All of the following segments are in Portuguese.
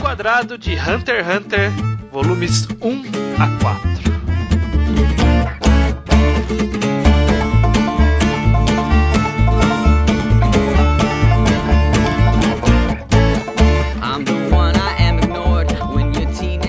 Quadrado de Hunter x Hunter, volumes 1 a 4.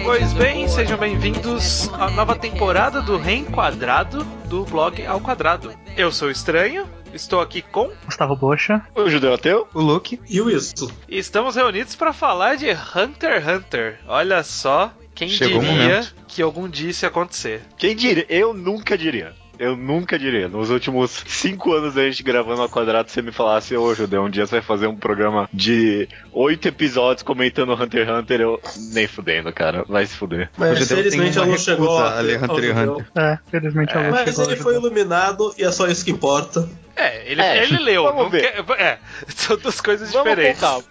Pois bem, sejam bem-vindos à nova temporada do Reenquadrado do blog Ao Quadrado. Eu sou o Estranho, estou aqui com Gustavo Bocha, o Judeu Ateu, o Luke e o Isso. E estamos reunidos para falar de Hunter x Hunter. Olha só, quem Chegou diria que algum dia isso ia acontecer? Quem diria? Eu nunca diria. Eu nunca diria. Nos últimos cinco anos da gente gravando ao quadrado, você me falasse, ô Judeu, um dia você vai fazer um programa de oito episódios comentando Hunter x Hunter, eu nem fudendo, cara. Vai se fuder. Mas felizmente ela não chegou a ler Hunter x Hunter. É, felizmente ela é. Mas ele foi iluminado e é só isso que importa. É, ele, é, ele leu. Vamos ver. Quer, é, são duas coisas vamos diferentes. Com calma.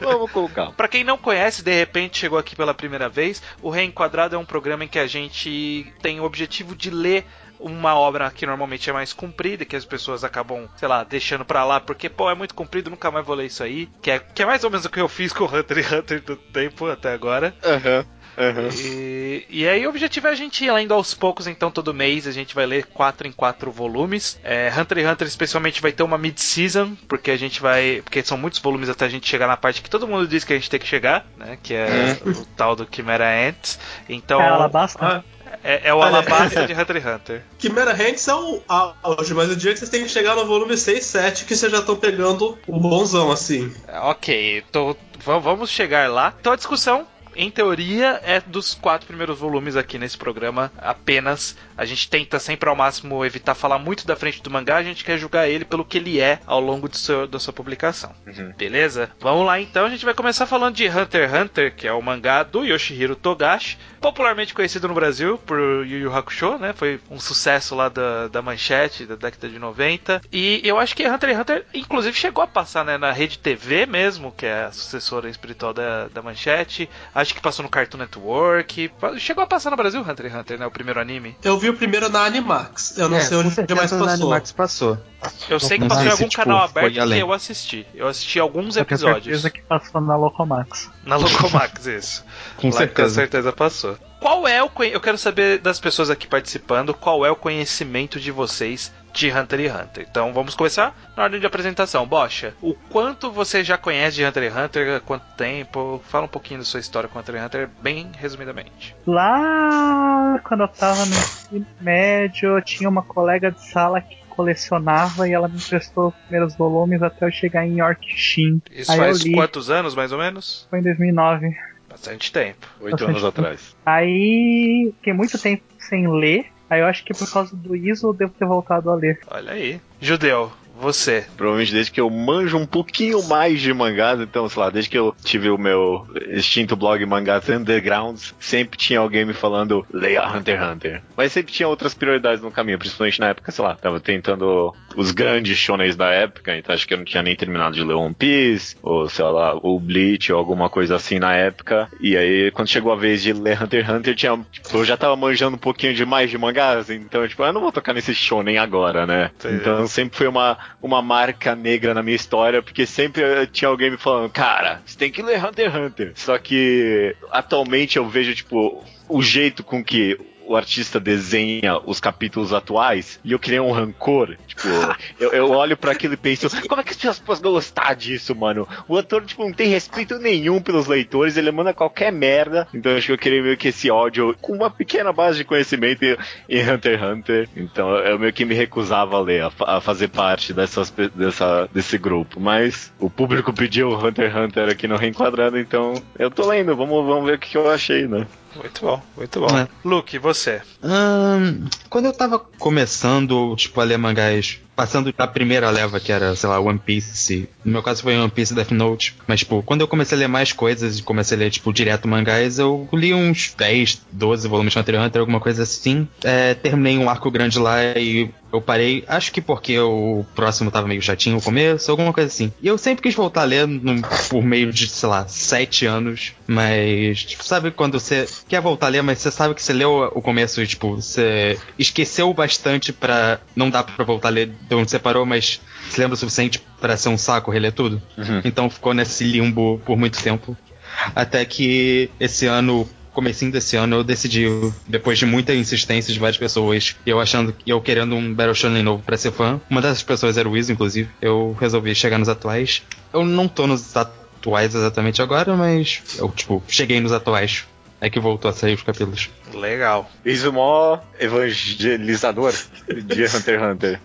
Vamos com calma. pra quem não conhece, de repente chegou aqui pela primeira vez, o Reenquadrado é um programa em que a gente tem o objetivo de ler uma obra que normalmente é mais comprida, que as pessoas acabam, sei lá, deixando pra lá, porque, pô, é muito comprido, nunca mais vou ler isso aí. Que é, que é mais ou menos o que eu fiz com o Hunter x Hunter do tempo até agora. Aham. Uhum. Uhum. E, e, aí o objetivo é a gente ir lendo aos poucos, então todo mês a gente vai ler 4 em 4 volumes. É, Hunter x Hunter especialmente vai ter uma mid-season, porque a gente vai. Porque são muitos volumes até a gente chegar na parte que todo mundo diz que a gente tem que chegar, né? Que é uhum. o tal do Chimera Ants. Então. É, Alabasta. É, é, o Alabasta de Hunter x Hunter. Chimera Hanks é o auge, mas o dia que vocês têm que chegar no volume 6, 7, que vocês já estão pegando o bonzão, assim. Ok, tô, vamos chegar lá. Então a discussão em teoria, é dos quatro primeiros volumes aqui nesse programa apenas. A gente tenta sempre ao máximo evitar falar muito da frente do mangá, a gente quer julgar ele pelo que ele é ao longo seu, da sua publicação. Uhum. Beleza? Vamos lá então, a gente vai começar falando de Hunter x Hunter, que é o mangá do Yoshihiro Togashi, popularmente conhecido no Brasil por Yu Yu Hakusho, né? Foi um sucesso lá da, da manchete da década de 90. E eu acho que Hunter x Hunter, inclusive, chegou a passar né, na rede TV mesmo, que é a sucessora espiritual da, da manchete. Acho que passou no Cartoon Network. Chegou a passar no Brasil Hunter x Hunter, né? O primeiro anime. Eu vi o primeiro na Animax. Eu não é, sei onde mais passou. Na Animax passou. Eu sei que passou em algum tipo, canal aberto que eu assisti. Eu assisti alguns episódios. Com certeza que passou na Locomax. Na Locomax, isso. com Lá certeza. Com certeza passou. Qual é o eu quero saber das pessoas aqui participando, qual é o conhecimento de vocês de Hunter x Hunter. Então vamos começar na ordem de apresentação. Bocha, o quanto você já conhece de Hunter x Hunter, quanto tempo? Fala um pouquinho da sua história com Hunter x Hunter, bem resumidamente. Lá quando eu tava no ensino médio, eu tinha uma colega de sala que colecionava e ela me emprestou os primeiros volumes até eu chegar em Yorkshire. Isso Aí faz quantos anos, mais ou menos? Foi em 2009. Bastante tempo. Oito anos tempo. atrás. Aí fiquei muito tempo sem ler. Aí eu acho que por causa do ISO eu devo ter voltado a ler. Olha aí. Judeu, você? Provavelmente desde que eu manjo um pouquinho mais de mangás, então, sei lá, desde que eu tive o meu extinto blog Mangás Undergrounds, sempre tinha alguém me falando, leia Hunter x Hunter. Mas sempre tinha outras prioridades no caminho, principalmente na época, sei lá, tava tentando os grandes shonens da época, então acho que eu não tinha nem terminado de ler One Piece, ou sei lá, o Bleach, ou alguma coisa assim na época. E aí, quando chegou a vez de ler Hunter x Hunter, tinha, tipo, eu já tava manjando um pouquinho de mais de mangás, então, tipo, eu não vou tocar nesse shonen agora, né? Então sempre foi uma uma marca negra na minha história, porque sempre tinha alguém me falando, cara, você tem que ler Hunter x Hunter. Só que atualmente eu vejo, tipo, o jeito com que o artista desenha os capítulos atuais e eu criei um rancor. Tipo, eu, eu olho para aquilo e penso, como é que as pessoas podem gostar disso, mano? O ator, tipo, não tem respeito nenhum pelos leitores, ele manda qualquer merda. Então acho que eu queria meio que esse ódio com uma pequena base de conhecimento em Hunter x Hunter. Então eu meio que me recusava a ler, a, a fazer parte dessas, dessa, desse grupo. Mas o público pediu Hunter x Hunter aqui no Reenquadrado, então eu tô lendo, vamos, vamos ver o que eu achei, né? Muito bom, muito bom. É. Luke, você? quando eu tava começando, tipo, a ler mangás passando da primeira leva, que era, sei lá, One Piece. No meu caso foi One Piece Death Note. Mas, tipo, quando eu comecei a ler mais coisas e comecei a ler, tipo, direto mangás, eu li uns 10, 12 volumes de Hunter x Hunter, alguma coisa assim. É, terminei um arco grande lá e eu parei, acho que porque o próximo tava meio chatinho no começo, alguma coisa assim. E eu sempre quis voltar a ler num, por meio de, sei lá, sete anos, mas, tipo, sabe quando você quer voltar a ler, mas você sabe que você leu o começo e, tipo, você esqueceu bastante para não dar para voltar a ler de onde você parou, mas se lembra o suficiente para ser um saco reler tudo. Uhum. Então ficou nesse limbo por muito tempo. Até que esse ano comecinho desse ano eu decidi, depois de muita insistência de várias pessoas, eu achando eu querendo um Battle Shonen novo para ser fã. Uma dessas pessoas era o Wiz, inclusive. Eu resolvi chegar nos atuais. Eu não tô nos atuais exatamente agora, mas eu, tipo, cheguei nos atuais. É que voltou a sair os capítulos. Legal. Isso é o maior evangelizador de Hunter x Hunter.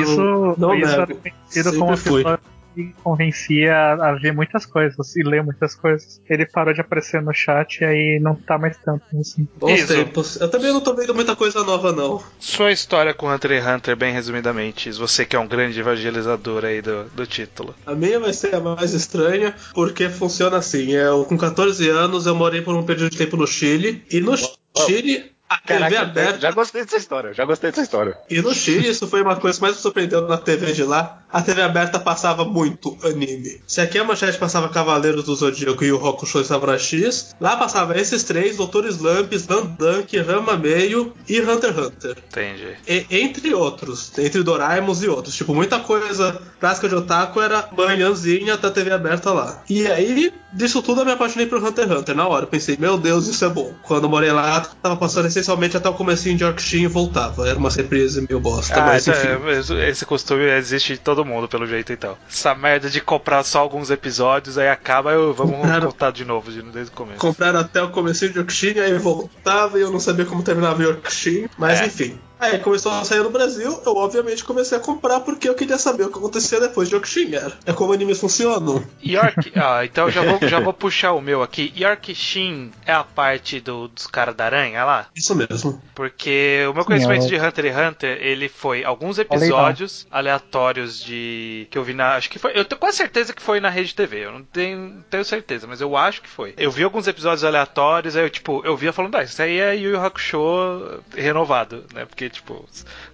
Isso, não isso era nego. conhecido como uma pessoa que convencia a ver muitas coisas e ler muitas coisas. Ele parou de aparecer no chat e aí não tá mais tanto assim. Bons Isso. tempos. Eu também não tô vendo muita coisa nova, não. Sua história com Hunter x Hunter, bem resumidamente. Você que é um grande evangelizador aí do, do título. A minha vai ser a mais estranha, porque funciona assim. Eu, com 14 anos, eu morei por um período de tempo no Chile. E no Chile, a TV Caraca, aberta. já gostei dessa história, já gostei dessa história. E no Chile, isso foi uma coisa que mais me surpreendeu na TV de lá. A TV aberta passava muito anime. Se aqui a manchete passava Cavaleiros do Zodíaco e o Rokusho Samurai X, lá passava esses três, Doutor Slump, Slandunk, Rama Meio e Hunter x Hunter. Entendi. E- entre outros, entre Doraemons e outros. Tipo, muita coisa clássica de otaku era manhãzinha da TV aberta lá. E aí, disso tudo, eu me apaixonei por Hunter x Hunter. Na hora, eu pensei, meu Deus, isso é bom. Quando eu morei lá, tava passando essencialmente até o comecinho de Yorkshire e voltava. Era uma reprise meio bosta, Ah, mas esse, enfim. é- esse- costume existe de todo mundo, pelo jeito, então. Essa merda de comprar só alguns episódios, aí acaba, eu, vamos Compraram- contar de novo, de- desde o começo. Compraram até o comecinho de Yorkshire, aí voltava e eu não sabia como terminava Yorkshire. Mas É. enfim. Aí começou a sair no Brasil, eu obviamente comecei a comprar porque eu queria saber o que acontecia depois de Yorkshire. É como animes funcionam. York, ah, então já vou, já vou puxar o meu aqui. York Shin é a parte do- dos caras da aranha lá? Isso mesmo. Porque o meu Sim, conhecimento é o- de Hunter x Hunter, ele foi alguns episódios aleatórios de. que eu vi na. Acho que foi. Eu tenho quase certeza que foi na rede TV. Eu não tenho, tenho certeza, mas eu acho que foi. Eu vi alguns episódios aleatórios, aí eu, tipo, eu via falando, ah, isso aí é Yu Yu Hakusho renovado, né? Porque, tipo,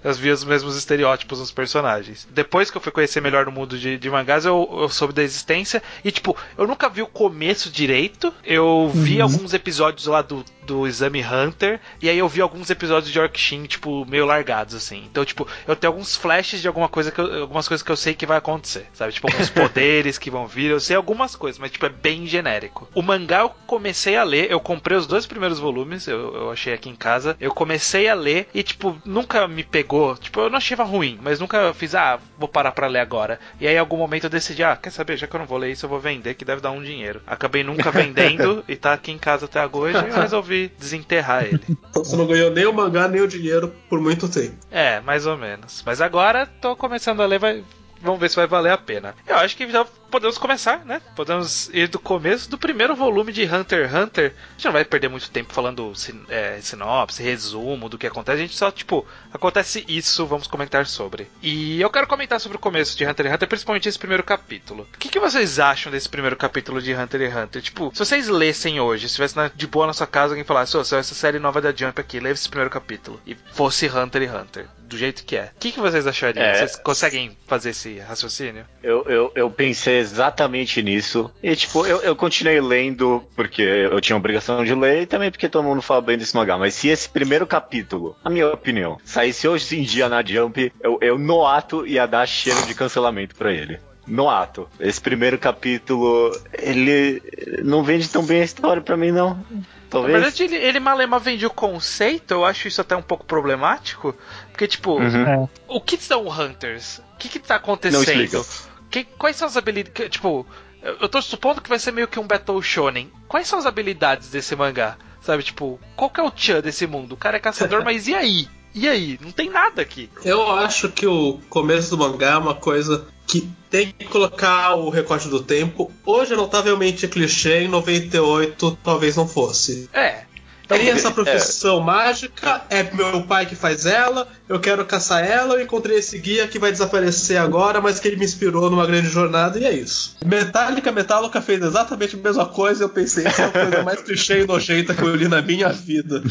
eu via os mesmos estereótipos nos personagens. Depois que eu fui conhecer melhor o mundo de, de mangás, eu, eu soube da existência. E, tipo, eu nunca vi o começo direito. Eu vi alguns episódios lá do, do Exame Hunter. E aí eu vi alguns episódios de Orkshin, tipo, meio largados, assim. Então, tipo, eu tenho alguns flashes de alguma coisa que eu- algumas coisas que eu sei que vai acontecer. Sabe? Tipo, alguns poderes que vão vir. Eu sei algumas coisas, mas, tipo, é bem genérico. O mangá eu comecei a ler. Eu comprei os dois primeiros volumes. Eu, eu achei aqui em casa. Eu comecei a ler e, tipo, nunca me pegou. Tipo, eu não achava ruim, mas nunca fiz, ah, vou parar pra ler agora. E aí, em algum momento eu decidi, ah, quer saber, já que eu não vou ler isso, eu vou vender, que deve dar um dinheiro. Acabei nunca vendendo e tá aqui em casa até agora e eu resolvi desenterrar ele. Então você não ganhou nem o mangá nem o dinheiro por muito tempo. É, mais ou menos. Mas agora tô começando a ler, vai. Vamos ver se vai valer a pena. Eu acho que já podemos começar, né? Podemos ir do começo do primeiro volume de Hunter x Hunter. A gente não vai perder muito tempo falando é, sinopse, resumo do que acontece. A gente só, tipo, acontece isso, vamos comentar sobre. E eu quero comentar sobre o começo de Hunter x Hunter, principalmente esse primeiro capítulo. O que, que vocês acham desse primeiro capítulo de Hunter x Hunter? Tipo, se vocês lessem hoje, se estivesse na- de boa na sua casa, alguém falasse, ô, saiu essa série nova da Jump aqui, lê esse primeiro capítulo. E fosse Hunter x Hunter, do jeito que é. O que, que vocês achariam? É. Vocês conseguem fazer esse raciocínio? Eu, eu, eu pensei exatamente nisso. E, tipo, eu, eu continuei lendo porque eu tinha a obrigação de ler e também porque todo mundo fala bem desse mangá. Mas se esse primeiro capítulo, na minha opinião, saísse hoje em dia na Jump, eu, eu no ato ia dar cheiro de cancelamento pra ele. No ato. Esse primeiro capítulo, ele não vende tão bem a história pra mim, não. Na Talvez. verdade, ele, ele malema vende o conceito, eu acho isso até um pouco problemático. Porque, tipo, Uhum. É. o que são Hunters? O que que tá Não acontecendo? Que- quais são as habilidades. Tipo, eu tô supondo que vai ser meio que um Battle Shonen. Quais são as habilidades desse mangá? Sabe, tipo, qual que é o Chan desse mundo? O cara é caçador, mas e aí? E aí? Não tem nada aqui. Eu acho que o começo do mangá é uma coisa que tem que colocar o recorte do tempo. Hoje é notavelmente clichê, em 98 talvez não fosse. É. Tem Talvez, essa profissão mágica, é meu pai que faz ela, eu quero caçar ela, eu encontrei esse guia que vai desaparecer agora, mas que ele me inspirou numa grande jornada, e é isso. Metallica Metallica fez exatamente a mesma coisa, eu pensei, essa é a coisa mais clichê e nojenta que eu li na minha vida.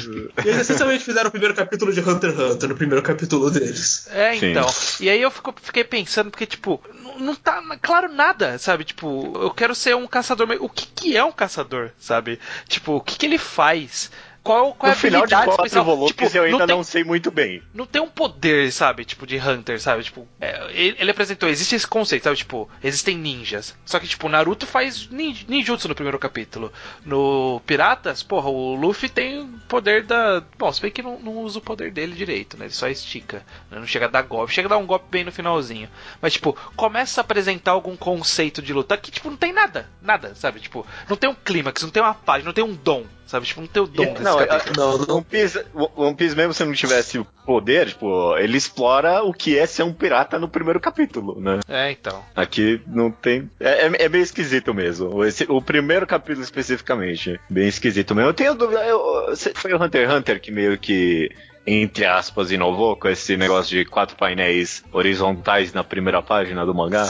E eles essencialmente fizeram o primeiro capítulo de Hunter x Hunter, no primeiro capítulo deles. É, Sim. então. E aí eu fico- fiquei pensando, porque, tipo, não, não tá claro nada, sabe? Tipo, eu quero ser um caçador, mas o que, que é um caçador, sabe? Tipo, o que, que ele faz? Qual, qual é a final de habilidade quatro especial? volumes Tipo, eu ainda não não, tem- sei muito bem. não tem um poder, sabe? Tipo, de Hunter, sabe? Tipo, é, ele, ele apresentou, existe esse conceito, sabe? Tipo, existem ninjas. Só que, tipo, Naruto faz nin, ninjutsu no primeiro capítulo. No Piratas, porra, o Luffy tem o poder da. Bom, se bem que não, não usa o poder dele direito, né? Ele só estica. né? Não chega a dar golpe. Chega a dar um golpe bem no finalzinho. Mas, tipo, começa a apresentar algum conceito de luta que, tipo, não tem nada. Nada, sabe? Tipo, não tem um clímax, não tem uma página, não tem um dom, sabe? Tipo, não tem o dom desse não, capítulo. Não, não. One Piece, One Piece, mesmo se não tivesse o poder, tipo, ele explora o que é ser um pirata no primeiro capítulo, né? É, então. Aqui não tem. É, é, é meio esquisito mesmo. Esse- o primeiro capítulo especificamente. Bem esquisito mesmo. Eu tenho dúvida. eu- foi o Hunter x Hunter que meio que. Entre aspas, inovou com esse negócio de quatro painéis horizontais na primeira página do mangá.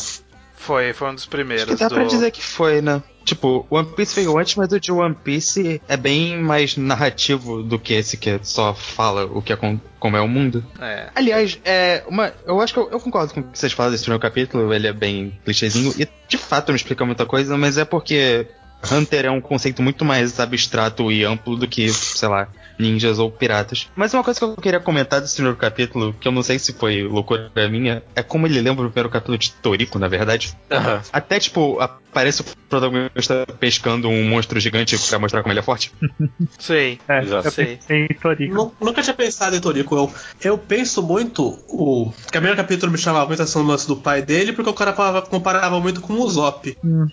Foi, foi um dos primeiros. Acho que dá do... pra dizer que foi, né? Tipo, One Piece veio antes, mas o de One Piece é bem mais narrativo do que esse que só fala o que é com- como é o mundo. É. Aliás, é uma, eu acho que eu, eu concordo com o que vocês falam desse primeiro capítulo, ele é bem clichêzinho e de fato não explica muita coisa, mas é porque Hunter é um conceito muito mais abstrato e amplo do que, sei lá, ninjas ou piratas. Mas uma coisa que eu queria comentar desse primeiro capítulo, que eu não sei se foi loucura minha, é como ele lembra o primeiro capítulo de Toriko, na verdade. Até, tipo, aparece o protagonista pescando um monstro gigante pra mostrar como ele é forte. Sei. É, eu Sei. em Toriko. Nu- Nunca tinha pensado em Toriko. Eu, eu penso muito. O que o primeiro capítulo me chamava muito a atenção no lance do pai dele, porque o cara falava- comparava muito com o Zop. Hum.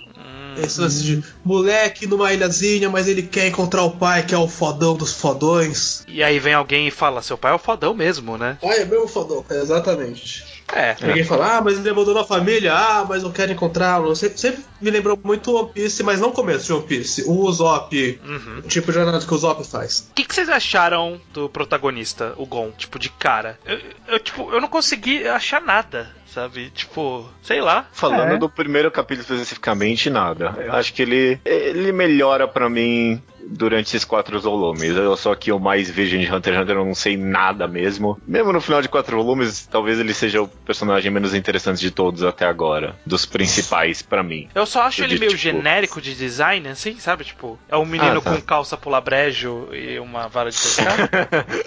Esse lance de moleque numa ilhazinha, mas ele quer encontrar o pai, que é o fodão dos fodões. E aí vem alguém e fala, seu pai é o fodão mesmo, né? Pai é meu fodão, exatamente. É. Ninguém fala, ah, mas ele abandonou a família, ah, mas eu quero encontrá-lo. Sempre, sempre me lembrou muito One Piece, mas não o começo de One Piece. O Zop, Uhum. o tipo de jornada que o Zop faz. O que, que vocês acharam do protagonista, o Gon? Tipo, de cara. Eu, eu, tipo, eu não consegui achar nada, sabe? Tipo, sei lá. Falando É. do primeiro capítulo especificamente, nada. Eu acho que ele, ele melhora pra mim durante esses quatro volumes. Eu só que eu mais vejo de Hunter x Hunter, eu não sei nada mesmo. Mesmo no final de quatro volumes, talvez ele seja o personagem menos interessante de todos até agora. Dos principais pra mim. Eu só acho Eu ele de, meio tipo- genérico de design, assim, sabe? Tipo, é um menino Ah, tá. com calça pula-brejo e uma vara de pescar.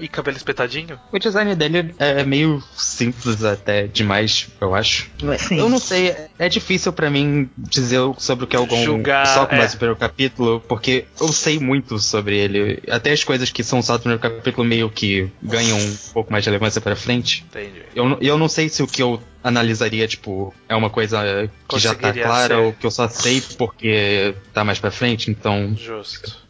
e cabelo espetadinho. O design dele é meio simples até demais, eu acho. Sim. Eu não sei, é difícil pra mim dizer sobre o que é o Gon Julgar, só com é. base no primeiro capítulo, porque eu sei muito sobre ele. Até as coisas que são só do primeiro capítulo meio que ganham um pouco mais de relevância pra frente. Entendi. Eu, não- eu não sei se o que eu analisaria, tipo, é uma coisa que já tá clara ser. ou que eu só sei porque tá mais pra frente, então. Justo.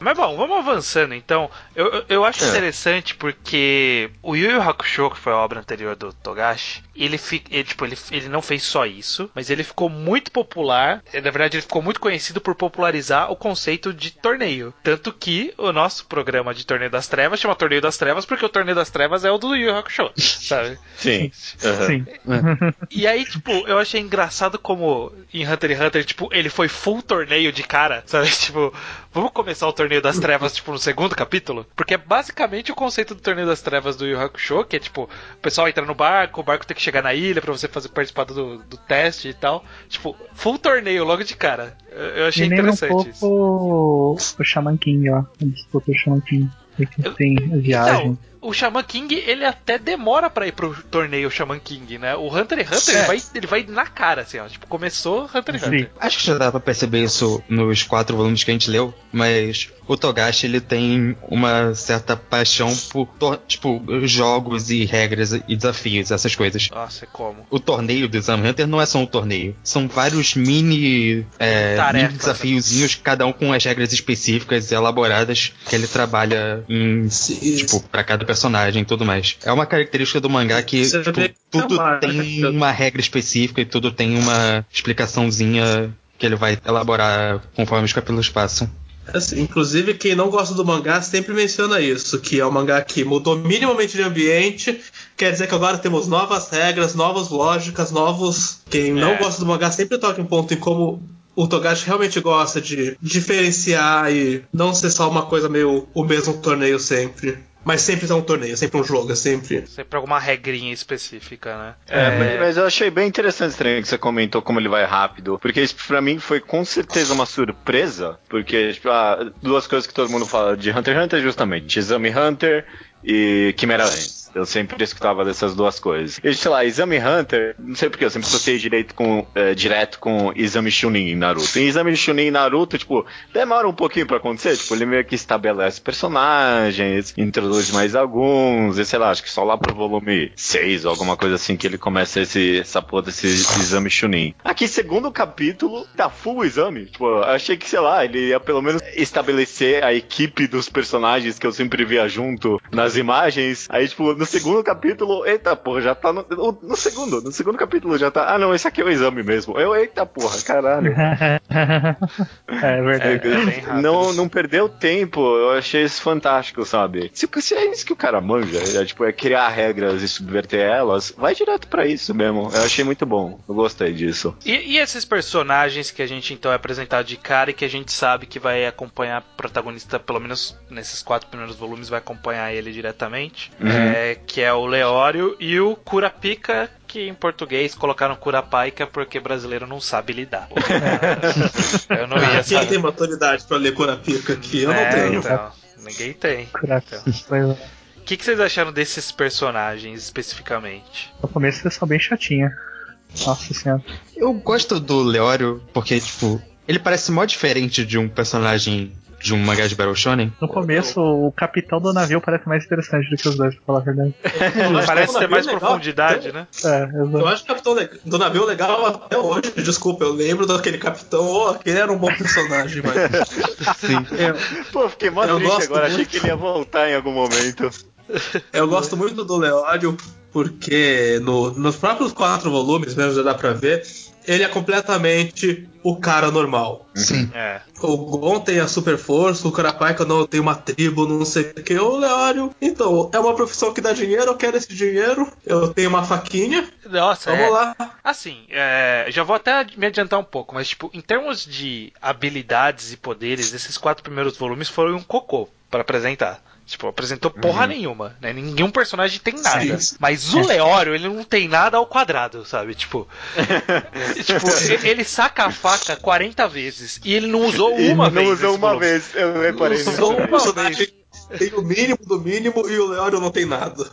Mas bom, vamos avançando então. Eu, eu, eu acho É. interessante porque o Yu Yu Hakusho, que foi a obra anterior do Togashi, ele, fi, ele, tipo, ele, ele não fez só isso, mas ele ficou muito popular. eh, Na verdade, ele ficou muito conhecido por popularizar o conceito de torneio. Tanto que o nosso programa de Torneio das Trevas chama Torneio das Trevas porque o Torneio das Trevas é o do Yu Yu Hakusho, sabe? Sim. Sim. E aí, tipo, eu achei engraçado como em Hunter x Hunter, tipo, ele foi full torneio de cara, sabe? Tipo, vamos começar o torneio das trevas, tipo, no segundo capítulo? Porque é basicamente o conceito do torneio das trevas do Yu Hakusho, que é tipo, o pessoal entra no barco, o barco tem que chegar na ilha pra você fazer participar do, do teste e tal. Tipo, full torneio logo de cara. Eu, achei Me lembra um interessante pouco isso. o, o Shaman King, ó. A disputa do Shaman King. Que tem viagem. Então, o Shaman King, ele até demora pra ir pro torneio Shaman King, né? O Hunter x Hunter, É. ele, vai, ele vai na cara, assim, ó. Tipo, começou Hunter x Sim. Hunter. Acho que já dá pra perceber isso nos quatro volumes que a gente leu, mas o Togashi ele tem uma certa paixão por tipo jogos e regras e desafios, essas coisas. Nossa, é como? O torneio do Exam Hunter não é só um torneio, são vários mini, é, mini desafiozinhos, cada um com as regras específicas e elaboradas que ele trabalha em tipo para cada personagem e tudo mais. É uma característica do mangá que tipo, tudo é uma- tem uma regra específica e tudo tem uma explicaçãozinha que ele vai elaborar conforme os capítulos passam. Assim, inclusive, quem não gosta do mangá sempre menciona isso, que é um mangá que mudou minimamente de ambiente, quer dizer que agora temos novas regras, novas lógicas, novos. Quem não É. gosta do mangá sempre toca em ponto em como o Togashi realmente gosta de diferenciar e não ser só uma coisa meio o mesmo torneio sempre. Mas sempre é um torneio, sempre um jogo, é sempre. Sempre alguma regrinha específica, né? É, mas- mas eu achei bem interessante também que você comentou como ele vai rápido. Porque isso pra mim foi com certeza uma surpresa. Porque, tipo, ah, duas coisas que todo mundo fala de Hunter x Hunter justamente: Exame Hunter e Chimera Ant. Eu sempre escutava dessas duas coisas. E, sei lá, Exame Hunter, não sei porquê, eu sempre associei direito com, eh, direto com Exame Chunin em Naruto. Em Exame Chunin em Naruto, tipo, demora um pouquinho pra acontecer. Tipo, ele meio que estabelece personagens, introduz mais alguns, e sei lá, acho que só lá pro volume 6 ou alguma coisa assim que ele começa esse, essa porra desse Exame Chunin. Aqui, segundo capítulo, tá full exame. Tipo, achei que, sei lá, ele ia pelo menos estabelecer a equipe dos personagens que eu sempre via junto nas imagens. Aí, tipo, no segundo capítulo, eita porra, já tá no, no, no segundo, no segundo capítulo já tá. Ah, não, esse aqui é o exame mesmo. Eu, eita porra, caralho. é verdade. É. Não, não perdeu tempo, eu achei isso fantástico, sabe? Se, se é isso que o cara manja, é, tipo, é criar regras e subverter elas, vai direto pra isso mesmo. Eu achei muito bom, eu gostei disso. E, e esses personagens que a gente então é apresentado de cara e que a gente sabe que vai acompanhar o protagonista, pelo menos nesses quatro primeiros volumes, vai acompanhar ele diretamente. Uhum. É, que é o Leório e o Curapica, que em português colocaram Curapaica porque brasileiro não sabe lidar. Eu não ia Quem tem maturidade pra ler Curapica aqui? Eu não É, tenho. então, ninguém tem. É. O que, que vocês acharam desses personagens especificamente? No começo eles são bem chatinhos. Nossa senhora. Eu gosto do Leório porque, tipo, ele parece mó diferente de um personagem de um mangá de Battle Shonen. No começo, o capitão do navio parece mais interessante do que os dois, pra falar a verdade. Eu Parece ter mais é profundidade, né? É, Eu exato. acho que o Capitão do Navio legal até hoje. Desculpa, eu lembro daquele capitão. Oh, aquele era um bom personagem, mas. Sim. Pô, fiquei mó Eu triste agora, achei muito. que ele ia voltar em algum momento. Eu gosto muito do Leório porque no- nos próprios quatro volumes, mesmo já dá pra ver, ele é completamente o cara normal. Sim. É. O Gon tem a super força, o Carapaika não tem uma tribo, não sei o que. O Leório, então, é uma profissão que dá dinheiro, eu quero esse dinheiro, eu tenho uma faquinha, Nossa, vamos é. lá. Assim, é, já vou até me adiantar um pouco, mas tipo, em termos de habilidades e poderes, esses quatro primeiros volumes foram um cocô pra apresentar. Tipo, apresentou porra nenhuma, né? Nenhum personagem tem nada. Sim. Mas o Leório, ele não tem nada ao quadrado, sabe? Tipo, tipo, ele saca a faca 40 vezes e ele não usou uma não vez. usou nesse uma vez, eu reparei nisso. Usou uma vez. Tem o mínimo do mínimo e o Leório não tem nada.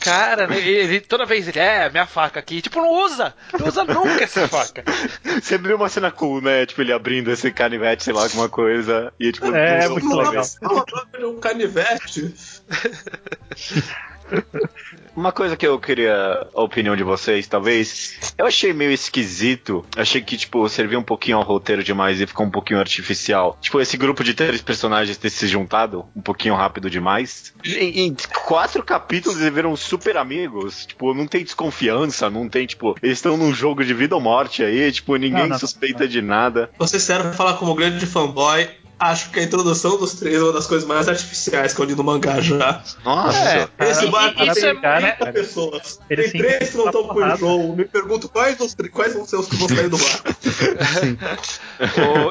Cara, né, ele, toda vez ele, é, minha faca aqui. Tipo, não usa! Não usa nunca essa faca. Sempre uma cena cool, né? Tipo, ele abrindo esse canivete, sei lá, alguma coisa. E tipo, É, não- muito legal. Uma troca de um canivete. Uma coisa que eu queria a opinião de vocês, talvez. Eu achei meio esquisito. Achei que, tipo, servia um pouquinho ao roteiro demais e ficou um pouquinho artificial. Tipo, esse grupo de três personagens ter se juntado um pouquinho rápido demais. Em, em quatro capítulos eles viram super amigos. Tipo, não tem desconfiança, não tem, tipo, eles estão num jogo de vida ou morte aí, tipo, ninguém Não, não, suspeita de nada. Vou ser sincero, falar como grande fanboy, acho que a introdução dos três é uma das coisas mais artificiais que eu li no mangá já. Nossa! É, Esse E- barco tem é 30 muito- pessoas. Ele tem três que não tá estão com porrada. enjoo. Me pergunto quais, tri- quais vão ser os que vão sair do barco.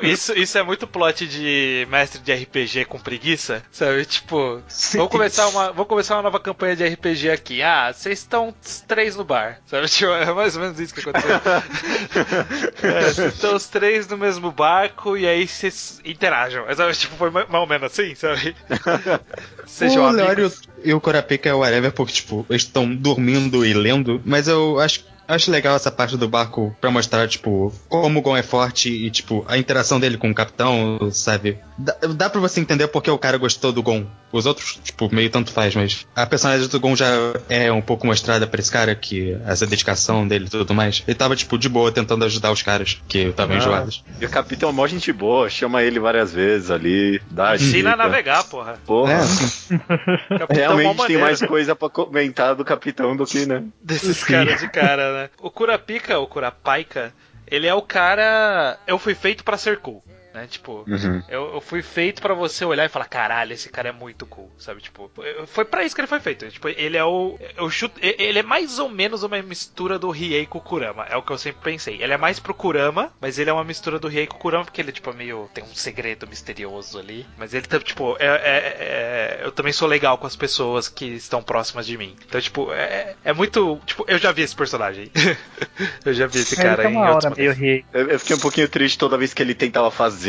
O- isso, isso é muito plot de mestre de RPG com preguiça, sabe? Tipo, vou começar uma, vou começar uma nova campanha de RPG aqui. Ah, vocês estão os três no bar, sabe? Tipo, é mais ou menos isso que aconteceu. é, vocês estão os três no mesmo barco e aí vocês interagem. Mas, sabe? Tipo, foi mais ou menos assim, sabe? Sejam o. Leório e o Kurapika é whatever porque, tipo, eles estão dormindo e lendo, mas eu acho. Acho legal essa parte do barco pra mostrar, tipo, como o Gon é forte e, tipo, a interação dele com o capitão, sabe? Dá, dá pra você entender porque o cara gostou do Gon. Os outros, tipo, meio tanto faz, mas a personagem do Gon já é um pouco mostrada pra esse cara, que essa dedicação dele e tudo mais. Ele tava, tipo, de boa tentando ajudar os caras que estavam Ah. enjoados. E o capitão é mó gente boa, chama ele várias vezes ali, dá Ensina a navegar, porra. Porra. É. Capitão Realmente tem mais coisa pra comentar do capitão do que, né? desses Sim. caras de cara, né? O Kurapika, o Kurapika, ele é o cara. Eu fui feito pra ser cool. Né? Tipo, Uhum. eu, eu fui feito pra você olhar e falar, caralho, esse cara é muito cool, sabe? Tipo, foi pra isso que ele foi feito. Tipo, ele é o. Eu chuto, ele é mais ou menos uma mistura do Riei com o Kurama. É o que eu sempre pensei. Ele é mais pro Kurama, mas ele é uma mistura do Riei com o Kurama, porque ele, tipo, é meio. tem um segredo misterioso ali. Mas ele, tá, tipo, é, é- é- eu também sou legal com as pessoas que estão próximas de mim. Então, tipo, é, é muito. Tipo, eu já vi esse personagem. eu já vi esse cara em outros rei. Eu, eu fiquei um pouquinho triste toda vez que ele tentava fazer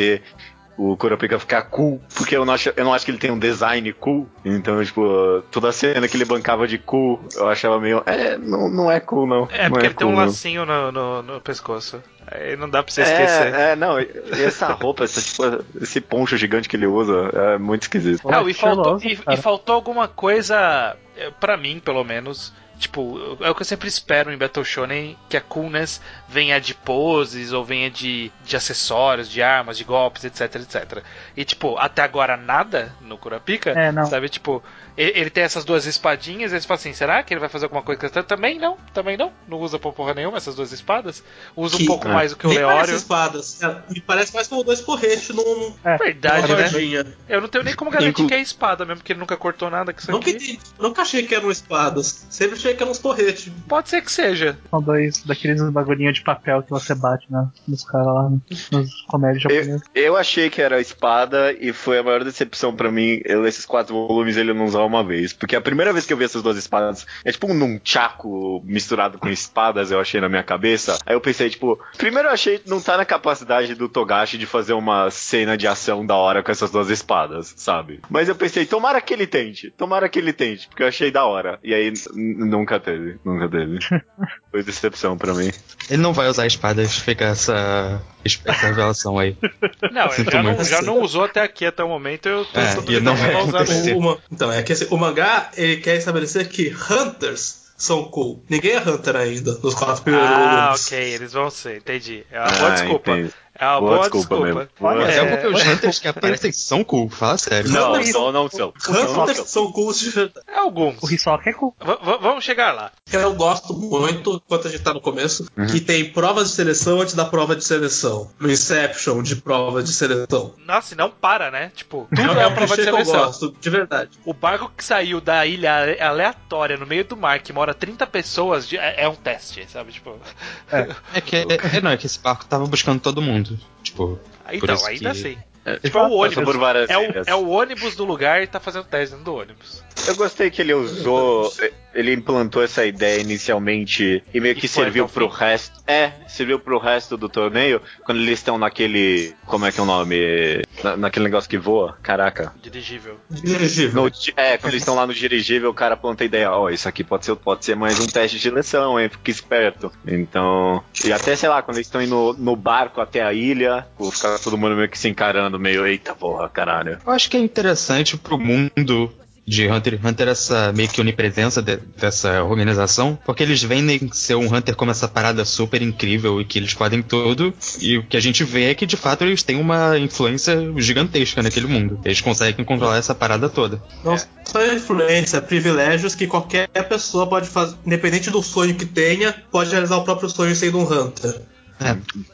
o Kurapika ficar cool, porque eu não, acho, eu não acho que ele tem um design cool. Então, tipo, toda cena que ele bancava de cool, eu achava meio. É, não, não é cool, não. É, não porque é ele tem cool, um não. lacinho no, no, no pescoço. Aí não dá pra você esquecer. É, é, não, e essa roupa, essa, tipo, esse poncho gigante que ele usa, é muito esquisito. Não, e faltou, estiloso, e, e faltou alguma coisa, eh, pra mim, pelo menos. Tipo, é o que eu sempre espero em Battle Shonen, que a coolness venha de poses ou venha de, de acessórios, de armas, de golpes, etc, etc. E, tipo, até agora nada no Kurapika, É, não. sabe? Tipo, ele, tem essas duas espadinhas, e eles falam assim, será que ele vai fazer alguma coisa com essa? Também não, também não. Não usa pra porra nenhuma essas duas espadas. Usa um Que- pouco é. mais do que o Nem parece Leório. espadas. É, me parece mais como dois porretes num, É, Verdade, né? Eu não tenho nem como garantir Inclu- que é espada, mesmo porque ele nunca cortou nada com isso Nunca, aqui. entendi, nunca achei que eram espadas. Sempre achei que eram uns porretes. Pode ser que seja. São dois daqueles bagulhinhos de papel que você bate né, nos caras lá, nos comédias japoneses. Eu achei que era espada e foi a maior decepção pra mim. Eu, esses quatro volumes ele não usava uma vez. Porque a primeira vez que eu vi essas duas espadas é tipo um nunchaku misturado com espadas, eu achei na minha cabeça. Aí eu pensei, tipo, primeiro eu achei não tá na capacidade do Togashi de fazer uma cena de ação da hora com essas duas espadas, sabe? Mas eu pensei, tomara que ele tente, tomara que ele tente, porque eu achei da hora. E aí nunca teve, nunca teve. Foi decepção pra mim. Ele não vai usar espadas, fica essa, essa revelação aí. Não, ele Sinto já não, já não usou até aqui, até o momento. Eu tô, É, tô e não vai usar. O, uma- então, é que o mangá ele quer estabelecer que Hunters são cool. Ninguém é Hunter ainda, nos quatro primeiros Ah, volumes. ok, eles vão ser, entendi. É uma boa Ah, desculpa. entendi. É uma Boa boa, desculpa desculpa. mesmo. Olha, É, é porque os Hunters que aparecem são cool, fala sério. Não, não, não são. Não, não Hunters são. verdade. É alguns. O Hisoka é cool. V- vamos chegar lá. Eu gosto muito, enquanto a gente tá no começo, Uhum. que tem provas de seleção antes da prova de seleção. No Inception de prova de seleção. Nossa, e não para, né? Tipo, tudo é é um uma prova de que eu seleção. gosto, de verdade. O barco que saiu da ilha ale- aleatória no meio do mar, que mora 30 pessoas, de- é, é um teste, sabe? Tipo. É que, é, é- não, é que esse barco tava buscando todo mundo. Tipo, Por Então, ainda que-. É, Tipo, é o ônibus. por várias É o, é o ônibus do lugar e tá fazendo teste dentro do ônibus. Eu gostei que ele usou, ele implantou essa ideia inicialmente e meio E que foi serviu pro fim. resto. É, serviu pro resto do torneio quando eles estão naquele, como é que é o nome, Na- naquele negócio que voa. Caraca. Dirigível. Dirigível. No é, quando eles estão lá no dirigível, o cara planta a ideia, ó, isso aqui pode ser, pode ser mais um teste de seleção, hein? Fica esperto. Então, e até sei lá, quando eles estão indo no barco até a ilha, pô, fica todo mundo meio que se encarando, meio, eita porra, caralho. eu acho que é interessante pro mundo de Hunter x Hunter essa meio que onipresença de- dessa organização, porque eles vendem ser um Hunter como essa parada super incrível e que eles podem tudo, e o que a gente vê é que de fato eles têm uma influência gigantesca naquele mundo. Eles conseguem controlar essa parada toda. Não só influência, privilégios que qualquer pessoa pode fazer, independente do sonho que tenha, pode realizar o próprio sonho sendo um Hunter.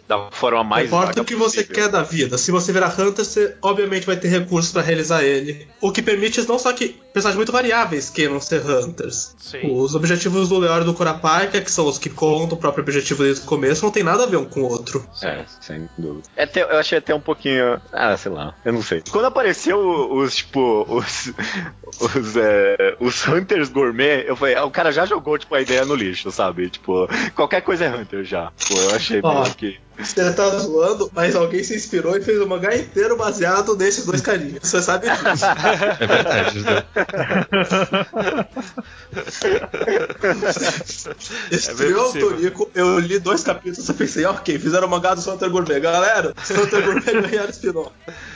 Da forma mais importa o que você possível. quer da vida. Se você virar Hunter, você obviamente vai ter recursos pra realizar ele. O que permite não só que personagens muito variáveis queiram ser Hunters. Sim. Os objetivos do Leor e do Kurapika, que são os que contam o próprio objetivo desde o começo, não tem nada a ver um com o outro. É, sem dúvida. É até- eu achei até um pouquinho. Ah, sei lá, eu não sei. Quando apareceu os, tipo, os. Os, é, os Hunters Gourmet, eu falei, ah, o cara já jogou, tipo, a ideia no lixo, sabe? Tipo, qualquer coisa é Hunter já. Pô, eu achei meio que. Você tá zoando, mas alguém se inspirou e fez o mangá inteiro baseado nesses dois carinhos. Você sabe disso. É verdade. né? Estreou o. Torico, eu li dois capítulos e pensei, ok, fizeram o mangá do Hunter Gourmet. Galera, Hunter Gourmet ganharam spin-off.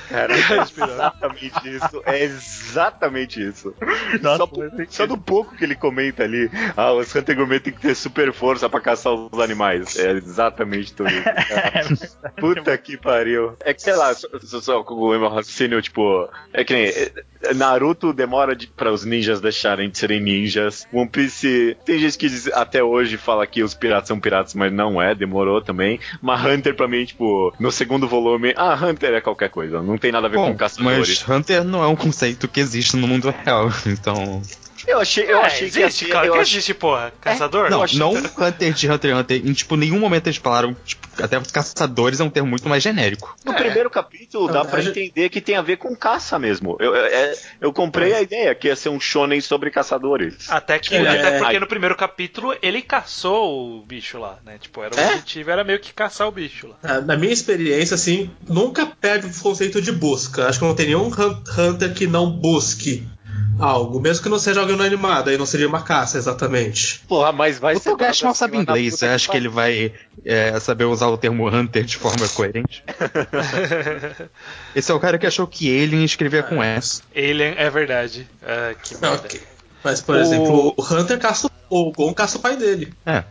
Cara, é exatamente isso. É exatamente isso. Nossa, só, só do pouco que ele comenta ali, ah, os Hunter Gourmet tem que ter super força pra caçar os animais. É exatamente tudo isso. cara. Puta que pariu. É que sei lá, só, só, só com o meu raciocínio, tipo, é que nem. é, Naruto demora de, para os ninjas deixarem de serem ninjas. One Piece tem gente que diz, até hoje fala que os piratas são piratas, mas não é, demorou também. Mas Hunter pra mim, tipo, no segundo volume, ah, Hunter é qualquer coisa, não tem nada a ver Bom, com caçadores. mas Hunter não é um conceito que existe no mundo real, então... Eu achei, eu É, achei que existe, assim, claro eu que achei- existe, porra. Caçador? Não, acho- não Hunter de Hunter x Hunter. Em, tipo, nenhum momento eles falaram, tipo, até os caçadores é um termo muito mais genérico. No É. primeiro capítulo dá Não, pra a gente- entender que tem a ver com caça mesmo. Eu, eu, é- eu comprei a ideia que ia ser um shonen sobre caçadores. Até que, É. até porque no primeiro capítulo ele caçou o bicho lá, né? Tipo, era o É? objetivo, era meio que caçar o bicho lá. Na- Na minha experiência, assim, nunca perde o conceito de busca. Acho que não tem nenhum hun- Hunter que não busque algo, mesmo que não seja algo animado, aí não seria uma caça exatamente. Porra, mas vai O Togashi mal sabe inglês, você acha que ele vai é, saber usar o termo Hunter de forma coerente? Esse é o cara que achou que Alien escrevia com S. Alien é verdade. Ah, que Não, merda. ok. Mas, por O- exemplo, o Hunter caça o Gon caça o pai dele. É.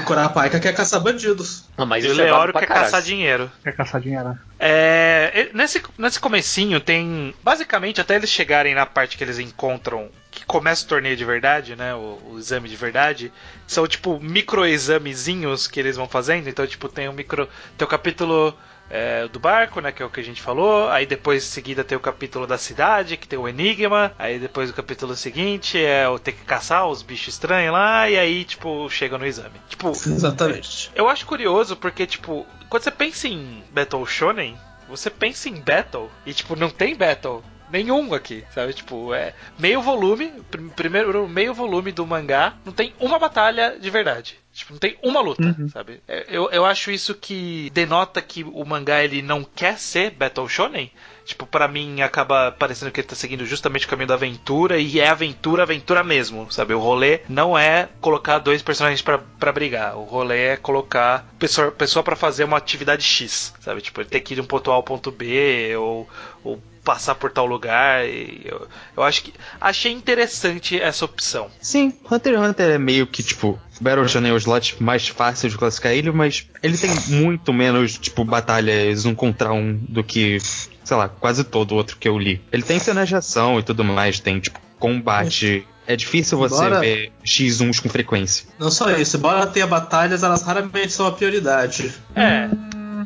O Kurapika quer caçar bandidos. Ah, mas E o é Leório quer caralho. caçar dinheiro. Quer caçar dinheiro. É, e- nesse, nesse comecinho tem. Basicamente, até eles chegarem na parte que eles encontram. Que começa o torneio de verdade, né? O, o exame de verdade. São tipo microexamezinhos que eles vão fazendo. Então, tipo, tem o micro. Tem o capítulo. É, do barco, né? Que é o que a gente falou. Aí depois em seguida tem o capítulo da cidade, que tem o enigma. Aí depois o capítulo seguinte é o ter que caçar os bichos estranhos lá. E aí, tipo, chega no exame. Tipo, Exatamente. eu acho curioso porque, tipo, quando você pensa em Battle Shonen, você pensa em Battle. E, tipo, não tem Battle. Nenhum aqui, sabe? Tipo, é meio volume, pr- primeiro meio volume do mangá, não tem uma batalha de verdade. Tipo, não tem uma luta, Uhum. sabe? É, Eu, eu acho isso que denota que o mangá ele não quer ser Battle Shonen. Tipo, pra mim acaba parecendo que ele tá seguindo justamente o caminho da aventura e é aventura, aventura mesmo, sabe? O rolê não é colocar dois personagens pra pra brigar. O rolê é colocar pessoa, pessoa para fazer uma atividade X, sabe? Tipo, ele tem que ir de um ponto A ao ponto B ou, ou passar por tal lugar. E eu, eu acho que achei interessante essa opção. Sim, Hunter x Hunter é meio que, tipo, Battle Shonen é o slot mais fácil de classificar ele, mas ele tem muito menos, tipo, batalhas um contra um do que, sei lá, quase todo outro que eu li. Ele tem cenas de ação e tudo mais, tem, tipo, combate. É difícil você Embora- ver X1s com frequência. Não só isso, embora tenha batalhas, elas raramente são a prioridade. É.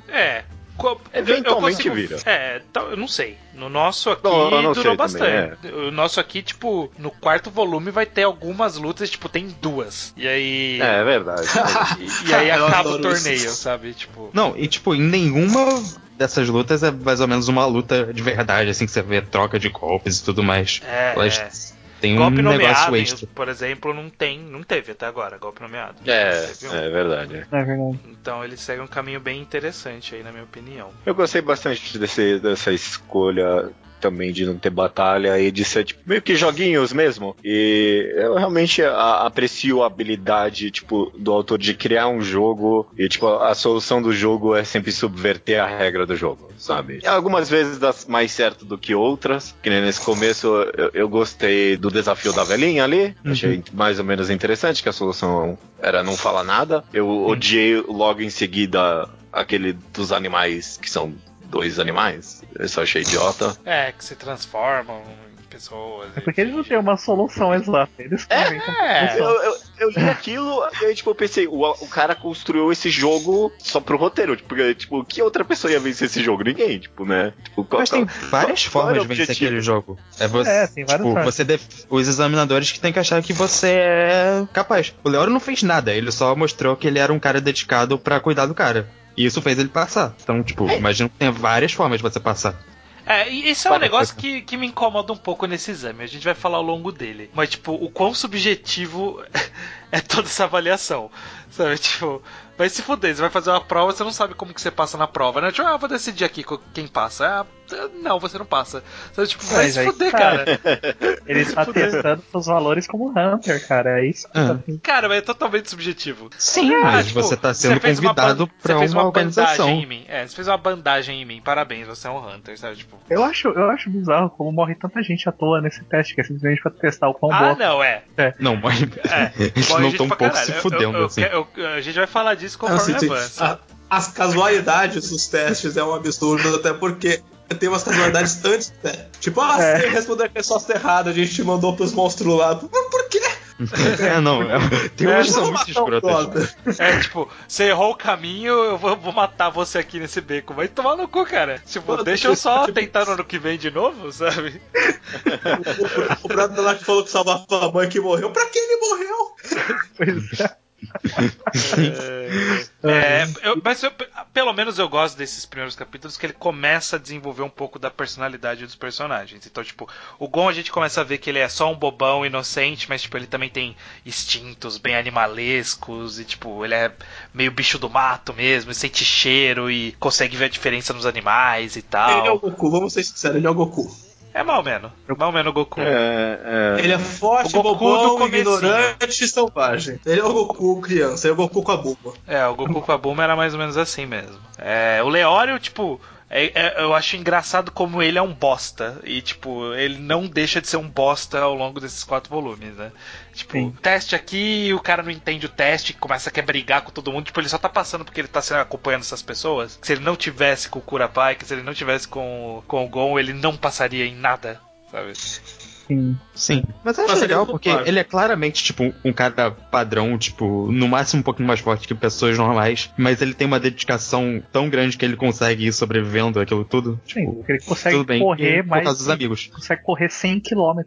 É. Co- Eventualmente eu consigo- vira. É, eu não sei. No nosso aqui Não, durou sei também, bastante. O nosso aqui, tipo, no quarto volume vai ter algumas lutas, tipo, tem duas. E aí. É, é verdade. E, e aí acaba o torneio, isso. sabe? Tipo. Não, e tipo, em nenhuma dessas lutas é mais ou menos uma luta de verdade, assim, que você vê troca de golpes e tudo mais. É, Elas um Golpe negócio nomeado, extra. por exemplo, não tem, não teve até agora, golpe nomeado. É, um. é verdade. É verdade. Então ele segue um caminho bem interessante aí, na minha opinião. Eu gostei bastante desse, dessa escolha também de não ter batalha e de ser tipo, meio que joguinhos mesmo. E eu realmente a- aprecio a habilidade tipo do autor de criar um jogo e tipo a solução do jogo é sempre subverter a regra do jogo, sabe? E algumas vezes dá mais certo do que outras. Que nesse começo eu, eu gostei do desafio da velhinha ali, achei mais ou menos interessante que a solução era não falar nada. Eu odiei logo em seguida aquele dos animais que são dois animais. Eu só achei idiota. É, que se transformam em pessoas. É porque eles não têm uma solução exata. Eles inventam É. Eu, eu, eu li aquilo e aí, tipo, eu pensei, o, o cara construiu esse jogo só pro roteiro. Tipo, porque, tipo, que outra pessoa ia vencer esse jogo? Ninguém, tipo, né? Tipo, qual- Mas tem qual- várias qual era formas de vencer objetivo? aquele jogo. É você, É, tem várias tipo, formas. você def- os examinadores que tem que achar que você é capaz. O Leoro não fez nada, ele só mostrou que ele era um cara dedicado pra cuidar do cara. E isso fez ele passar. Então, tipo, imagina que tem várias formas de você passar. É, e isso é um negócio que, que me incomoda um pouco nesse exame. A gente vai falar ao longo dele. Mas, tipo, o quão subjetivo é toda essa avaliação. Sabe, tipo, vai se fuder. Você vai fazer uma prova, você não sabe como que você passa na prova, né? Tipo, ah, vou decidir aqui quem passa. Ah, não, você não passa. Sabe, tipo, vai Mas se fuder, tá. cara. Ele está testando seus valores como Hunter, cara. É isso que Ah. tá Cara, mas é totalmente subjetivo. Sim, Ah, mas tipo, você tá sendo uma convidado você fez uma, uma organização. bandagem em mim. É, você fez uma bandagem em mim. Parabéns, você é um Hunter, sabe? Tipo. Eu acho, eu acho bizarro como morre tanta gente à toa nesse teste, que é simplesmente pra testar o quão Ah, boa. não, é. Não, mas É, eles morre não estão um pouco caralho. se Eu- fudendo, eu- eu- assim. eu- a gente vai falar disso Não, conforme assim, avança. a- as casualidades dos testes é um absurdo, até porque tem umas casualidades antes, né? Tipo, ah, É. você respondeu a resposta errada, a gente te mandou pros monstros lá. Mas por quê? É, não. é- tem umas que são muito o escrotas. brother. É tipo, você errou o caminho, eu vou, vou matar você aqui nesse beco. Vai tomar no cu, cara. Tipo, Pô, deixa eu só tentar no ano que vem de novo, sabe? O, o brother lá que falou que salvava a mãe que morreu. Pra que ele morreu? Pois é. É, eu- mas eu- pelo menos eu gosto desses primeiros capítulos que ele começa a desenvolver um pouco da personalidade dos personagens. Então, tipo, o Gon a gente começa a ver que ele é só um bobão inocente, mas tipo, ele também tem instintos bem animalescos e tipo, ele é meio bicho do mato mesmo, e sente cheiro e consegue ver a diferença nos animais e tal. Ele é o Goku, vamos ser sinceros, ele é o Goku. É mal menos. Mal menos Goku. É, é, Ele é forte, O Goku bobão, ignorante e selvagem. Ele é o Goku criança, ele é o Goku com a buba. É, o Goku com a Bulma era mais ou menos assim mesmo. É, o Leório, tipo, é- é- eu acho engraçado como ele é um bosta. E, tipo, ele não deixa de ser um bosta ao longo desses quatro volumes, né? Tipo, Sim. teste aqui o cara não entende o teste, começa a quer brigar com todo mundo. Tipo, ele só tá passando porque ele tá sendo, acompanhando essas pessoas. Se ele não tivesse com o Kurapai, que se ele não tivesse com, com o Gon, ele não passaria em nada, sabe? Sim. Sim. Mas eu acho Mas legal é porque ele é claramente, tipo, um cara padrão, tipo, no máximo um pouquinho mais forte que pessoas normais, mas ele tem uma dedicação tão grande que ele consegue ir sobrevivendo aquilo tudo. Sim, Tipo, porque ele consegue tudo bem, correr por mais. causa dos amigos. Consegue correr 100 km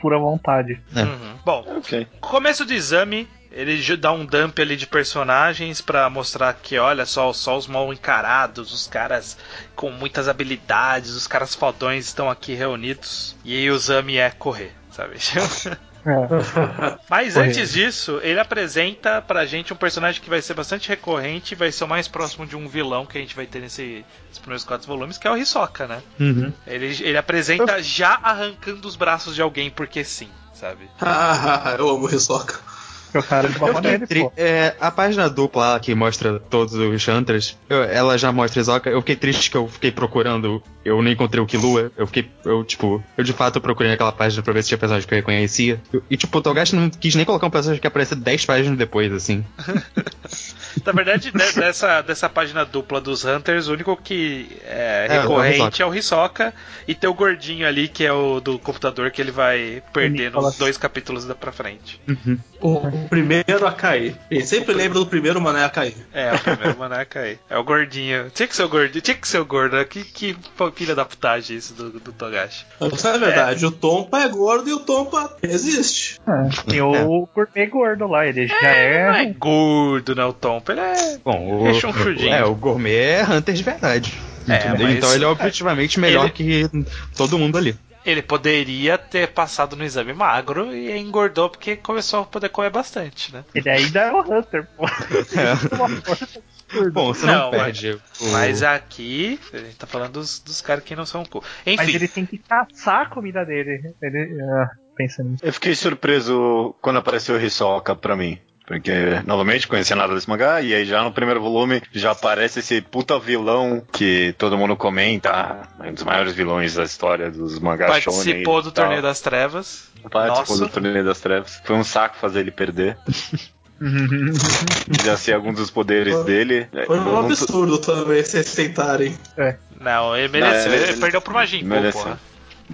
pura vontade. É. Uhum. Bom, ok. Começo do exame, ele dá um dump ali de personagens pra mostrar que, olha só, só os mal encarados, os caras com muitas habilidades, os caras fodões estão aqui reunidos. E aí o exame é correr, sabe? É. Mas antes disso, ele apresenta pra gente um personagem que vai ser bastante recorrente e vai ser o mais próximo de um vilão que a gente vai ter nesse- nesses primeiros quatro volumes, que é o Hisoka, né? Uhum. Ele, ele apresenta já arrancando os braços de alguém porque sim, sabe? eu amo o Hisoka. O cara de Tri- pô. é, a página dupla lá que mostra todos os Hunters, eu- ela já mostra Isoka. Eu fiquei triste que eu fiquei procurando, eu não encontrei o Killua. Eu fiquei, eu tipo, eu de fato procurei naquela página pra ver se tinha personagem que eu reconhecia. Eu- e tipo, o Togashi não quis nem colocar um personagem que aparece 10 páginas depois, assim. Na verdade, de- dessa, dessa página dupla dos Hunters, o único que é É, é o recorrente é o Hisoka. E tem o gordinho ali, que é o do computador, que ele vai perder nos Nicolas. dois capítulos da pra frente. O primeiro a cair. Ele sempre lembra do primeiro mané a cair. É, o primeiro manaca aí. É o gordinho. Tinha que ser o gordinho. Tinha que ser o gordo. né? Que, que filha da putagem isso do, do Togashi. Isso é verdade, o Tompa é gordo e o Tompa existe. É, Tem o gourmet gordo lá, ele já Não é é. gordo, né? O Tompa. Ele é. Bom, o, É é, o gourmet é Hunter de verdade. É, mas- Então ele é objetivamente melhor Ele- que todo mundo ali. Ele poderia ter passado no exame magro e engordou porque começou a poder comer bastante, né? Ele ainda é o Hunter, pô. É. Bom, você não, Não, perde. o- Mas aqui, a gente tá falando dos, dos caras que não são cu. Enfim, Mas ele tem que caçar a comida dele. Ele, nisso. Eu fiquei surpreso quando apareceu o Hisoka pra mim. Porque, novamente, conhecia nada desse mangá, e aí já no primeiro volume já aparece esse puta vilão que todo mundo comenta, ah, é um dos maiores vilões da história dos mangás shonen participou do tal. Torneio das Trevas. Participou Nossa. do Torneio das Trevas. Foi um saco fazer ele perder. Já sei alguns dos poderes Foi- dele. É, Foi um não absurdo também vocês tentarem. Não, ele mereceu. Não, ele ele- perdeu pro Majin, mereceu. porra.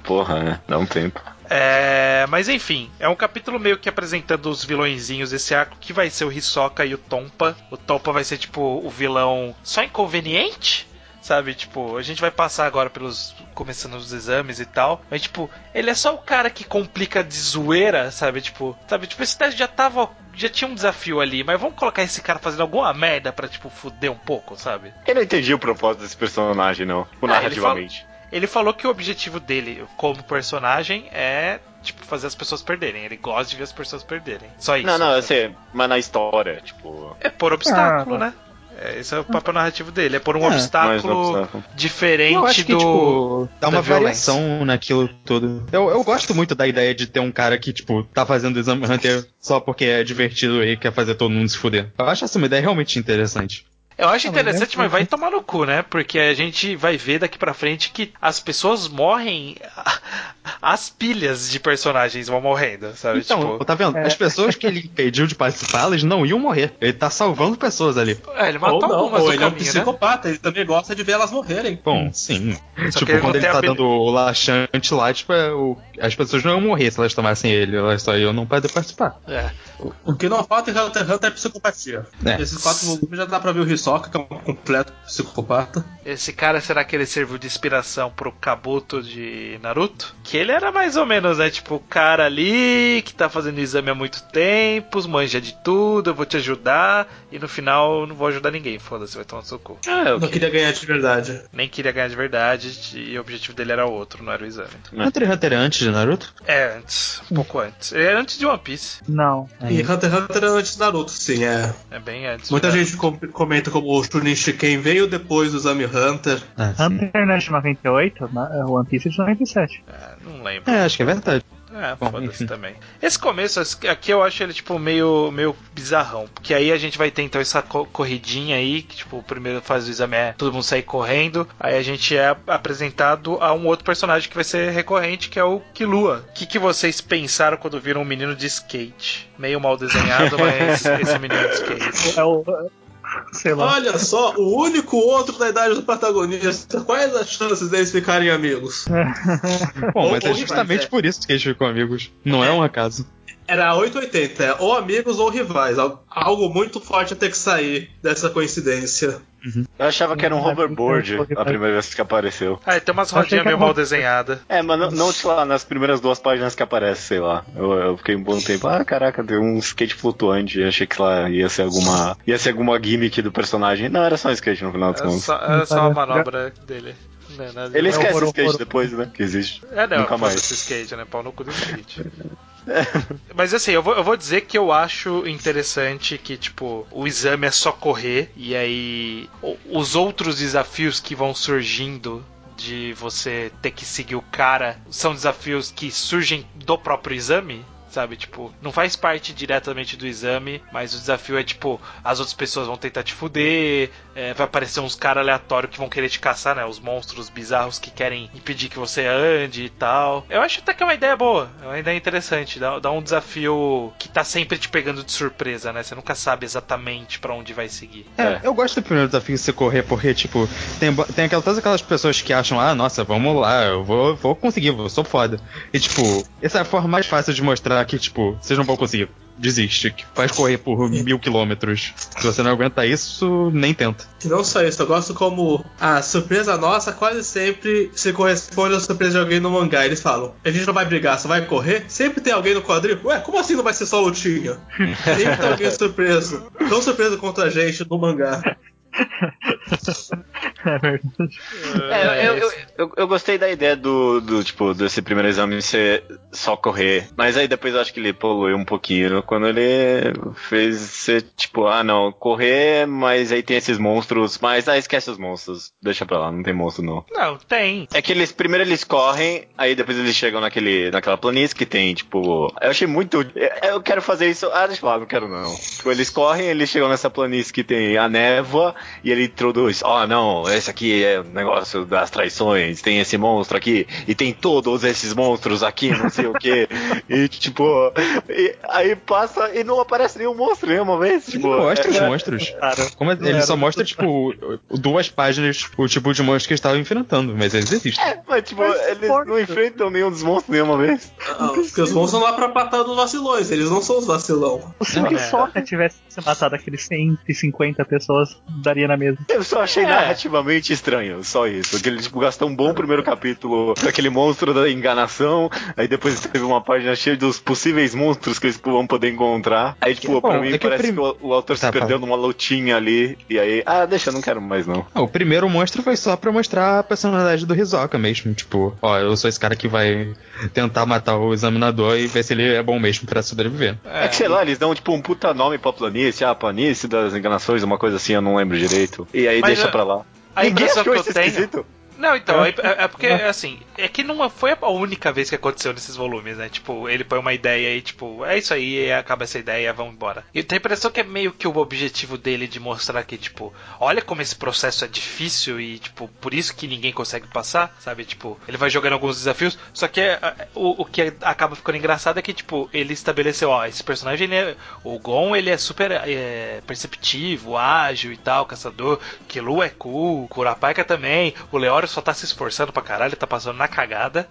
Porra, né? Dá um tempo. É, mas enfim, é um capítulo meio que apresentando os vilõezinhos desse arco, que vai ser o Hisoka e o Tompa. O Tompa vai ser tipo o vilão só inconveniente, sabe? Tipo, a gente vai passar agora pelos. começando os exames e tal. Mas, tipo, ele é só o cara que complica de zoeira, sabe? Tipo, sabe? Tipo, esse teste já tava. Já tinha um desafio ali, mas vamos colocar esse cara fazendo alguma merda pra, tipo, fuder um pouco, sabe? Eu não entendi o propósito desse personagem, não. Tipo, narrativamente. Ele falou que o objetivo dele como personagem é, tipo, fazer as pessoas perderem. Ele gosta de ver as pessoas perderem. Só isso. Não, não, eu sei, mas na história, tipo. É por obstáculo, Ah, né? É, esse é o papel narrativo dele. É por um É, obstáculo obstáculo. diferente Eu acho que, do. tipo, dá uma violência. variação naquilo tudo. Eu, eu gosto muito da ideia de ter um cara que, tipo, tá fazendo exame Hunter só porque é divertido e quer fazer todo mundo se fuder. Eu acho essa uma ideia realmente interessante. Eu acho Ah, interessante, é- mas vai tomar no cu, né? Porque a gente vai ver daqui pra frente que as pessoas morrem as pilhas de personagens vão morrendo, sabe? Então, tipo, tá vendo? é. As pessoas que ele impediu de participar, elas não iam morrer. Ele tá salvando pessoas ali. é, ele Ou matou não, algumas ou ele é um caminho, né? psicopata, ele também gosta de ver elas morrerem. Bom, sim. Só tipo, quando ele tá dando o laxante lá, tipo, é o- as pessoas não iam morrer se elas tomassem ele. Elas só iam não poder participar. É. O que não falta em Hunter x Hunter é psicopatia. É. Esses quatro volumes já dá pra ver o Hisoka, que é um completo psicopata. Esse cara, será que ele serviu de inspiração pro Kabuto de Naruto? Que ele era mais ou menos, né? Tipo, o cara ali que tá fazendo exame há muito tempo, manja de tudo, eu vou te ajudar, e no final eu não vou ajudar ninguém, foda-se, vai tomar no seu cu. Ah, Eu não queria ganhar de verdade. Nem queria ganhar de verdade, e o objetivo dele era outro, não era o exame. Hunter x Hunter é antes de Naruto? É, antes, um pouco antes. É antes de One Piece. Não. E Hunter x Hunter é antes de Naruto, sim, é. É bem antes. Muita gente com- comenta como o Chunin Shiken veio depois do Exame Hunter. Ah. Hunter não é de 98, na- é One Piece é de 97. É, não lembro. É, acho que é verdade. É, Bom, foda-se também. Esse começo aqui eu acho ele, tipo, meio, meio bizarrão. Porque aí a gente vai ter, então, essa co- corridinha aí, que, tipo, o primeiro fase do exame é todo mundo sair correndo. Aí a gente é apresentado a um outro personagem que vai ser recorrente, que é o Killua. O que, que vocês pensaram quando viram um menino de skate? Meio mal desenhado, mas esse menino de skate. É o. Sei lá. Olha só, o único outro da idade do protagonista. Quais as chances deles ficarem amigos? Bom, Ou- mas é ou justamente rivais, é. por isso que eles ficam amigos. Não é um acaso. Era 880, é ou amigos ou rivais. Al- Algo muito forte a ter que sair dessa coincidência. Eu achava que era um Não, hoverboard não, não, a primeira vez que apareceu. Ah, tem umas rodinhas meio era mal desenhadas. É, mas não, não, sei lá, nas primeiras duas páginas que aparece, sei lá. Eu, eu fiquei um bom tempo, ah, caraca, tem um skate flutuante. Eu achei que lá ia ser alguma. ia ser alguma gimmick do personagem. Não, era só um skate no final dos É contos. só, é só uma manobra dele. Não é nada Ele demais. esquece o skate depois, né? Que existe. É, não, Nunca mais. skate, né? Pau no cu do skate. Mas assim, eu vou, eu vou dizer que eu acho interessante que, tipo, o exame é só correr, e aí os outros desafios que vão surgindo de você ter que seguir o cara são desafios que surgem do próprio exame. Sabe, tipo, não faz parte diretamente do exame, mas o desafio é tipo, as outras pessoas vão tentar te fuder, é, vai aparecer uns caras aleatórios que vão querer te caçar, né? Os monstros bizarros que querem impedir que você ande e tal. Eu acho até que é uma ideia boa, é uma ideia interessante. Dá, dá um desafio que tá sempre te pegando de surpresa, né? Você nunca sabe exatamente pra onde vai seguir. É, É. eu gosto do primeiro desafio você correr, porque, tipo, tem, tem aquela, todas aquelas pessoas que acham, ah, nossa, vamos lá, eu vou, vou conseguir, eu sou foda. E, tipo, essa é a forma mais fácil de mostrar que, tipo, vocês não vão conseguir. Desiste, que faz correr por mil quilômetros. Se você não aguenta isso, nem tenta. Não só isso, eu gosto como a surpresa nossa quase sempre se corresponde à surpresa de alguém no mangá. Eles falam, a gente não vai brigar, só vai correr? Sempre tem alguém no quadril? Ué, como assim não vai ser só lutinha? Sempre tem alguém surpreso. Tão surpreso contra a gente no mangá. É verdade. É, eu, eu, eu, eu gostei da ideia do, do, tipo, desse primeiro exame ser só correr. Mas aí depois eu acho que ele poluiu um pouquinho quando ele fez ser, tipo, ah não, correr, mas aí tem esses monstros, mas ah, esquece os monstros. Deixa pra lá, não tem monstro não. Não, tem. É que eles, primeiro eles correm, aí depois eles chegam naquele, naquela planície que tem, tipo, eu achei muito, eu- eu quero fazer isso, ah, deixa eu falar, não quero não. Tipo, eles correm, eles chegam nessa planície que tem a névoa, e ele introduz, ó, não, esse aqui é o negócio das traições, tem esse monstro aqui, e tem todos esses monstros aqui, não sei o que, e tipo, e aí passa e não aparece nenhum monstro nenhuma vez, Ele tipo, mostra os é- monstros. Cara, Como é- ele era só mostra, tipo, duas páginas, o tipo de monstro que eles estavam enfrentando, mas eles existem. é, mas tipo, Mas eles não enfrentam nenhum dos monstros nenhuma vez. Ah, Porque os monstros são lá pra matar dos vacilões, eles não são os vacilão. se o É. Hisoka tivesse matado aqueles 150 pessoas, na mesma. Eu só achei É. narrativamente estranho, só isso. Que ele tipo, gastou um bom primeiro capítulo com aquele monstro da enganação, aí depois teve uma página cheia dos possíveis monstros que eles vão poder encontrar. Aí, tipo, Bom, pra mim é que o parece prim- que o, o autor Tá, se perdeu fala. numa lutinha ali, e aí, ah, deixa, eu não quero mais não. Ah, o primeiro monstro foi só pra mostrar a personalidade do Hisoka mesmo. Tipo, ó, eu sou esse cara que vai tentar matar o examinador e ver se ele é bom mesmo pra sobreviver. É, que sei lá, eles dão tipo um puta nome pra planície, ah, planície das enganações, uma coisa assim, eu não lembro direito. E aí Mas deixa a- pra lá. A Ninguém impressão que eu tenho. esquisito? Não, então, é, é- é porque, é. assim, é que não foi a única vez que aconteceu nesses volumes, né? Tipo, ele põe uma ideia e, tipo, é isso aí, acaba essa ideia, vamos embora. E tem a impressão que é meio que o objetivo dele de mostrar que, tipo, olha como esse processo é difícil e, tipo, por isso que ninguém consegue passar, sabe? Tipo, ele vai jogando alguns desafios, só que é, é, o, o que acaba ficando engraçado é que, tipo, ele estabeleceu, ó, esse personagem, é, o Gon, ele é super é, perceptivo, ágil e tal, caçador, Killua é cool, Kurapika também, o Leório só tá se esforçando pra caralho, tá passando na cagada.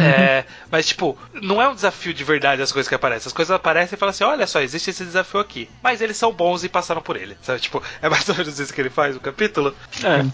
É, mas, tipo, não é um desafio de verdade as coisas que aparecem. As coisas aparecem e falam assim: olha só, existe esse desafio aqui. Mas eles são bons e passaram por ele. Sabe? Tipo, é mais ou menos isso que ele faz no capítulo. É.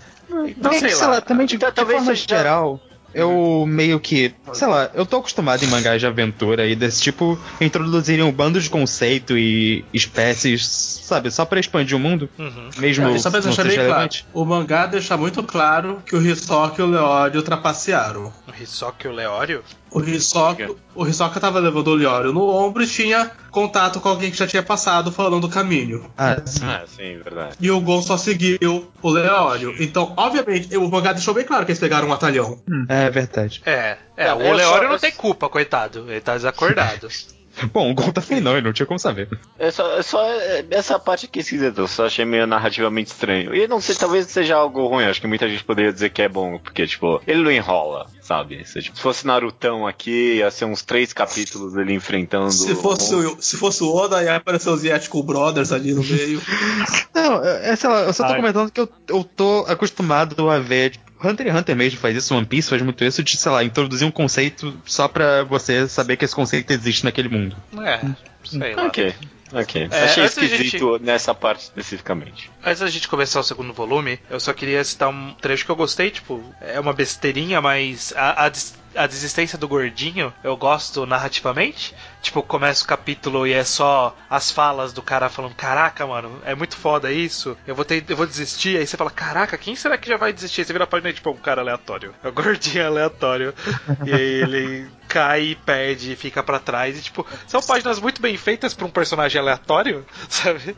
Então, sei, lá. também de, Então, de talvez forma seja- geral, eu meio que, sei lá, eu tô acostumado em mangás de aventura e desse tipo introduzirem um bando de conceito e espécies, sabe, só pra expandir o mundo, Uhum. mesmo E só pra deixar bem claro, relevante. o mangá deixa muito claro que o Hisoka e o Leório trapacearam. O Hisoka e o Leório? O Hisoka, o Hisoka tava levando o Leório no ombro e tinha contato com alguém que já tinha passado falando do caminho. Ah, sim. Ah, sim, verdade. E o Gon só seguiu o Leório. Então, obviamente, o mangá deixou bem claro que eles pegaram um atalhão. É verdade. É, é, Não, o Leório só- não tem culpa, coitado. Ele tá desacordado. Bom, o Gon também não, ele não tinha como saber. É só, é só é, essa parte que esquisita, eu só achei meio narrativamente estranho. E não sei, talvez seja algo ruim, acho que muita gente poderia dizer que é bom, porque, tipo, ele não enrola, sabe? Se, tipo, se fosse Narutão aqui, ia ser uns três capítulos ele enfrentando. Se fosse, o, se fosse o Oda, ia aparecer os Yetico Brothers ali no meio. Não, é, é, sei lá, eu só tô Ai. comentando que eu, eu tô acostumado a ver. Hunter x Hunter mesmo faz isso, One Piece faz muito isso, de, sei lá, introduzir um conceito só pra você saber que esse conceito existe naquele mundo. É, sei lá. Ok, ok. É, achei esquisito nessa parte especificamente. Antes da gente começar o segundo volume, eu só queria citar um trecho que eu gostei, tipo, é uma besteirinha, mas a, a, a desistência do gordinho eu gosto narrativamente. Tipo, começa o capítulo e é só as falas do cara falando: Caraca, mano, é muito foda isso, eu vou, ter, eu vou desistir. Aí você fala: Caraca, quem será que já vai desistir? Aí você vira a página e tipo, é um cara aleatório. É o gordinho aleatório. e aí ele cai e perde e fica pra trás. E tipo, são páginas muito bem feitas pra um personagem aleatório, sabe?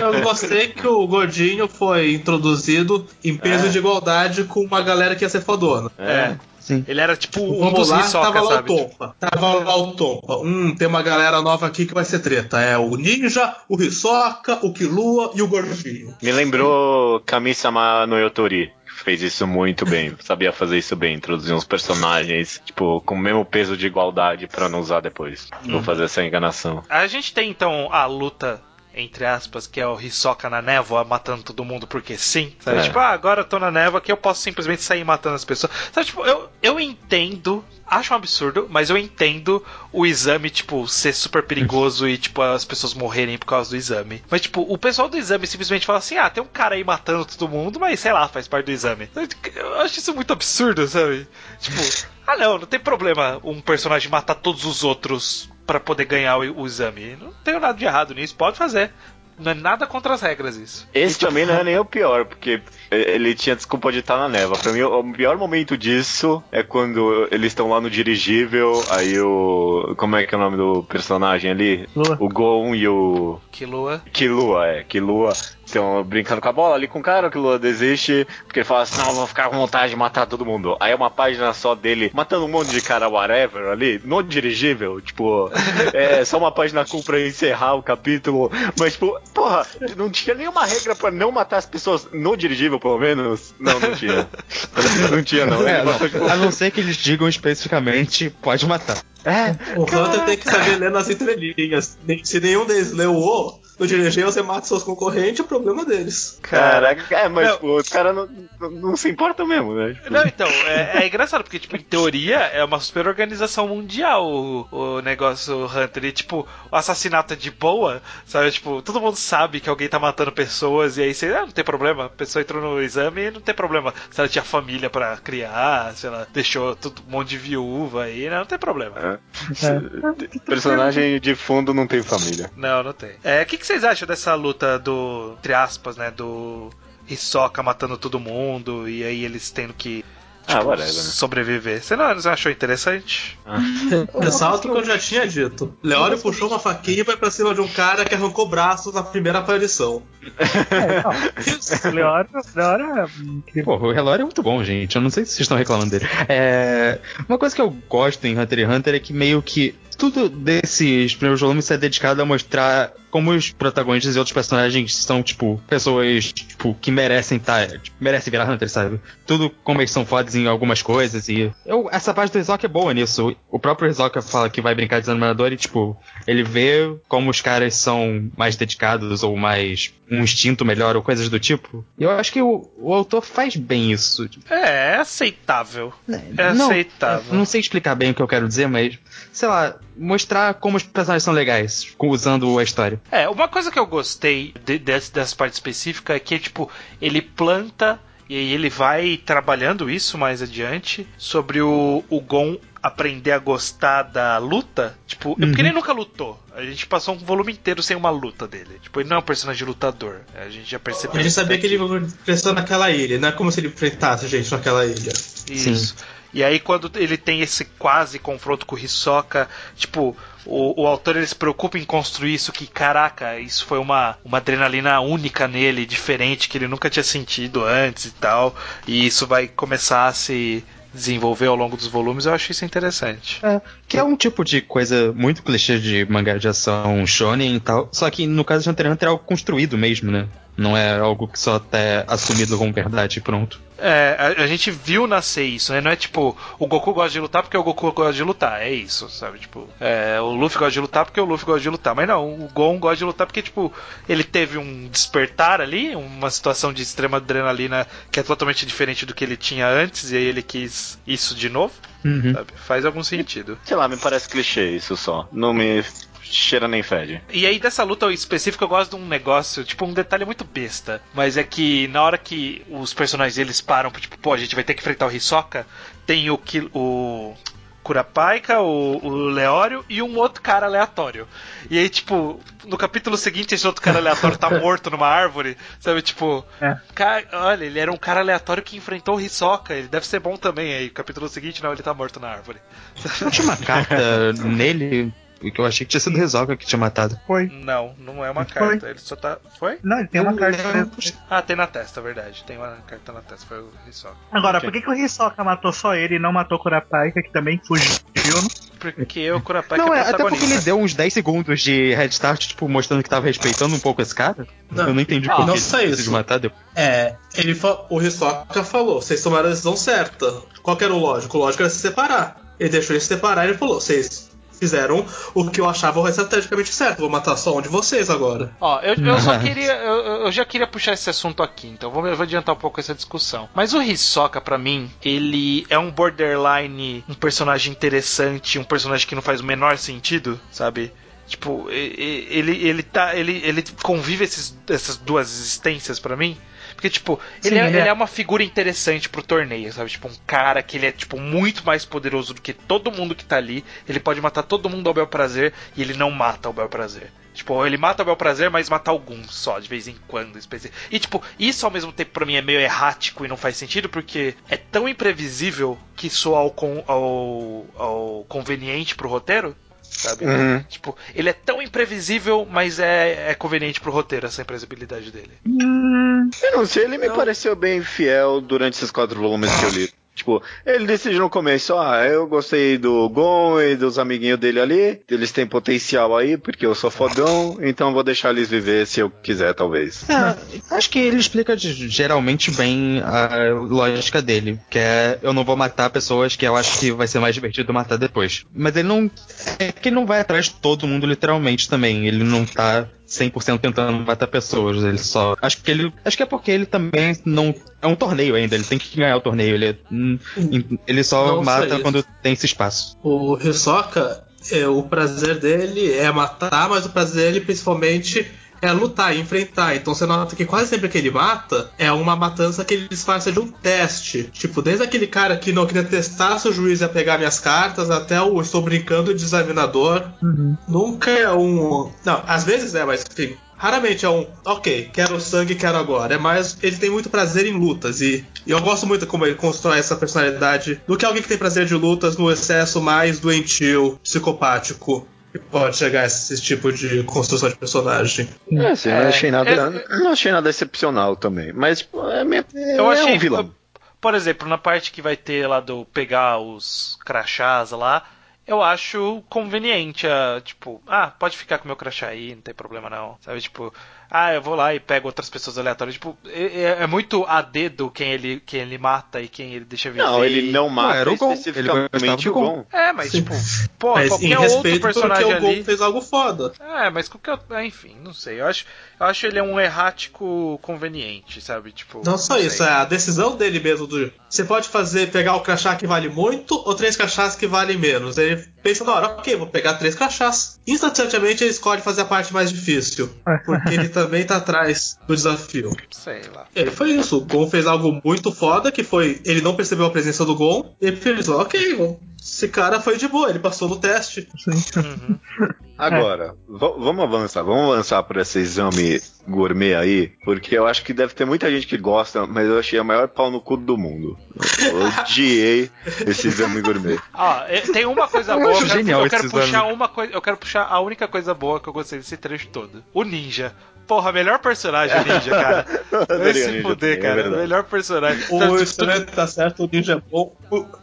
Eu, eu gostei que o Gordinho foi introduzido em peso É. de igualdade com uma galera que ia ser fodona. É. Sim. Ele era tipo O um dos Popular Hisoka, tava lá sabe? o Tompa. Tava lá o Tompa. Hum, tem uma galera nova aqui que vai ser treta. É o Ninja, o Hisoka, o Killua e o Gordinho. Me lembrou Kami-sama no Yotori. Fez isso muito bem, sabia fazer isso bem, introduzir uns personagens, tipo, com o mesmo peso de igualdade pra não usar depois. Vou fazer essa enganação. A gente tem então a luta, entre aspas, que é o Hisoka na névoa matando todo mundo porque sim. Sabe? É. Tipo, ah, agora eu tô na névoa que eu posso simplesmente sair matando as pessoas. Sabe, tipo, eu, eu entendo. Acho um absurdo, mas eu entendo o exame, tipo, ser super perigoso e, tipo, as pessoas morrerem por causa do exame. Mas, tipo, o pessoal do exame simplesmente fala assim: ah, tem um cara aí matando todo mundo, mas sei lá, faz parte do exame. Eu acho isso muito absurdo, sabe? Tipo, ah, não, não tem problema um personagem matar todos os outros pra poder ganhar o, o exame. Não tem nada de errado nisso, pode fazer. Não é nada contra as regras isso. Esse também não é nem o pior, porque ele tinha desculpa de estar na neva. Pra mim, o pior momento disso é quando eles estão lá no dirigível, aí o. Como é que é o nome do personagem ali? Lua. O Gon e o. Killua. Kilua, é. Kilua estão brincando com a bola ali com o cara, o Kilua desiste, porque ele fala assim, não, eu vou ficar com vontade de matar todo mundo. Aí é uma página só dele matando um monte de cara whatever ali, no dirigível, tipo, é só uma página cool pra encerrar o capítulo, mas tipo, porra, não tinha nenhuma regra pra não matar as pessoas no dirigível, pelo menos? Não, não tinha. Não tinha, não. É, matou, tipo, não, a não ser que eles digam especificamente, pode matar. é, O Hunter tem que saber ler nas entrelinhas. Se nenhum deles leu o no dirigível, você mata seus concorrentes, é problema deles. Caraca, é, mas Não. tipo, os caras não, não, não se importam mesmo, né? Tipo, Não, então, é, é engraçado, porque, tipo, em teoria é uma super organização mundial o, o negócio Hunter. E, tipo, o assassinato é de boa, sabe? Tipo, todo mundo sabe que alguém tá matando pessoas e aí você, ah, não tem problema. A pessoa entrou no exame e não tem problema. Se ela tinha família pra criar, se ela deixou tudo, um monte de viúva aí, não, não tem problema. É. Personagem de fundo não tem família. Não, não tem. É, o que, que vocês acham dessa luta do, entre aspas, né, do Hisoka matando todo mundo e aí eles tendo que Ah, whatever, né? sobreviver. Você não, não achou interessante? Ressalto que eu já tinha dito. Leório puxou uma faquinha e foi pra cima de um cara que arrancou braços na primeira aparição. É, não. Leório, Leório é incrível. Pô, o relógio é muito bom, gente. Eu não sei se vocês estão reclamando dele. É... Uma coisa que eu gosto em Hunter x Hunter é que meio que tudo desses primeiros volumes é dedicado a mostrar como os protagonistas e outros personagens são, tipo, pessoas, tipo, que merecem estar, tipo, merecem virar Hunter, sabe? Tudo como eles são fodas em algumas coisas e... Eu, essa parte do Hisoka é boa nisso. O próprio Hisoka fala que vai brincar de examinador e, tipo, ele vê como os caras são mais dedicados ou mais um instinto melhor ou coisas do tipo. E eu acho que o, o autor faz bem isso. É, é aceitável. É não, aceitável. eu Não sei explicar bem o que eu quero dizer, mas, sei lá, mostrar como os personagens são legais, usando a história. É, uma coisa que eu gostei de- desse- dessa parte específica é que, tipo, ele planta e aí ele vai trabalhando isso mais adiante sobre o, o Gon aprender a gostar da luta. Tipo, é porque ele nunca lutou. A gente passou um volume inteiro sem uma luta dele. Tipo, ele não é um personagem lutador. A gente já percebeu. A gente sabia que ele cresceu naquela ilha, não é como se ele enfrentasse gente naquela ilha. Isso. E aí quando ele tem esse quase confronto com o Hisoka, tipo, o, o autor ele se preocupa em construir isso que, caraca, isso foi uma, uma adrenalina única nele, diferente, que ele nunca tinha sentido antes e tal. E isso vai começar a se desenvolver ao longo dos volumes, eu acho isso interessante. É, que é um tipo de coisa muito clichê de mangá de ação shonen e tal. Só que no caso de Hunter x Hunter é algo construído mesmo, né? Não é algo que só tá assumido como verdade e pronto. É, a, a gente viu nascer isso, né? Não é tipo, o Goku gosta de lutar porque o Goku gosta de lutar. É isso, sabe? Tipo, é, o Luffy gosta de lutar porque o Luffy gosta de lutar. Mas não, o Gon gosta de lutar porque, tipo, ele teve um despertar ali, uma situação de extrema adrenalina que é totalmente diferente do que ele tinha antes, e aí ele quis isso de novo, Uhum. sabe? Faz algum sentido. Sei lá, me parece clichê isso só. Não me cheira nem fede. E aí dessa luta específica eu gosto de um negócio, tipo um detalhe muito besta, mas é que na hora que os personagens eles param, tipo, pô, a gente vai ter que enfrentar o Hisoka, tem o o Curapaika, o, o Leório e um outro cara aleatório. E aí, tipo, no capítulo seguinte, esse outro cara aleatório tá morto numa árvore, sabe? Tipo, É. ca- olha, ele era um cara aleatório que enfrentou o Hisoka, ele deve ser bom também. Aí, capítulo seguinte, não, ele tá morto na árvore. Não tinha uma carta nele que eu achei que tinha sido o Hisoka que tinha matado. Foi. Não, não é uma Foi. carta, ele só tá. Foi? Não, ele tem uma Eu carta. lembro. Ah, tem na testa, é verdade. Tem uma carta na testa, foi o Hisoka. Agora, por que, que o Hisoka matou só ele e não matou Kurapika, que também fugiu? Porque o Kurapika Não, é é, até porque protagonista. ele deu uns 10 segundos de head start, tipo, mostrando que tava respeitando um pouco esse cara. Não. eu não entendi Ah, por não que só ele isso. decidiu matar depois. É, ele fa- o Hisoka falou, vocês tomaram a decisão certa. Qual que era o lógico? O lógico era se separar. Ele deixou eles se separar e ele falou, vocês fizeram o que eu achava estrategicamente certo, vou matar só um de vocês agora. Ó, eu, eu só queria. Eu, eu já queria puxar esse assunto aqui, então vou, eu vou adiantar um pouco essa discussão. Mas o Hisoka, pra mim, ele é um borderline, um personagem interessante, um personagem que não faz o menor sentido, sabe? Tipo, ele, ele tá. Ele, ele convive esses, essas duas existências pra mim. Porque, tipo, ele, Sim, é, ele ele é- é uma figura interessante pro torneio, sabe? Tipo, um cara que ele é, tipo, muito mais poderoso do que todo mundo que tá ali. Ele pode matar todo mundo ao bel prazer e ele não mata ao bel prazer. Tipo, ele mata ao bel prazer, mas mata alguns só, de vez em quando. E, tipo, isso ao mesmo tempo pra mim é meio errático e não faz sentido, porque é tão imprevisível que soa ao, con- ao, ao conveniente pro roteiro, sabe? Uhum. Tipo, ele é tão imprevisível, mas é, é conveniente pro roteiro essa imprevisibilidade dele. Eu não sei, ele me pareceu bem fiel durante esses quatro volumes que eu li. Tipo, ele decide no começo, ah, eu gostei do Gon e dos amiguinhos dele ali, eles têm potencial aí, porque eu sou fodão, então vou deixar eles viver se eu quiser, talvez. É, acho que ele explica geralmente bem a lógica dele, que é eu não vou matar pessoas que eu acho que vai ser mais divertido matar depois. Mas ele não. É que ele não vai atrás de todo mundo literalmente também. Ele não tá 100% tentando matar pessoas. Ele só. Acho que ele. Acho que é porque ele também não. É um torneio ainda, ele tem que ganhar o torneio. Ele, hum, ele só mata isso. quando tem esse espaço. O Hisoka, é, o prazer dele é matar, mas o prazer dele principalmente é lutar e enfrentar. Então você nota que quase sempre que ele mata é uma matança que ele disfarça de um teste. Tipo, desde aquele cara que não queria testar se o juiz ia pegar minhas cartas, até o estou brincando de examinador. Uhum. Nunca é um. Não, às vezes é, mas enfim. Raramente é um, ok, quero sangue, quero agora. É mais, ele tem muito prazer em lutas. E, e eu gosto muito como ele constrói essa personalidade do que alguém que tem prazer de lutas no excesso mais doentio, psicopático. Que pode chegar a esse tipo de construção de personagem. É, assim, É, não achei nada. é- não achei nada excepcional também. Mas, tipo, é, meio- Eu é achei. um vilão. Por exemplo, na parte que vai ter lá do pegar os crachás lá, eu acho conveniente tipo, ah, pode ficar com o meu crachá aí, não tem problema não. Sabe, tipo, ah, eu vou lá e pego outras pessoas aleatórias. Tipo, é, é- é muito a dedo quem ele, quem ele mata e quem ele deixa viver. Não, ele não mata era o Gon. Ele especificamente do o Gon. É, mas Sim. tipo, pô, mas em qualquer outro respeito porque personagem o Gon ali. fez algo foda. É, mas qualquer outro. ah, Enfim, não sei. Eu acho, eu acho ele um errático conveniente, sabe? Tipo. Não só sei. isso, é a decisão dele mesmo do. Você pode fazer pegar o crachá que vale muito ou três crachás que valem menos. Ele pensa na hora, ok, vou pegar três crachás. Instantaneamente ele escolhe fazer a parte mais difícil. Porque ele também tá atrás do desafio. Sei lá. Ele foi isso. O Gon fez algo muito foda, que foi. Ele não percebeu a presença do Gon. E ele pensou, ok, Gon, esse cara foi de boa, ele passou no teste. Uhum. Agora, va- vamos avançar, vamos avançar por esse exame gourmet aí, porque eu acho que deve ter muita gente que gosta, mas eu achei a maior pau no cu do mundo. Eu odiei esse exame gourmet. Ah, é- tem uma coisa boa. Eu quero, genial eu quero puxar exame. uma coisa. Eu quero puxar a única coisa boa que eu gostei desse trecho todo. O ninja. Porra, melhor personagem ninja, cara. Vai se fuder, é cara. verdade. melhor personagem. O instrumento tá certo, o ninja é bom.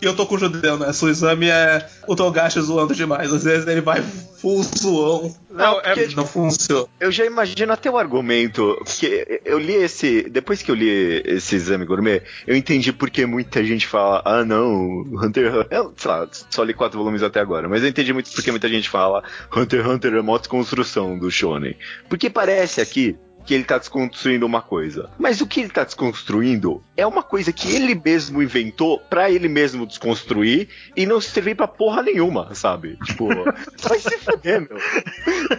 E eu tô com o judeu, né? O exame é o Togashi zoando demais. Às vezes ele vai full zoão. Não, é- Não funciona. Eu já imagino até o argumento, porque eu li esse. Depois que eu li esse exame gourmet, eu entendi porque muita gente fala, ah não, Hunter x Hunter. Eu, sei lá, só li quatro volumes até agora, mas eu entendi muito porque muita gente fala Hunter x Hunter é uma desconstrução do Shonen. Porque parece aqui que ele tá desconstruindo uma coisa. Mas o que ele tá desconstruindo é uma coisa que ele mesmo inventou pra ele mesmo desconstruir e não servir pra porra nenhuma, sabe? Tipo, vai se fuder, meu.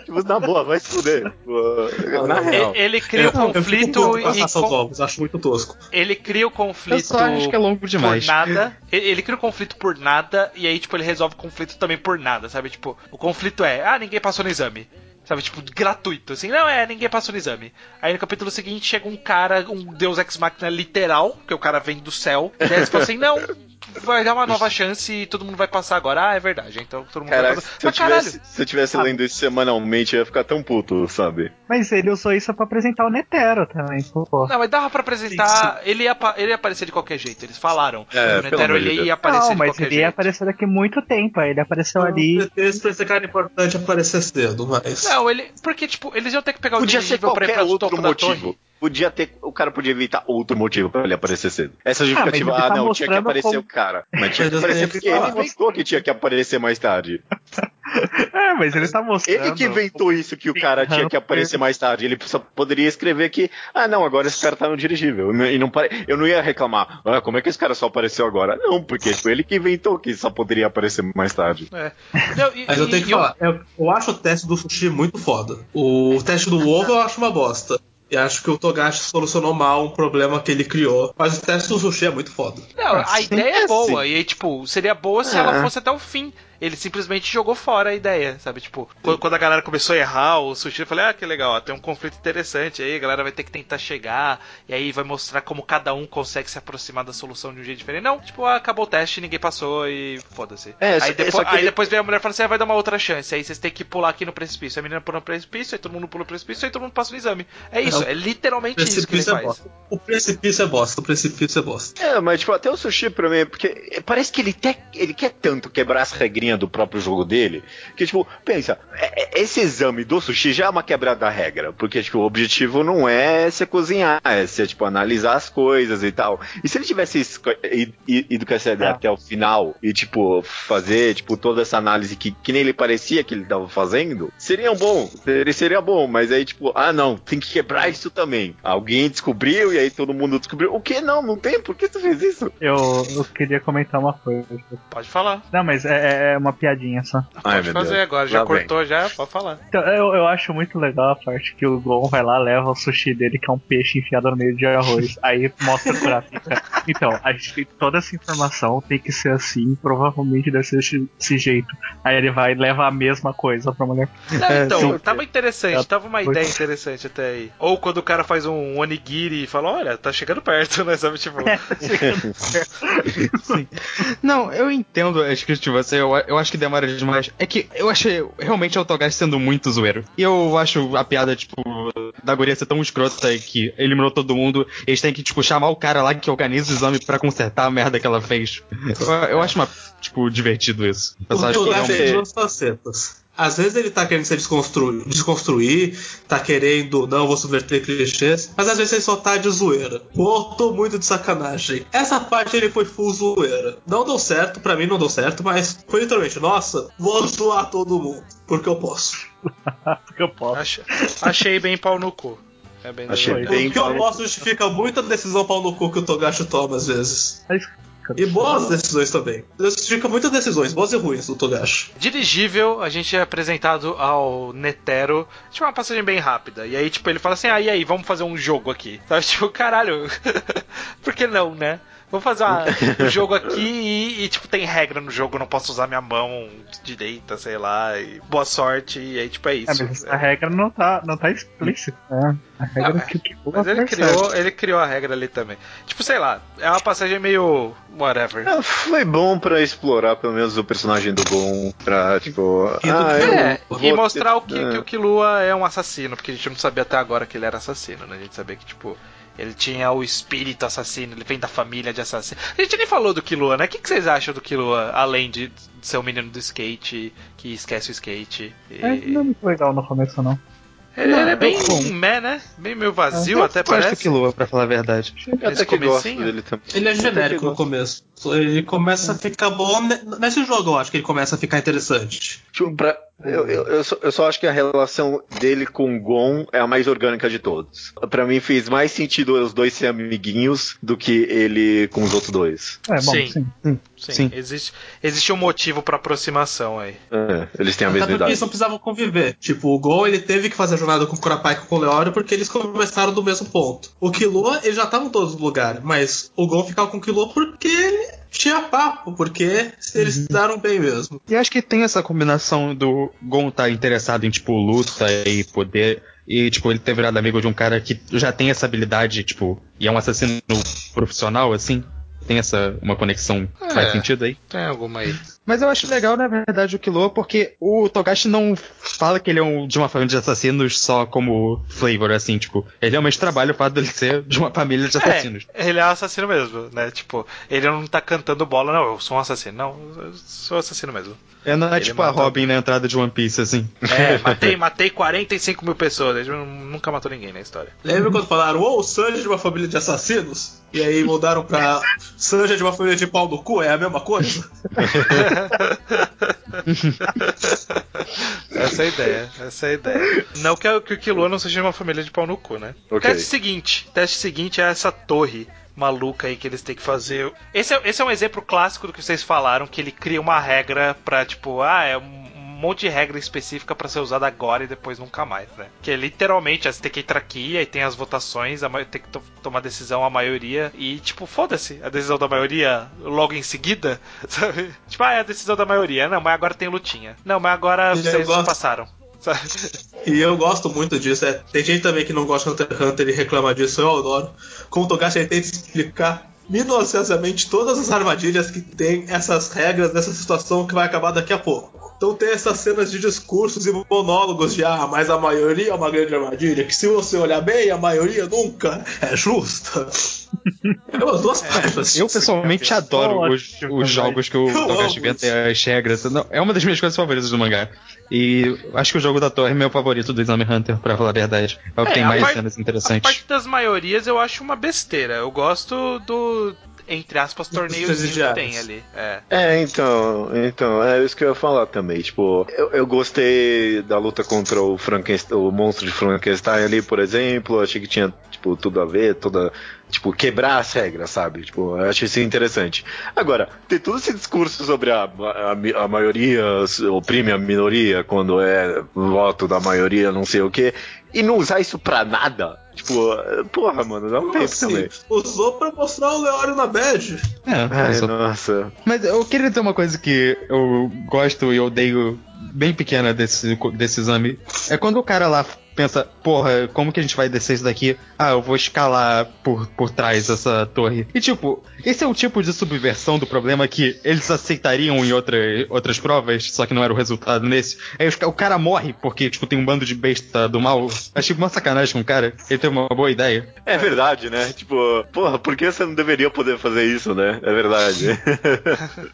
tipo, na boa, vai se fuder. Tipo, na real. Ele, ele cria o Eu fico conflito a e com- ovos, acho muito tosco. ele cria o Eu conflito só acho que é longo demais. por nada. Ele, ele cria o conflito por nada e aí tipo ele resolve o conflito também por nada, sabe? Tipo, o conflito é, ah, ninguém passou no exame. Sabe, tipo, gratuito, assim, não é, ninguém passou no exame. Aí no capítulo seguinte chega um cara, um Deus Ex Machina literal, que o cara vem do céu, e aí você fala assim, não, vai dar uma nova chance e todo mundo vai passar agora. Ah, é verdade, então todo mundo vai Cara, passar. se eu, Mas tivesse, se eu tivesse lendo isso semanalmente, eu ia ficar tão puto, sabe? Mas ele usou isso pra apresentar o Netero também, pô. Não, mas dava pra apresentar. Ele ia, ele ia aparecer de qualquer jeito. Eles falaram. É, o Netero ele ia aparecer Não, de mas qualquer ele ia jeito. aparecer daqui muito tempo. Aí ele apareceu ali. Esse cara importante aparecer cedo, mas. Não, ele. Porque, tipo, eles iam ter que pegar o Podia ser dirigível pra ir pra outro topo da torre. motivo. Podia ter, o cara podia evitar outro motivo pra ele aparecer cedo. Essa justificativa, ah, tá não, tinha que aparecer como- o cara. Mas tinha que aparecer porque que ele inventou que tinha que aparecer mais tarde. É, mas ele tá mostrando. Ele que inventou isso que o cara tinha que aparecer mais tarde. Ele só poderia escrever que, ah, não, agora esse cara tá no dirigível. E não pare... Eu não ia reclamar, ah, como é que esse cara só apareceu agora? Não, porque foi ele que inventou que só poderia aparecer mais tarde. É. Não, e- Mas eu e- tenho que eu- falar, eu, eu acho o teste do sushi muito foda. O teste do ovo eu acho uma bosta. E acho que o Togashi solucionou mal um problema que ele criou. Mas o teste do sushi é muito foda. Não, a Sim, ideia é é boa. E aí, tipo, seria boa se É. ela fosse até o fim. Ele simplesmente jogou fora a ideia, sabe? Tipo, quando, quando a galera começou a errar, o sushi eu falei, ah, que legal, ó, tem um conflito interessante aí, a galera vai ter que tentar chegar, e aí vai mostrar como cada um consegue se aproximar da solução de um jeito diferente. Não, tipo, ah, acabou o teste, ninguém passou e foda-se. É, aí, depois, aí ele- depois vem a mulher e fala assim, ah, vai dar uma outra chance, aí vocês têm que pular aqui no precipício. Aí a menina pula no precipício, aí todo mundo pula no precipício, aí todo mundo passa no exame. É isso, É, é, literalmente isso que ele é faz. bosta. O precipício é bosta, o precipício é bosta. É, mas tipo, até o sushi pra mim, porque parece que ele, te, ele quer tanto quebrar as regrinhas do próprio jogo dele, que tipo, pensa, é- é- esse exame do sushi já é uma quebrada da regra, porque tipo, o objetivo não é você cozinhar, é você tipo, analisar as coisas e tal. E se ele tivesse ido com essa ideia É. até o final e tipo, fazer tipo, toda essa análise que, que nem ele parecia que ele tava fazendo, seria bom, seria, seria bom, mas aí tipo, ah não, tem que quebrar isso também. Alguém descobriu e aí todo mundo descobriu. O que? Não, não tem, por que tu fez isso? Eu, eu queria comentar uma coisa. Pode falar. Não, mas é, é uma piadinha só. Ai, Pode fazer Deus. agora, já Lá vem. cortou, já pode falar. Então, eu, eu acho muito legal a parte que o Gon vai lá, leva o sushi dele, que é um peixe enfiado no meio de arroz. Aí mostra o Kurapika. Então, a gente tem toda essa informação, tem que ser assim, provavelmente deve ser desse, jeito. Aí ele vai e leva a mesma coisa pra mulher. Não, É, então, sim. tava interessante, tava uma ideia interessante até aí. Ou quando o cara faz um onigiri e fala, olha, tá chegando perto, né? Sabe, tipo. Não, eu entendo as críticas de você, eu, eu acho que demora demais. É que eu achei realmente o Togashi sendo muito zoeiro. E eu acho a piada, tipo, da guria ser tão escrota que eliminou todo mundo. Eles têm que, tipo, chamar o cara lá que organiza o exame pra consertar a merda que ela fez. Eu, eu acho, uma, tipo, divertido isso. O O pessoal acha que é um- facetas. Às vezes ele tá querendo se desconstruir, desconstruir, tá querendo, não, vou subverter clichês, mas às vezes ele só tá de zoeira. Pô, tô muito de sacanagem. Essa parte ele foi full zoeira. Não deu certo, pra mim não deu certo, mas foi literalmente, nossa, vou zoar todo mundo, porque eu posso. Porque eu posso. Ach- achei bem pau no cu. É bem Achei bem- Porque eu pau no posso justifica muita decisão pau no cu que o Togashi toma às vezes. E boas decisões também. Justifica muitas decisões, boas e ruins, do Togashi. Dirigível, a gente é apresentado ao Netero, tipo uma passagem bem rápida. E aí, tipo, ele fala assim: ah, e aí, vamos fazer um jogo aqui. Sabe, tipo, caralho, por que não, né? Vamos fazer uma- um jogo aqui e, e, tipo, tem regra no jogo, eu não posso usar minha mão direita, sei lá, e boa sorte, e aí, tipo, é É, isso. mas a regra não tá, não tá explícita. né? A regra Não, é que que Mas ele criou, ele criou a regra ali também. Tipo, sei lá, é uma passagem meio. whatever. Ah, Foi bom pra explorar pelo menos o personagem do Gon, pra tipo. E ah, É, vou e mostrar ter- o que, é. que o Killua é um assassino, porque a gente não sabia até agora que ele era assassino, né? A gente sabia que, tipo, ele tinha o espírito assassino, ele vem da família de assassino. A gente nem falou do Killua, né? O que, vocês acham do Killua, além de, ser um menino do skate, que esquece o skate? E- É, não é muito legal no começo, não. Ele, ele é bem bom. meh, né? Bem meio vazio, Eu até gosto do parece. Killua, pra falar a verdade. Eu Esse até que gosto dele também. Ele é genérico Eu no começo. Ele começa a ficar bom. ne- Nesse jogo eu acho que ele começa a ficar interessante. Tipo, pra- eu, eu, eu, só, eu só acho que a relação dele com o Gon é a mais orgânica de todos. Pra mim fez mais sentido os dois serem amiguinhos do que ele com os outros dois. É, bom, Sim. sim. Sim, Sim. Existe, existe um motivo pra aproximação aí. É, eles têm a Até mesma porque idade. eles não precisavam conviver. Tipo, o Gon ele teve que fazer a jornada com o Kurapai e com o Leório porque eles começaram do mesmo ponto. O Killua, eles já estavam todos no lugar, mas o Gon ficava com o Killua porque ele tinha papo, porque eles se daram bem mesmo. E acho que tem essa combinação do Gon estar interessado em, tipo, luta e poder. E, tipo, ele ter virado amigo de um cara que já tem essa habilidade, tipo, e é um assassino profissional, assim. Tem essa uma conexão que É. faz sentido aí. Tem alguma aí? Mas eu acho legal, na verdade, o Killua, porque o Togashi não fala que ele é um, de uma família de assassinos só como flavor, assim, tipo, ele realmente trabalha o fato dele ser de uma família de assassinos. É, ele é assassino mesmo, né? Tipo, ele não tá cantando bola, não, eu sou um assassino. Não, eu sou assassino mesmo. É, não é Ele tipo a Robin na entrada de One Piece, assim. É, matei, matei 45 mil pessoas, ele nunca matou ninguém na história. Lembra quando falaram, ô, o Sanji é de uma família de assassinos? E aí mudaram pra Sanji é de uma família de pau no cu? É a mesma coisa? Essa é a ideia, essa é a ideia. Não que, que o Killua não seja uma família de pau no cu, né? Ok. Teste seguinte, teste seguinte é essa torre maluca aí que eles têm que fazer. Esse é, esse é um exemplo clássico do que vocês falaram, que ele cria uma regra pra, tipo, ah, é um monte de regra específica pra ser usada agora e depois nunca mais, né? Que é literalmente, você tem que entrar aqui, aí tem as votações, a tem que to- tomar decisão a maioria e, tipo, foda-se, a decisão da maioria logo em seguida, sabe? Tipo, ah, é a decisão da maioria. Não, mas agora tem lutinha. Não, mas agora vocês gosto. passaram. sabe? E eu gosto muito disso. É, tem gente também que não gosta de Hunter x Hunter e reclama disso, eu adoro. Como o Togashi tenta explicar minuciosamente todas as armadilhas que tem essas regras dessa situação que vai acabar daqui a pouco. Então tem essas cenas de discursos e monólogos de ah, mas a maioria é uma grande armadilha, que se você olhar bem, a maioria nunca é justa. Eu as duas partes. Eu pessoalmente adoro os, os jogos que o amo inventa as regras. Não, é uma das minhas coisas favoritas do mangá. E acho que o jogo da torre é meu favorito do Exame Hunter, pra falar a verdade. É o que É, tem a mais parte- cenas A interessantes. parte das maiorias eu acho uma besteira. Eu gosto do, entre aspas, torneio que tem ali. É. É, então, então, é isso que eu ia falar também. Tipo, eu, eu gostei da luta contra o Frankenstein, o monstro de Frankenstein ali, por exemplo. Achei que tinha, tipo, tudo a ver, toda tipo, quebrar as regras, sabe? Tipo, eu acho isso interessante. Agora, ter todo esse discurso sobre a, a, a maioria oprime a minoria quando é voto da maioria, não sei o que, e não usar isso pra nada. Tipo, porra, mano, dá um tempo Assim, também. usou pra mostrar o Leório na bad. É, Ai, só- nossa. Mas eu queria dizer uma coisa que eu gosto e odeio bem pequena desse, desse exame. É quando o cara lá pensa, porra, como que a gente vai descer isso daqui? Ah, eu vou escalar por, por trás dessa torre. E tipo, esse é o tipo de subversão do problema que eles aceitariam em outra, outras provas, só que não era o resultado nesse. Aí os ca- o cara morre porque, tipo, tem um bando de besta do mal. Achei uma sacanagem com o cara. Ele teve uma boa ideia. É verdade, né? Tipo, porra, por que você não deveria poder fazer isso, né? É verdade.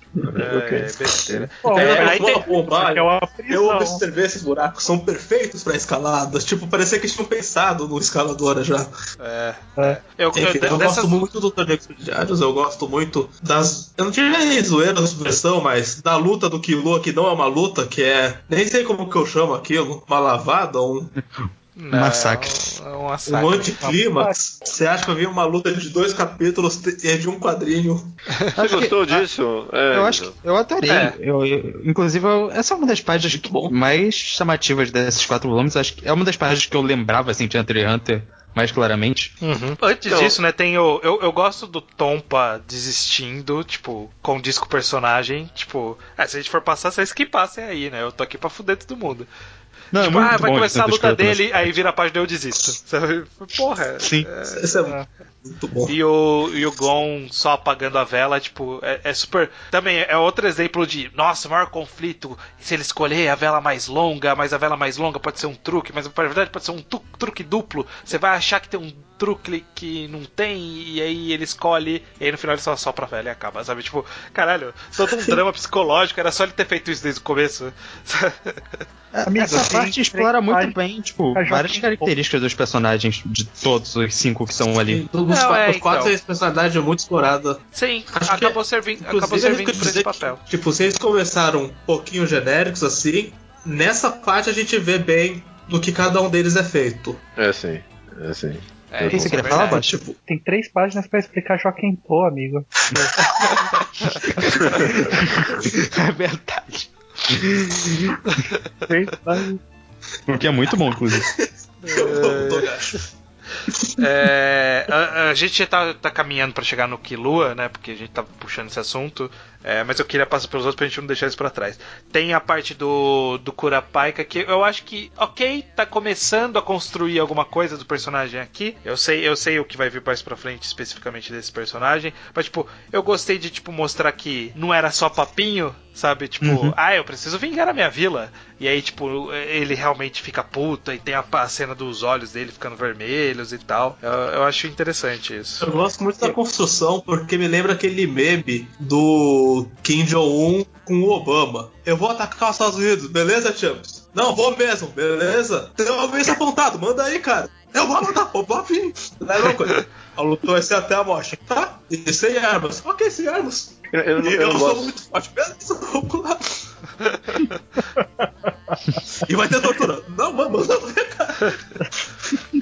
É, besteira. Pô, É, aí eu tem- vou bombar, Aqui é uma Eu prisão. observei esses buracos, são perfeitos pra escalada. Tipo, parecia que eles tinham pensado no escaladora já. É, É. eu, Enfim, eu, eu dessas, gosto muito do Torneio Expediários, eu gosto muito das. Eu não tive zoeira da subversão, mas da luta do Killua, que não é uma luta, que é. Nem sei como que eu chamo aquilo. Uma lavada, um, não, massacre. É um um anticlímax. Você acha que eu vi uma luta de dois capítulos e de um quadrinho? Você gostou disso? É, Eu acho que eu adorei. É. Eu, eu- inclusive, eu- essa é uma das páginas que- mais chamativas desses quatro volumes. Acho que é uma das páginas que eu lembrava assim de Hunter x Hunter mais claramente. Uhum. Antes Então- disso, né, tem o. Eu, eu gosto do Tompa desistindo, tipo, com disco personagem. Tipo, é, se a gente for passar, vocês que passem aí, né? Eu tô aqui pra fuder todo mundo. Não, tipo, é muito ah, vai bom começar a luta dele, aí vira a página e eu desisto. Sabe? Porra. Sim. Esse é muito bom. E o, e o Gon só apagando a vela, tipo, é, é super. Também é outro exemplo de, nossa, o maior conflito. Se ele escolher a vela mais longa, mas a vela mais longa pode ser um truque, mas na verdade pode ser um truque duplo. Você vai achar que tem um truque que não tem, e aí ele escolhe, e aí no final ele só sopra a vela e acaba, sabe? Tipo, caralho, todo um drama psicológico, era só ele ter feito isso desde o começo. Amigo, Essa tem parte explora muito bem, tipo, pra várias características dos personagens de todos os cinco que estão ali. Os, Não, qua- é, os quatro então. personalidade muito explorada. Sim, Acho que- acabou servindo, acabou servindo por esse papel. que, tipo, vocês começaram um pouquinho genéricos assim. Nessa parte a gente vê bem do que cada um deles é feito. É sim, é sim. É, que isso você é queria falar, verdade. Baixo? Tipo, Tem três páginas pra explicar Joaquim Pô, amigo. É verdade. Três páginas. O que é muito bom, inclusive. eu tô gacho. É, a, a gente já tá, tá caminhando pra chegar no Kilua, né? Porque a gente tá puxando esse assunto. é, mas eu queria passar pelos outros pra gente não deixar isso pra trás. Tem a parte do, do Curapaika que eu acho que, ok, tá começando a construir alguma coisa do personagem aqui. Eu sei, eu sei o que vai vir mais pra frente especificamente desse personagem. Mas, tipo, eu gostei de tipo, mostrar que não era só papinho, sabe? Tipo, Uhum. ah, eu preciso vingar a minha vila. E aí, tipo, ele realmente fica puto e tem a, a cena dos olhos dele ficando vermelhos e tal. Eu, eu acho interessante isso. Eu gosto muito da construção porque me lembra aquele meme do Kim Jong-un com o Obama. Eu vou atacar os Estados Unidos, beleza, Champs? Não, vou mesmo, beleza? Tem uma vez apontado, manda aí, cara. Eu vou mandar, vou vir. Não é uma coisa. A luta vai ser até a morte, tá? E sem armas. Ok, sem armas. Eu, eu não, eu eu, não sou gosto. muito forte, beleza, vamos lá. e vai ter tortura. Não, mano, manda ver, cara.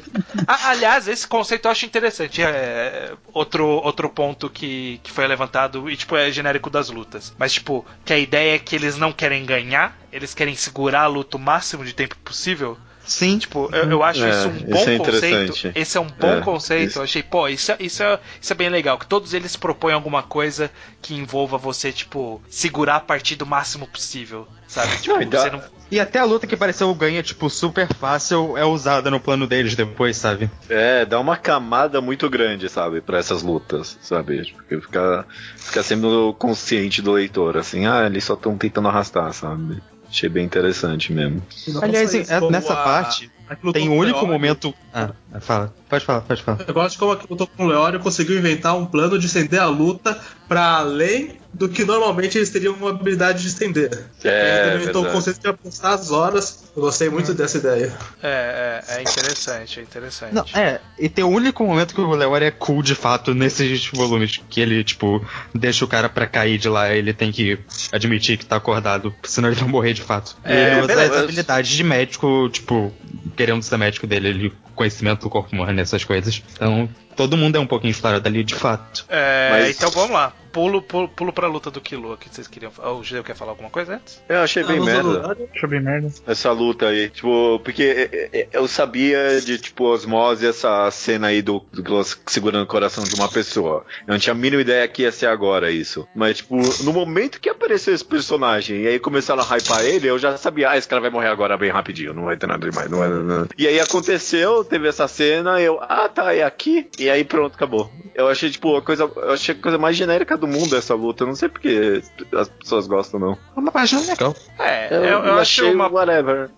Ah, aliás, esse conceito eu acho interessante. É outro, outro ponto que, que foi levantado e tipo é genérico das lutas. Mas tipo, que a ideia é que eles não querem ganhar, eles querem segurar a luta o máximo de tempo possível. Sim. Tipo, eu, eu acho É, isso um isso bom é conceito. Esse é um bom É, conceito. isso. Eu achei, pô, isso, é- isso, é, isso é bem legal. Que todos eles propõem alguma coisa que envolva você, tipo, segurar a partida o máximo possível. Sabe? Tipo, Não, dá- você não. E até a luta que pareceu ganha, tipo, super fácil é usada no plano deles depois, sabe? É, dá uma camada muito grande, sabe, pra essas lutas, sabe? Porque fica, fica sendo consciente do leitor, assim, ah, eles só estão tentando arrastar, sabe? Achei bem interessante mesmo. Aliás, é- nessa a- parte a tem o com único Leório- momento. Ah, fala. Pode falar, pode falar. Eu gosto de como a que lutou com o Leório conseguiu inventar um plano de estender a luta pra além do que normalmente eles teriam uma habilidade de estender. É, inventou o conceito de apostar as horas. Eu gostei muito dessa ideia. É, é, é interessante, é interessante. Não, é, e tem o único momento que o Leório é cool de fato nesses volumes, que ele, tipo, deixa o cara pra cair de lá, ele tem que admitir que tá acordado, senão ele vai morrer de fato. E É, ele usa beleza. as habilidades de médico, tipo, querendo ser médico dele, ele conhecimento do corpo humano, essas coisas. Então, todo mundo é um pouquinho explorado ali, de fato. É, Mas- Então vamos lá. Pulo, pulo, pulo pra luta do Killua que vocês queriam falar. O Judeu quer falar alguma coisa antes? Eu achei bem Ah, merda. no- Acho bem merda. Essa luta aí, tipo, porque é, é, eu sabia de, tipo, osmose, essa cena aí do, do segurando o coração de uma pessoa. Eu não tinha a mínima ideia que ia ser agora isso. Mas, tipo, no momento que apareceu esse personagem e aí começaram a hypar ele, eu já sabia, ah, esse cara vai morrer agora bem rapidinho, não vai ter nada demais. Não vai, não, não. E aí aconteceu, teve essa cena, eu, ah, tá, é aqui. E aí pronto, acabou. Eu achei, tipo, a coisa, eu achei a coisa mais genérica do mundo essa luta. Eu não sei porque as pessoas gostam, não. É uma página legal. É, eu, eu acho achei uma, whatever.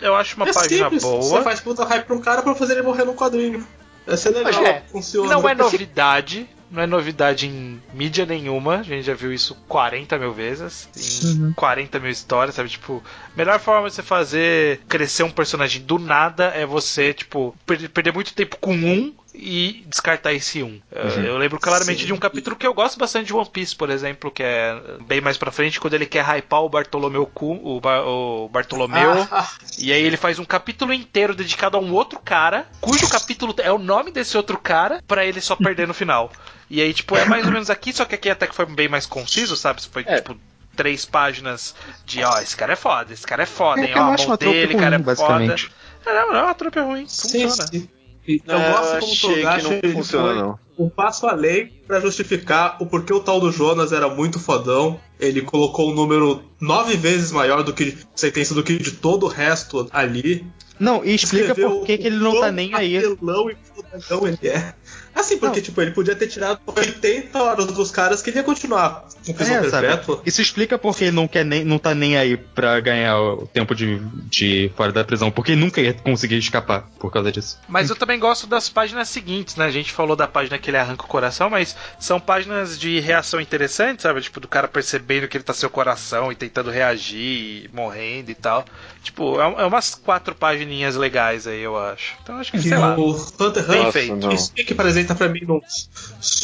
eu acho uma é página simples. boa. Você faz puta hype pra um cara pra fazer ele morrer num quadrinho. Vai ser legal, É, funciona. Não é novidade. Não é novidade em mídia nenhuma. A gente já viu isso 40 mil vezes. Em Uhum. 40 mil histórias, sabe? Tipo, melhor forma de você fazer crescer um personagem do nada é você, tipo, per- perder muito tempo com um e descartar esse um. Eu- Eu lembro claramente Sim. de um capítulo que eu gosto bastante de One Piece, por exemplo, que é bem mais pra frente, quando ele quer hypar o Bartolomeu o, Bar- o Bartolomeu. Ah, E aí ele faz um capítulo inteiro dedicado a um outro cara, cujo capítulo é o nome desse outro cara, pra ele só perder no final. E aí, tipo, é mais ou menos aqui, só que aqui até que foi bem mais conciso, sabe? Foi É. tipo três páginas de ó, esse cara é foda, esse cara é foda, É hein? eu Ó, a mão uma tropa dele, ruim, cara é foda. É, não, não, a tropa é ruim. sim, Funciona. sim. E Eu É, gosto como o Togashi que não funciona, não. um passo além pra justificar o porquê o tal do Jonas era muito fodão. Ele colocou um número nove vezes maior do que sentença do que de todo o resto ali. Não, e explica Escreveu por que, que ele não tá nem aí. apelão e fodão ele é. Assim, porque, tipo, ele podia ter tirado 80 horas dos caras que ele ia continuar com prisão É, sabe? perpétua. Isso explica porque ele não quer nem, não tá nem aí pra ganhar o tempo de, de fora da prisão, porque ele nunca ia conseguir escapar por causa disso. Mas eu também gosto das páginas seguintes, né? A gente falou da página que ele arranca o coração, mas são páginas de reação interessante, sabe? Tipo, do cara percebendo que ele tá seu coração e tentando reagir, e morrendo e tal. Tipo, é, é umas quatro pagininhas legais aí, eu acho. Então acho que, sei lá. O Hunter x Hunter, feito. não. isso que apresenta pra mim num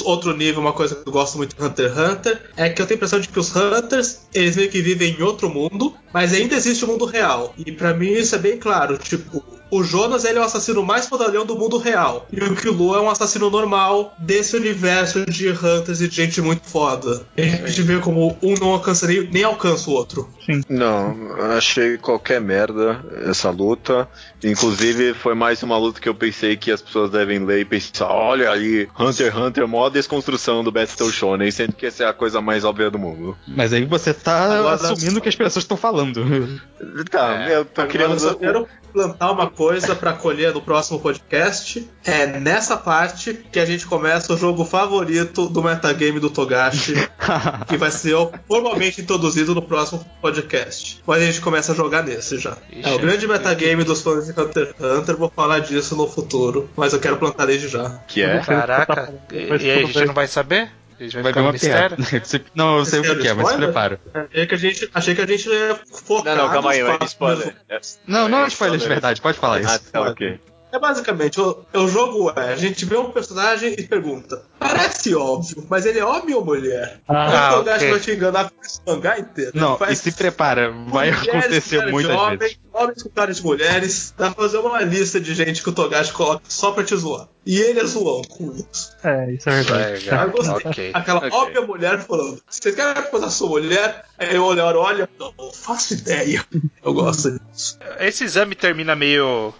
outro nível, uma coisa que eu gosto muito de Hunter x Hunter, é que eu tenho a impressão de que os Hunters, eles meio que vivem em outro mundo, mas ainda existe o mundo real. E pra mim isso é bem claro, tipo, o Jonas ele é o assassino mais fodalhão do mundo real. E o Killua é um assassino normal desse universo de Hunters e de gente muito foda. E a gente vê como um não alcança nem, nem alcança o outro. Não, achei qualquer merda essa luta. Inclusive, foi mais uma luta que eu pensei que as pessoas devem ler e pensar: olha ali, Hunter x Hunter, maior desconstrução do Battle Shonen, sendo que essa é a coisa mais óbvia do mundo. Mas aí você tá Agora- assumindo que as pessoas estão falando. Tá, É. eu tô eu só quero plantar uma coisa pra colher no próximo podcast. É nessa parte que a gente começa o jogo favorito do metagame do Togashi, que vai ser formalmente introduzido no próximo podcast. Mas a gente começa a jogar nesse já. Ixi, é o grande metagame dos fãs de Hunter x Hunter, vou falar disso no futuro, mas eu quero plantar desde já. Que é? Caraca, e, e aí a gente não vai saber? A gente vai, Vai no uma mistério? piada. Não, eu sei o que, que é, mas se prepara. Achei que a gente, achei que a gente ia focar Não, não, calma aí, é spoiler. É- Não, não é é spoiler de verdade, pode falar Ah, isso. tá, ok. É basicamente, o, o jogo é, a gente vê um personagem e pergunta, parece óbvio, mas ele é homem ou mulher? Ah, o Togashi ok. vai te enganar com esse mangá inteiro. Não, Ele faz e se prepara, vai acontecer muitas homem, vezes. Homens com cara de mulheres, dá pra fazer uma lista de gente que o Togashi coloca só pra te zoar. E ele é zoão com isso. É, isso é verdade. Eu gostei. Ok. Aquela ok. óbvia mulher falando, vocês querem posar sua mulher? Aí eu olho, olha, não faço ideia. Eu gosto disso. Esse exame termina meio.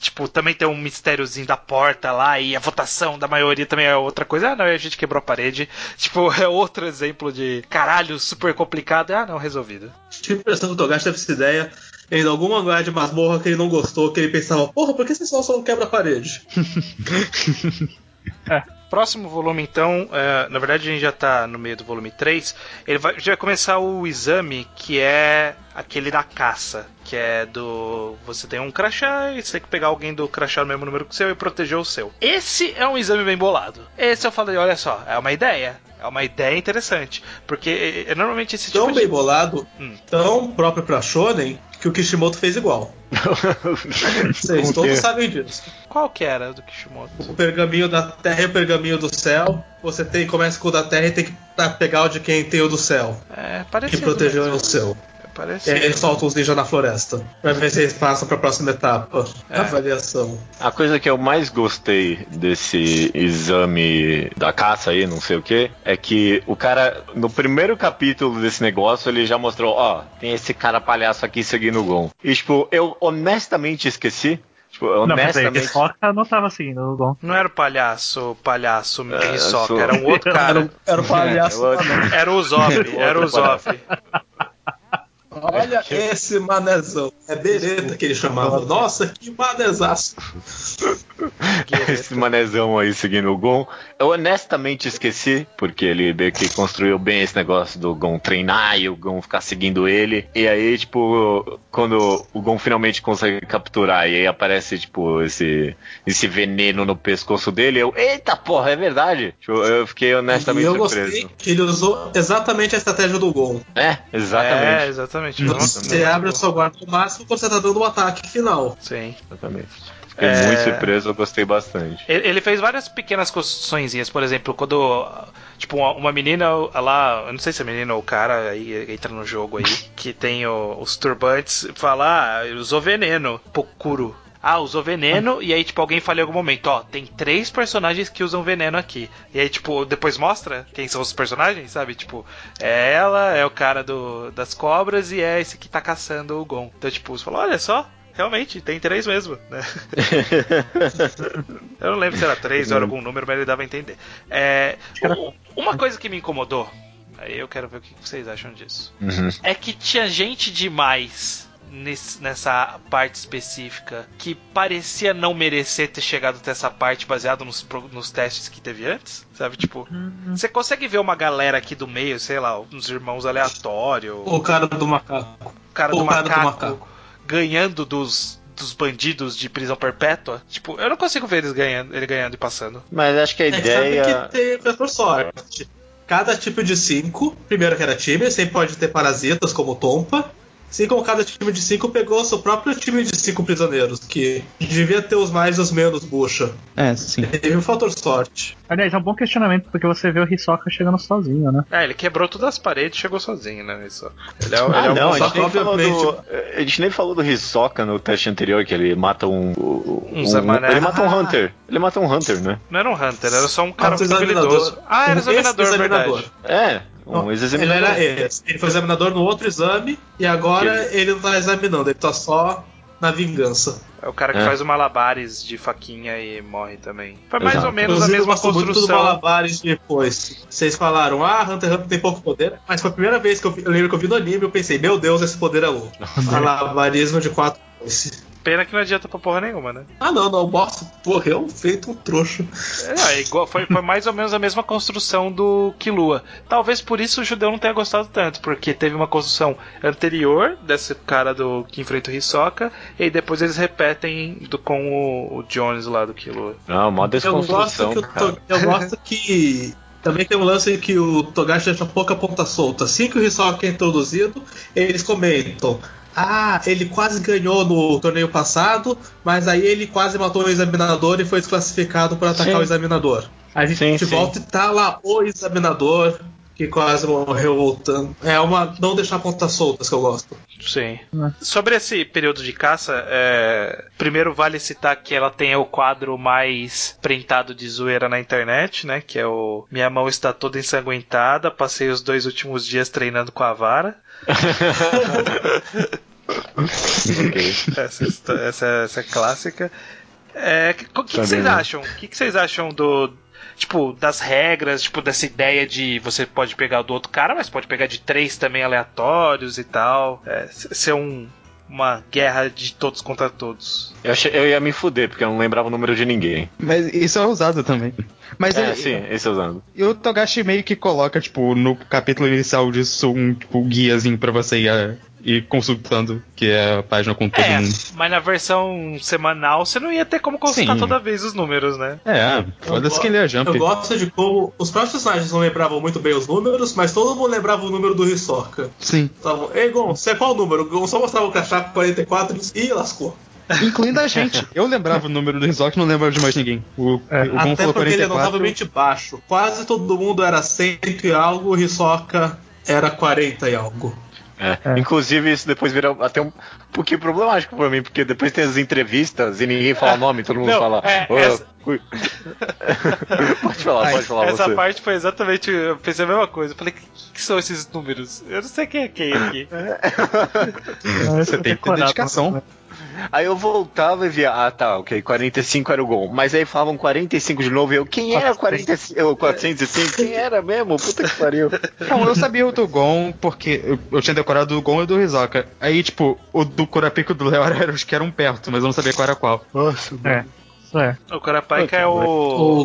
Tipo, também tem um mistériozinho da porta lá e a votação da maioria também é outra coisa. Ah, não, a gente quebrou a parede. Tipo, é outro exemplo de caralho, super complicado. Ah, não, resolvido. Tive a impressão que o Togashi teve essa ideia em algum mangá de masmorra que ele não gostou, que ele pensava, porra, por que esse pessoal só não quebra a parede? Próximo volume, então, é, na verdade a gente já tá no meio do volume 3. Ele vai, já vai começar o exame que é aquele da caça. Que é do. Você tem um crachá e você tem que pegar alguém do crachá no mesmo número que o seu e proteger o seu. Esse é um exame bem bolado. Esse eu falei, olha só, é uma ideia. É uma ideia interessante. Porque é, é normalmente esse Tão tipo bem de. bolado, Hum. tão próprio pra Shonen, que o Kishimoto fez igual. Vocês todos que é? sabem disso. Qual que era do Kishimoto? O pergaminho da terra e o pergaminho do céu. Você tem, começa com o da terra e tem que pra pegar o de quem tem o do céu. É Que parecido. protegeu mesmo. o seu. É Parece. E aí eles soltam os ninjas na floresta. Pra ver se eles passam pra próxima etapa. É. Avaliação. A coisa que eu mais gostei desse exame da caça aí, não sei o que, é que o cara, no primeiro capítulo desse negócio, ele já mostrou, ó, tem esse cara palhaço aqui seguindo o Gon. E, tipo, eu honestamente esqueci. Tipo, Não, mas aí, honestamente. Hisoka não tava seguindo o Gon. Não era o palhaço, palhaço É, Hisoka, sou- era um outro Era, cara. o- era o palhaço. É, eu- mané. Era o Zop, era o palhaço. Zop. Olha esse manezão. É bereta que ele chamava. Nossa, que manezaço. Esse manezão aí seguindo o Gon. Eu honestamente esqueci, porque ele meio que construiu bem esse negócio do Gon treinar e o Gon ficar seguindo ele. E aí, tipo, quando o Gon finalmente consegue capturar e aí aparece, tipo, esse, esse veneno no pescoço dele, eu, eita porra, é verdade. Tipo, eu fiquei honestamente e eu surpreso. gostei que ele usou exatamente a estratégia do Gon. É, É, exatamente. Exatamente. Você abre a sua guarda no máximo quando você tá dando o ataque final. Sim. Exatamente. Fiquei É. muito surpreso, eu gostei bastante. Ele fez várias pequenas construçõezinhas, por exemplo, quando. Tipo, uma, menina lá, eu não sei se é menina ou cara, aí entra no jogo aí, que tem o- os turbantes, fala, ah, usou veneno, Pokuro. Ah, usou veneno, e aí, tipo, alguém fala em algum momento, ó, tem três personagens que usam veneno aqui. E aí, tipo, depois mostra quem são os personagens, sabe? Tipo, é ela, é o cara do, das cobras e é esse que tá caçando o Gon. Então, tipo, você fala, olha só, realmente, tem três mesmo, né? Eu não lembro se era três ou era algum número, mas ele dava a entender. É, uma coisa que me incomodou, aí eu quero ver o que vocês acham disso, Uhum. é que tinha gente demais nesse- nessa parte específica que parecia não merecer ter chegado até essa parte baseado nos, nos testes que teve antes, sabe? Tipo, você consegue ver uma galera aqui do meio, sei lá, uns irmãos aleatórios, O cara do macaco. o cara do o cara do macaco macaco. ganhando dos, dos bandidos de prisão perpétua. Tipo, eu não consigo ver eles ganhando, ele ganhando e passando. Mas acho que a É ideia. sabe que tem fator sorte. Cada tipo de 5, primeiro que era time, sempre pode ter parasitas como Tompa. Como cada time de 5 pegou seu próprio time de 5 prisioneiros, que devia ter os mais e os menos bucha. É, sim. Teve um fator sorte. Aliás, é um bom questionamento, porque você vê o Hisoka chegando sozinho, né? É, ele quebrou todas as paredes e chegou sozinho, né? Isso. Ele é, o- Ah, ele é um não, a só- gente, nem falou obviamente- do, a gente nem falou do Hisoka no teste anterior, que ele mata um. um, Um ele mata um Ah. Hunter. Ele mata um Hunter, né? Não era um Hunter, era só um cara muito examinador. habilidoso. Ah, era Um examinador, ex-examinador. verdade. É, um Não, Ele ex-examinador. era esse. Ele foi examinador no outro exame e agora ele não tá examinando, ele tá só na vingança. É o cara que É. faz o malabares de faquinha e morre também. Foi mais Exato. ou menos a Inclusive, eu mesma muito do construção. Malabares depois. Vocês falaram, ah, Hunter x Hunter tem pouco poder, mas foi a primeira vez que eu, vi- eu lembro que eu vi no anime eu pensei, meu Deus, esse poder é louco. Malabarismo de quatro foices. Pena que não adianta pra porra nenhuma, né? Ah, não, não, bosta, morreu feito um trouxa. É, é igual, foi, foi mais ou menos a mesma construção do Killua. Talvez por isso o judeu não tenha gostado tanto, porque teve uma construção anterior desse cara do que enfrenta o Hisoka, e depois eles repetem do- com o, o Jones lá do Killua. Não, mó Eu gosto, desconstrução, que o. To- eu gosto que. Também tem um lance em que o Togashi deixa pouca ponta solta. Assim que o Hisoka é introduzido, eles comentam. Ah, ele quase ganhou no torneio passado, mas aí ele quase matou o examinador e foi desclassificado por atacar Sim. o examinador. A gente Sim, sim. volta e tá lá o examinador que quase morreu voltando. É uma não deixar pontas soltas que eu gosto. Sim. É. Sobre esse período de caça, é, primeiro vale citar que ela tem o quadro mais printado de zoeira na internet, né? Que é o Minha mão está toda ensanguentada, passei os dois últimos dias treinando com a vara. Essa, essa, essa é clássica. É, o que, que Também vocês acham? O que, que vocês acham do. Tipo, das regras, tipo, dessa ideia de você pode pegar do outro cara, mas pode pegar de três também aleatórios e tal. É, ser um, uma guerra de todos contra todos. Eu, achei- eu ia me fuder, porque eu não lembrava o número de ninguém. Mas isso é usado também. Mas é, ele- sim, esse é usando. E o Togashi meio que coloca, tipo, no capítulo inicial disso, um tipo, guiazinho pra você ir, ir consultando, que é a página com todo É, mundo. mas na versão semanal você não ia ter como consultar Sim. toda vez os números, né? É, foda-se que ele é jump. Eu gosto de como os próprios personagens não lembravam muito bem os números, mas todo mundo lembrava o número do Hisoka. Sim. Estavam, ei Gon, você é qual número? O Gon só mostrava o crachá com 44 e lascou. Incluindo a gente. Eu lembrava o número do Hisoka, não lembrava de mais ninguém. O, É, o Gon Até falou porque ele é 44. notavelmente baixo. Quase todo mundo era 100 e algo, o Hisoka era 40 e algo. É. É. Inclusive, isso depois vira até um pouquinho problemático pra mim, porque depois tem as entrevistas e ninguém fala nome, todo mundo Não, fala. é, "Ô, essa- cui-" pode falar, pode falar Essa você. parte foi exatamente. Eu pensei a mesma coisa. Eu falei, o que, que são esses números? Eu não sei quem é quem aqui. Você tem que ter dedicação. Aí eu voltava e via, ah tá, ok, 45 era o gol. Mas aí falavam 45 de novo e eu, quem era 45? Eu, 405? Quem era mesmo? Puta que pariu. Não, eu sabia o do Gon, porque eu, eu tinha decorado o Gon e o do Hisoka. Aí, tipo, o do Kurapika e do Leora eram os que eram perto, mas eu não sabia qual era qual. Nossa, É, é. O Carapaika é o.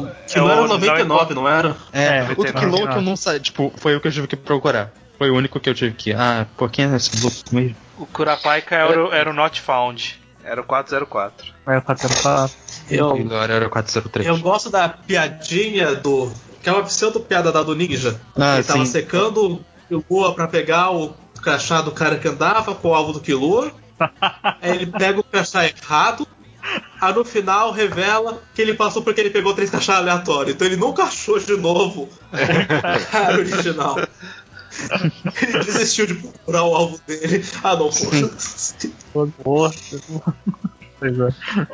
O que não é era o- 99, não era? É, É, o do 99. Kilo que eu não sabia, tipo, foi o que eu tive que procurar. Foi o único que eu tive que. Ah, por quem é esse louco mesmo? O Curapaika era, era o Not Found. Era o 404. Mas eu tava tentando falar. E Eu, o Leora era o 403. eu gosto da piadinha do. Que é uma pseudo piada da do Ninja. Ah, ele tava sim. secando o Killua pra pegar o crachá do cara que andava com o alvo do Killua. Aí ele pega o crachá errado. Aí no final revela que ele passou porque ele pegou três crachás aleatórios. Então ele nunca achou de novo o original. Ele desistiu de procurar o alvo dele. Ah não, pô. Poxa. Pois é.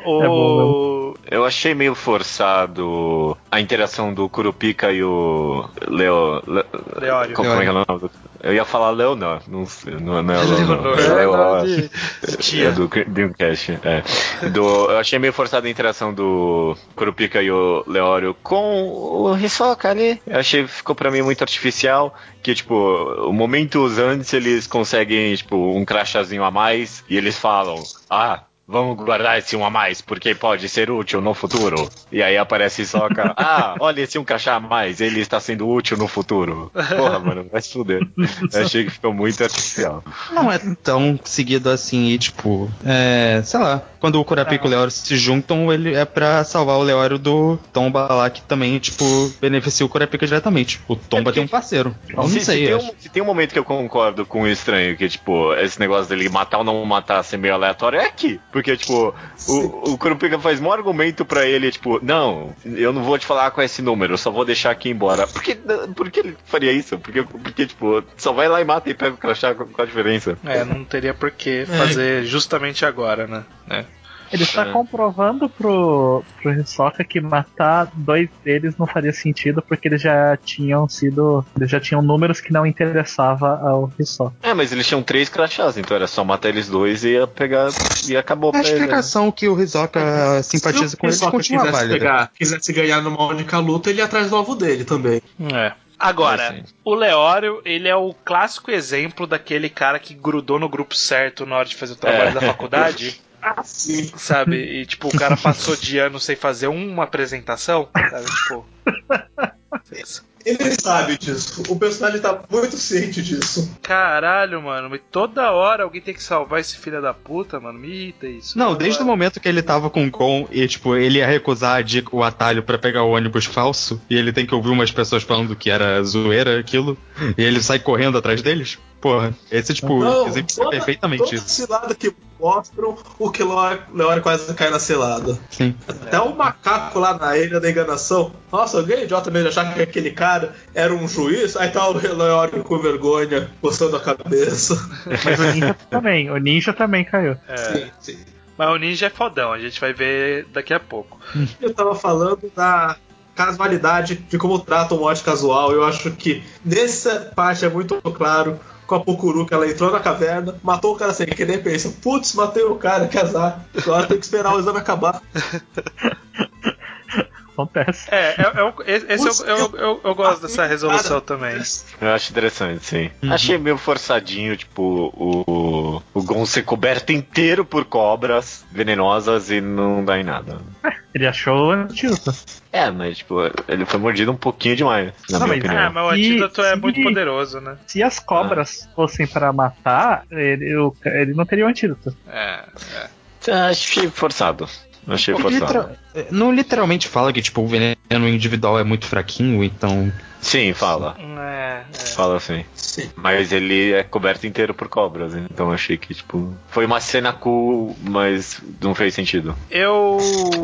O. Eu achei meio forçado a interação do Kurupika e o Leo. Le... Leório. Como, como é que é o nome? Eu ia falar Leonor, não sei, não, não é Leonor. É Leonor. de- tia. É do Dreamcast, é. Do, eu achei meio forçada a interação do Kurupika e o Leório com o Hisoka ali. Eu achei que ficou pra mim muito artificial. Que, tipo, momentos antes eles conseguem, tipo, um crachazinho a mais e eles falam: Ah, Vamos guardar esse um a mais, porque pode ser útil no futuro. E aí aparece Hisoka. Ah, olha esse um crachá a mais, ele está sendo útil no futuro. Porra, mano, vai se fuder. Eu achei que ficou muito artificial. Não é tão seguido assim, e tipo, é, sei lá, quando o Kurapika e o Leório se juntam, ele é pra salvar o Leório do Tomba lá, que também, tipo, beneficia o Kurapika diretamente. O Tomba tem um parceiro. Eu não se, se sei, tem um, se tem um momento que eu concordo com o estranho, que, tipo, esse negócio dele matar ou não matar ser meio aleatório, é aqui. Porque, tipo, o, o Kurupika faz um argumento pra ele, tipo, não, eu não vou te falar com esse número, eu só vou deixar aqui embora. Por que, por que ele faria isso? Porque, porque, tipo, só vai lá e mata e pega o crachá, qual qual a diferença? É, não teria por que fazer justamente agora, né? É. Ele está comprovando pro, pro Hisoka que matar dois deles não faria sentido porque eles já tinham sido. Eles já tinham números que não interessava ao Hisoka. É, mas eles tinham três crachás, então era só matar eles dois e ia pegar e acabou A ele. né? explicação que o Hisoka simpatiza com ele Se o continua quisesse, válida. pegar, quisesse ganhar numa única luta, ele ia atrás do alvo dele também. É. Agora, É, o Leório, ele é o clássico exemplo daquele cara que grudou no grupo certo na hora de fazer o trabalho É. da faculdade, Ah, sim. sabe? E tipo, o cara passou de ano sem fazer uma apresentação, sabe? Tipo, Ele sabe disso. O personagem tá muito ciente disso. caralho, mano, mas toda hora alguém tem que salvar esse filho da puta, mano. Me irrita isso. Não, desde o momento que ele tava com o Gon e, tipo, ele ia recusar dica- o atalho pra pegar o ônibus falso, e ele tem que ouvir umas pessoas falando que era zoeira aquilo, e ele sai correndo atrás deles. Porra, esse, tipo, Não, exemplifica toda- perfeitamente toda isso. cilada que mostram o que Leório Leório quase cai na cilada. Sim. Até o macaco lá na ilha da enganação. Nossa, alguém idiota mesmo de achar que aquele cara era um juiz. Aí tá o Leório com vergonha, coçando a cabeça. Mas o Ninja também. O Ninja também caiu. É, Sim, sim. mas o ninja é fodão, a gente vai ver daqui a pouco. Eu tava falando da casualidade de como trata o mod casual. Eu acho que nessa parte é muito claro com a Pokuru que ela entrou na caverna, matou o cara sem querer, pensa, putz, matei o cara, que azar. Agora tem que esperar o exame acabar. Acontece. É, é, é um- esse eu, eu, eu, eu gosto dessa resolução cara, também. Eu acho interessante, sim. Achei meio forçadinho, tipo, o, o Gon ser coberto inteiro por cobras venenosas e não dá em nada. Ele achou o antídoto. É, mas, tipo, ele foi mordido um pouquinho demais, na Não, minha mas- opinião. Ah, mas o E- antídoto é e- muito poderoso, né? Se as cobras fossem pra matar, ele, ele não teria o antídoto. É, Achei forçado. Achei Não, forçado. é, não literalmente fala que, tipo, o veneno individual é muito fraquinho, então. Sim, fala. é. é. Fala assim. Sim. Mas ele é coberto inteiro por cobras, então achei que, tipo, foi uma cena cool, mas não fez sentido. Eu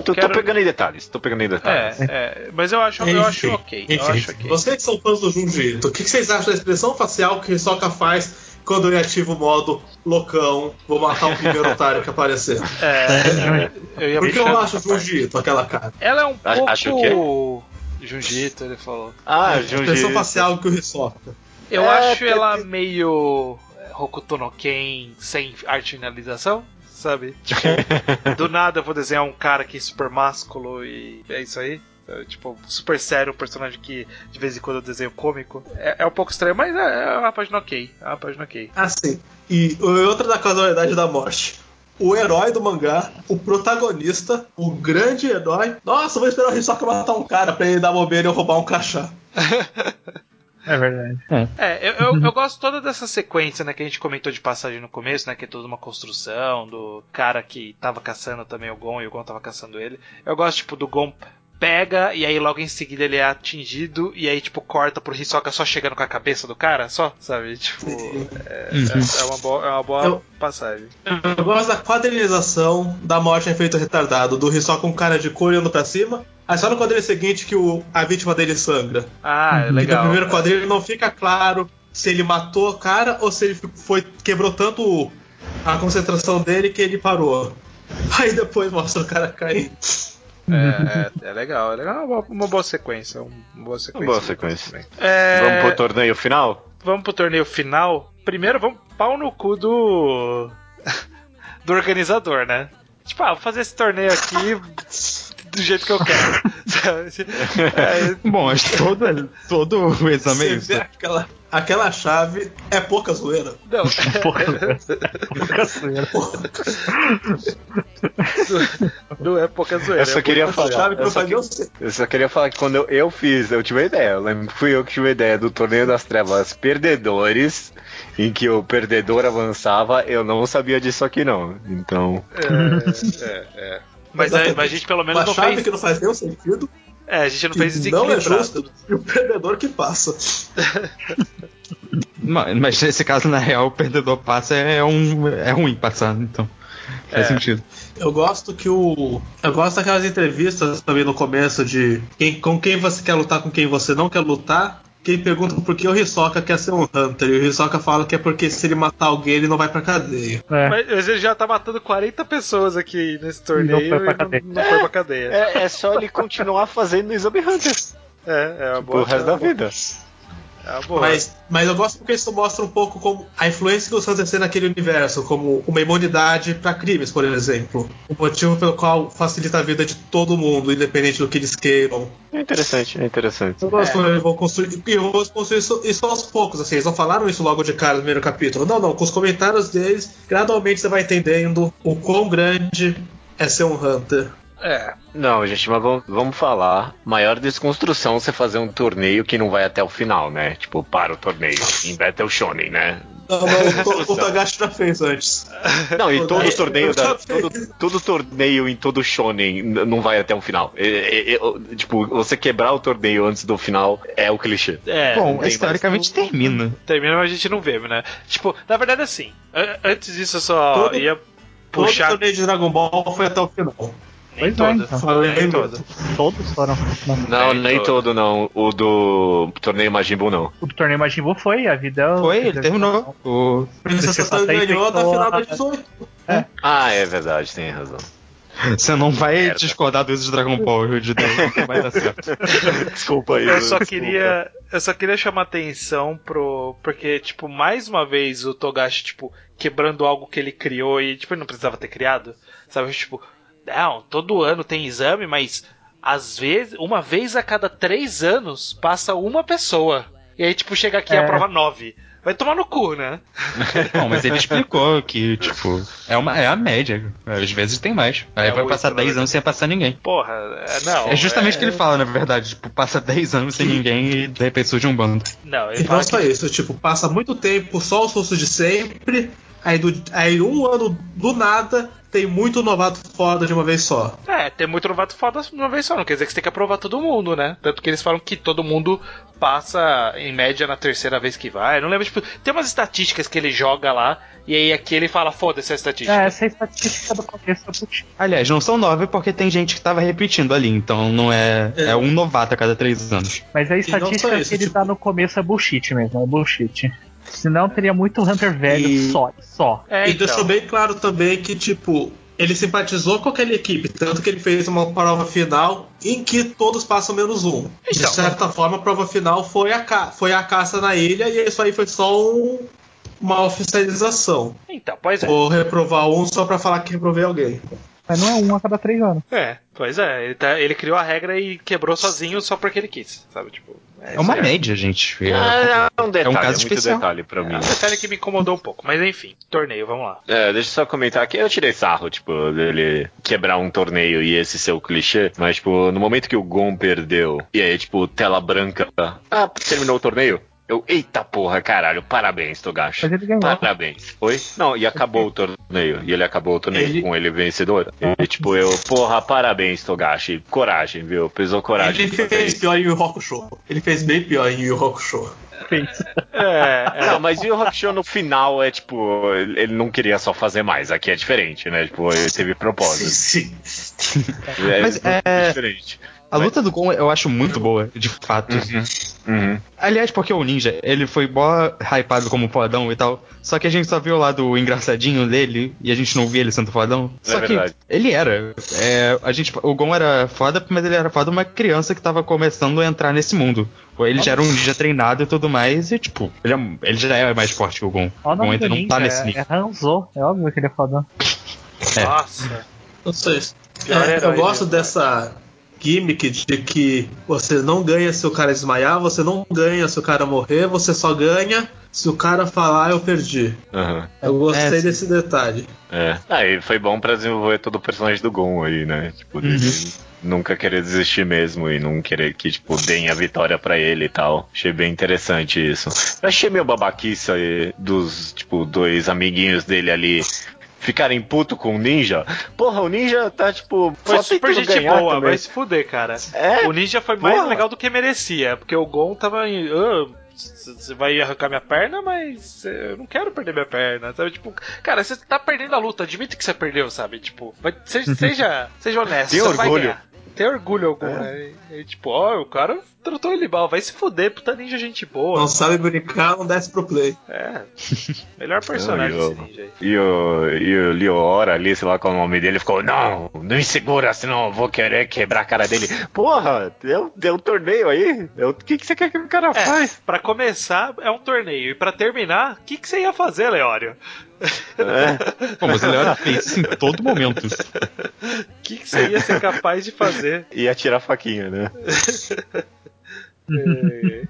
Tô, quero... tô pegando em detalhes, tô pegando em detalhes. É, é, mas eu acho, eu acho ok. Eu Enfim, acho ok. Vocês que são fãs do Junji Ito, o que que vocês acham da expressão facial que Hisoka faz quando eu ativo o modo loucão, vou matar o primeiro otário que aparecer. É, eu ia Por que eu acho. Jujito aquela cara? Ela é um A- pouco. acho o Junjito, ele falou. Ah, Expressão Junji. facial que o Hisoka. Eu É, acho ela meio é, Hokuto no Ken sem arte finalização, sabe? Tipo, do nada eu vou desenhar um cara aqui super másculo e é isso aí. É, tipo, super sério, um personagem que de vez em quando eu desenho cômico. É, é um pouco estranho, mas é, é uma página ok. É uma página ok. Assim. E outra da casualidade da morte. O herói do mangá, o protagonista, o grande herói. Nossa, vou esperar o Hisoka matar um cara pra ele dar bobeira e eu roubar um crachá. É verdade. É, eu, eu, eu gosto toda dessa sequência, né, que a gente comentou de passagem no começo, né, que é toda uma construção do cara que tava caçando também o Gon e o Gon tava caçando ele. Eu gosto, tipo, do Gon pega e aí logo em seguida ele é atingido e aí, tipo, corta pro Hisoka só chegando com a cabeça do cara, só, sabe? Tipo, é, é- é uma boa, é uma boa Eu- passagem. Eu gosto da quadrilização da morte em efeito retardado, do Hisoka com cara de cor indo pra cima. Aí só no quadrilho seguinte que o, a vítima dele sangra. Ah, é E no legal. primeiro quadrilho não fica claro se ele matou o cara ou se ele foi quebrou tanto a concentração dele que ele parou. Aí depois mostra o cara caindo. É, é, é legal, é legal. Uma boa, uma boa sequência. Uma boa sequência. boa sequência. É, Vamos pro torneio final? vamos pro torneio final. Primeiro, vamos pau no cu do. do organizador, né? Tipo, ah, vou fazer esse torneio aqui do jeito que eu quero. É, Bom, acho que todo, todo o exame é isso. aquela, aquela chave é pouca zoeira. não, Pouca zoeira. não é pouca zoeira. Eu só é queria falar. eu só que-. Eu só queria falar que quando eu, eu fiz, eu tive uma ideia. Eu lembro que fui eu que tive a ideia do torneio das trevas perdedores, em que o perdedor avançava. Eu não sabia disso aqui não. Então. É, é, é. Mas, a, mas a gente pelo menos Uma não chave fez. que não faz nenhum sentido. É, a gente não que fez não é justo. E o perdedor que passa. Ma- Mas nesse caso, na real, o perdedor passa é, um, é ruim passar, então. Faz É. sentido. Eu gosto que o. Eu gosto daquelas entrevistas também no começo de quem, com quem você quer lutar, com quem você não quer lutar. Quem pergunta por que o Hisoka quer ser um Hunter. E o Hisoka fala que é porque se ele matar alguém, ele não vai pra cadeia. É. Mas, ele já tá matando 40 pessoas aqui nesse torneio Não foi pra e cadeia. não, não foi pra cadeia. É, é só ele continuar fazendo Exame Hunter É, é uma pro boa. resto da vida. É. Mas, mas eu gosto porque isso mostra um pouco como a influência que os Hunters têm naquele universo, como uma imunidade pra crimes, por exemplo. O motivo pelo qual facilita a vida de todo mundo, independente do que eles queiram. É interessante, é interessante. Eu gosto quando eles vão construir. E eu vou construir isso, isso aos poucos, assim. Eles não falaram isso logo de cara no primeiro capítulo. Não, não. Com os comentários deles, gradualmente você vai entendendo o quão grande é ser um Hunter. É. Não, gente, mas vamos, vamos falar. Maior desconstrução você fazer um torneio que não vai até o final, né? Tipo, para o torneio em Battle Shonen, né? Não, não, o, o Tagashi já fez antes. Não, e todo torneio, da, todo, todo torneio em todo shonen não vai até um final. É, é, é, tipo, você quebrar o torneio antes do final é o clichê. É. Bom, historicamente termina. Termina, mas a gente não vê, né? Tipo, na verdade, assim, an- antes disso eu só Todo- ia Todo puxar. torneio de Dragon Ball foi até o final. Nem Pois é, todo. então. Nem todo. Todos foram. Não. Não, Nem nem todo. todo não. O do torneio Majin Buu não. O torneio Majin Buu foi, a vida é o- Foi, ele terminou. O... Princesa até ganhou infectou final da a- 18. Ah, é verdade, tem razão. Você não vai Merda. discordar do uso de Dragon Ball, Rio de Deus, não vai dar certo. Desculpa aí. Eu só desculpa. queria. Eu só queria chamar atenção pro. Porque, tipo, mais uma vez o Togashi, tipo, quebrando algo que ele criou e, tipo, ele não precisava ter criado. Sabe? Tipo, não, todo ano tem exame, mas às vezes, uma vez a cada três anos, passa uma pessoa. E aí, tipo, chega aqui É. aprova nove. Vai tomar no cu, né? Bom, mas ele explicou que, tipo, é, uma, é a média. Às vezes tem mais. Aí É vai passar na 10 verdade. anos sem passar ninguém. Porra, é, não. É justamente o é, que ele fala, na verdade. Tipo, passa 10 anos sem ninguém e de repente surge um bando. Não, ele E não fala só que. isso, tipo, passa muito tempo só os russos de sempre, aí, do, aí um ano do nada tem muito novato foda de uma vez só. É, tem muito novato foda de uma vez só, não quer dizer que você tem que aprovar todo mundo, né? Tanto que eles falam que todo mundo passa em média na terceira vez que vai. Não lembro, tipo, tem umas estatísticas que ele joga lá, e aí aqui ele fala, foda-se a estatística. É, essa é a estatística do começo. Aliás, não são 9 porque tem gente que tava repetindo ali, então não é. É. É, um novato a cada 3 anos. Mas a não estatística isso, que ele tipo- tá no começo é bullshit mesmo, é bullshit. Senão teria muito Hunter velho E- só, só. É, e então. deixou bem claro também que, tipo, ele simpatizou com aquela equipe, tanto que ele fez uma prova final em que todos passam menos um. De Então. certa forma, a prova final foi a, ca foi a caça na ilha e isso aí foi só um- uma oficialização. Então, pois é. Vou reprovar um só pra falar que reprovei alguém. Mas não é um a cada três anos. É, pois é. Ele, tá- ele criou a regra e quebrou sozinho só porque ele quis, sabe? Tipo, É uma isso média, gente. É- Ah, é um detalhe, é um caso muito especial. detalhe pra mim. É um detalhe que me incomodou um pouco, mas enfim, torneio, vamos lá. É, deixa eu só comentar aqui. Eu tirei sarro, tipo, dele quebrar um torneio e esse ser o clichê. Mas, tipo, no momento que o Gon perdeu, e aí, tipo, tela branca. Ah, terminou o torneio? Eu, eita porra, caralho, parabéns, Togashi. Mas ele ganhou. Parabéns. Foi? Não, e acabou o torneio. E ele acabou o torneio Ele- com ele vencedor. E, tipo, eu, porra, parabéns, Togashi. Coragem, viu? Pesou coragem. Ele fez pior em Yu Hakusho. Ele fez bem pior em Yu Hakusho. É, é. Não, mas e o Rock Show no final é tipo, ele não queria só fazer mais, aqui é diferente, né? Tipo, ele teve propósito. Sim. É, Mas é é- diferente. A luta do Gon eu acho muito boa, de fato. Uhum. Aliás, porque o Ninja, ele foi mó hypado como fodão e tal. Só que a gente só viu lá do engraçadinho dele e a gente não via ele sendo fodão. É Só que verdade. ele era. É, a gente, o Gon era foda, mas ele era foda uma criança que tava começando a entrar nesse mundo. Ele já era um ninja treinado e tudo mais, e tipo, ele, é- ele já é mais forte que o Gon. O O Gon ainda não tá nesse é, nível. é Hanzo. É óbvio que ele é fodão. É. Nossa. Não sei. É, eu gosto mesmo, dessa gimmick de que você não ganha se o cara desmaiar, você não ganha se o cara morrer, você só ganha se o cara falar eu perdi. Aham. Eu gostei É, desse detalhe. É. Aí foi bom pra desenvolver todo o personagem do Gon aí, né? Tipo, dele nunca querer desistir mesmo e não querer que, tipo, deem a vitória pra ele e tal. Achei bem interessante isso. Eu achei meio babaquice aí dos, tipo, dois amiguinhos dele ali. Ficarem puto com o ninja. Porra, o ninja tá, tipo, Foi super gente boa, também. vai se fuder, cara. É? O Ninja foi mais Porra. legal do que merecia, porque o Gon tava em. "Ah, Você vai arrancar minha perna, mas eu não quero perder minha perna, sabe? Tipo, cara, você tá perdendo a luta, admite que você perdeu, sabe? Tipo, seja, seja, seja honesto. Tem orgulho. Tem orgulho algum, né? E, tipo, ó, o cara tratou ele mal, vai se fuder, puta ninja gente boa. Não sabe brincar, não desce pro play. É. Melhor personagem desse ninja aí. E o, e o Liora ali, sei lá qual é o nome dele, ficou, não, não me segura, senão eu vou querer quebrar a cara dele. Porra, deu, deu torneio aí. O que, que você quer que o cara É, faz? pra começar, é um torneio. E pra terminar, o que, que você ia fazer, Leório? É. Pô, mas ele era fez isso em todo momento. O que, que você ia ser capaz de fazer? Ia tirar a faquinha, né? É.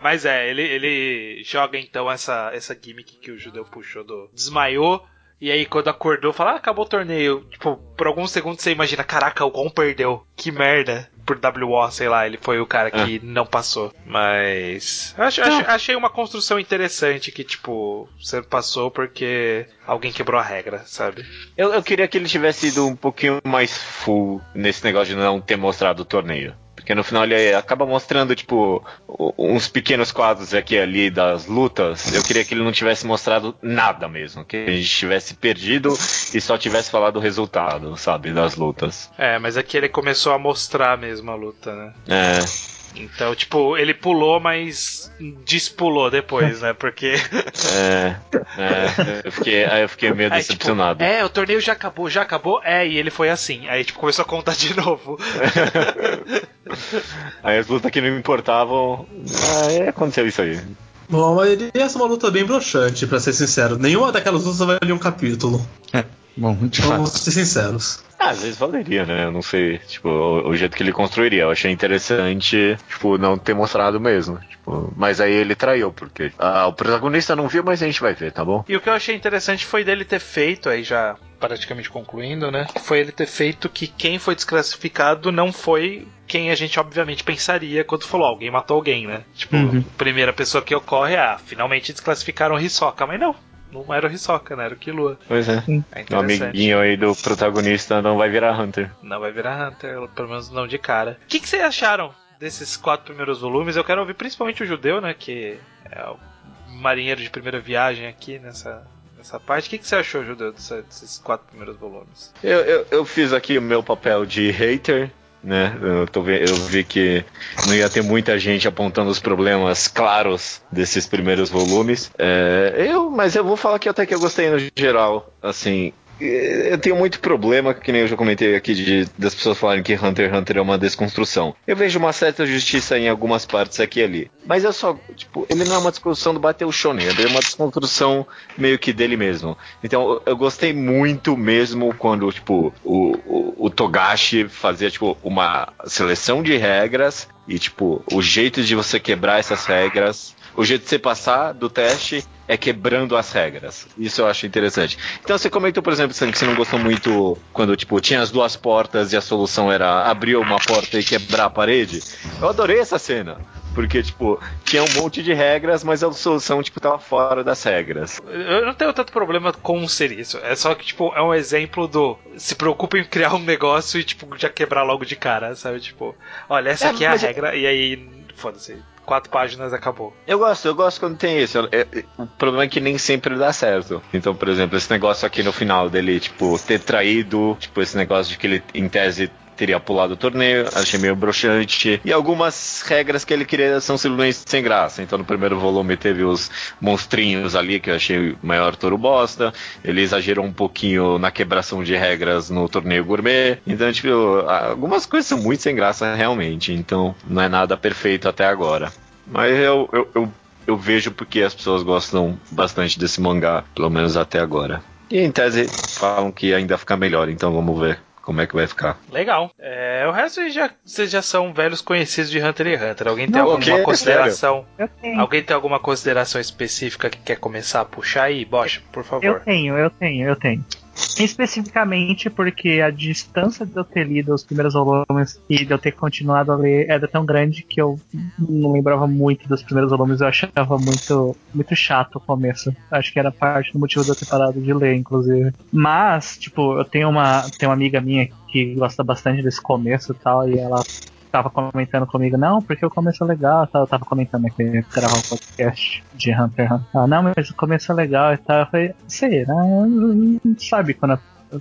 Mas é, ele, ele joga então essa, essa gimmick que o judeu puxou do. Desmaiou. E aí, quando acordou, fala: ah, acabou o torneio. Tipo, por alguns segundos você imagina: caraca, o Gon perdeu. Que merda. Por WO, sei lá, ele foi o cara que não passou. Mas. Acho, acho- achei uma construção interessante que, tipo, você passou porque alguém quebrou a regra, sabe? Eu, eu queria que ele tivesse ido um pouquinho mais full nesse negócio de não ter mostrado o torneio. Porque no final ele acaba mostrando, tipo, uns pequenos quadros aqui e ali das lutas. Eu queria que ele não tivesse mostrado nada mesmo. Que a gente tivesse perdido e só tivesse falado o resultado, sabe, das lutas. É, mas aqui ele começou a mostrar mesmo a luta, né? É. Então, tipo, ele pulou, mas despulou depois, né? Porque. É, é, eu fiquei, aí eu fiquei meio Aí, tipo, decepcionado. é, o torneio já acabou, já acabou? É, e ele foi assim. Aí, tipo, começou a contar de novo. Aí as lutas que não importavam. Aí aconteceu isso aí. Bom, mas ia ser uma luta bem broxante, pra ser sincero. Nenhuma daquelas lutas valia um capítulo. Bom, de Vamos fato. ser sinceros. Ah, às vezes valeria, né? Eu não sei, tipo, o, o jeito que ele construiria. Eu achei interessante, tipo, não ter mostrado mesmo. Tipo, mas aí ele traiu, porque ah, o protagonista não viu, mas a gente vai ver, tá bom? E o que eu achei interessante foi dele ter feito, aí já praticamente concluindo, né? Foi ele ter feito que quem foi desclassificado não foi quem a gente obviamente pensaria quando falou alguém matou alguém, né? Tipo, Uhum. primeira pessoa que ocorre, ah, finalmente desclassificaram o Hisoka, mas não. Não era o Hisoka, né? Era o Killua. Pois é. É O amiguinho aí do protagonista não vai virar Hunter. Não vai virar Hunter, pelo menos não de cara. O que, que vocês acharam desses quatro primeiros volumes? Eu quero ouvir principalmente o judeu, né? Que é o marinheiro de primeira viagem aqui nessa, nessa parte. O que, que você achou, judeu, desses quatro primeiros volumes? Eu, eu, eu fiz aqui o meu papel de hater. Né? Eu, tô, eu vi que não ia ter muita gente apontando os problemas claros desses primeiros volumes. É, eu, mas eu vou falar que até que eu gostei no geral. Assim, eu tenho muito problema, que nem eu já comentei aqui, de, das pessoas falarem que Hunter x Hunter é uma desconstrução. Eu vejo uma certa justiça em algumas partes aqui e ali. Mas eu só, tipo, ele não é uma desconstrução do Bateu Shonen, ele é uma desconstrução meio que dele mesmo. Então eu gostei muito mesmo quando, tipo, o, o, o Togashi fazia, tipo, uma seleção de regras e, tipo, o jeito de você quebrar essas regras o jeito de você passar do teste é quebrando as regras. Isso eu acho interessante. Então você comentou, por exemplo, que você não gostou muito quando tipo tinha as duas portas e a solução era abrir uma porta e quebrar a parede. Eu adorei essa cena. Porque, tipo, tinha um monte de regras, mas a solução, tipo, tava fora das regras. Eu não tenho tanto problema com ser isso. É só que, tipo, é um exemplo do. Se preocupa em criar um negócio e, tipo, já quebrar logo de cara, sabe? Tipo, olha, essa É, aqui é a mas- regra, e aí. Foda-se. Quatro páginas acabou. Eu gosto, eu gosto quando tem isso. É- é- o problema é que nem sempre dá certo. Então, por exemplo, esse negócio aqui no final dele, tipo, ter traído, tipo, esse negócio de que ele, em tese, teria pulado o torneio, achei meio broxante. E algumas regras que ele queria são simplesmente sem graça. Então, no primeiro volume teve os monstrinhos ali, que eu achei o maior touro bosta. Ele exagerou um pouquinho na quebração de regras no torneio gourmet. Então, tipo, algumas coisas são muito sem graça, realmente. Então, não é nada perfeito até agora. Mas eu, eu, eu, eu vejo porque as pessoas gostam bastante desse mangá, pelo menos até agora. E em tese falam que ainda fica melhor, então vamos ver como é que vai ficar. Legal. É, o resto já, vocês já são velhos conhecidos de Hunter x Hunter. Alguém tem Não, alguma consideração? Eu tenho. Alguém tem alguma consideração específica que quer começar a puxar aí? Bocha, por favor. Eu tenho, eu tenho, eu tenho. Especificamente porque a distância de eu ter lido os primeiros volumes e de eu ter continuado a ler era tão grande que eu não lembrava muito dos primeiros volumes. Eu achava muito, muito chato o começo. Acho que era parte do motivo de eu ter parado de ler, inclusive. Mas, tipo, eu tenho uma, tenho uma amiga minha que gosta bastante desse começo e tal, e ela tava comentando comigo, não, porque o começo é legal, eu tava comentando aqui, gravar um podcast de Hunter x Hunter. Ah, não, mas o começo é legal e tal. Eu falei, será? Não sabe quando.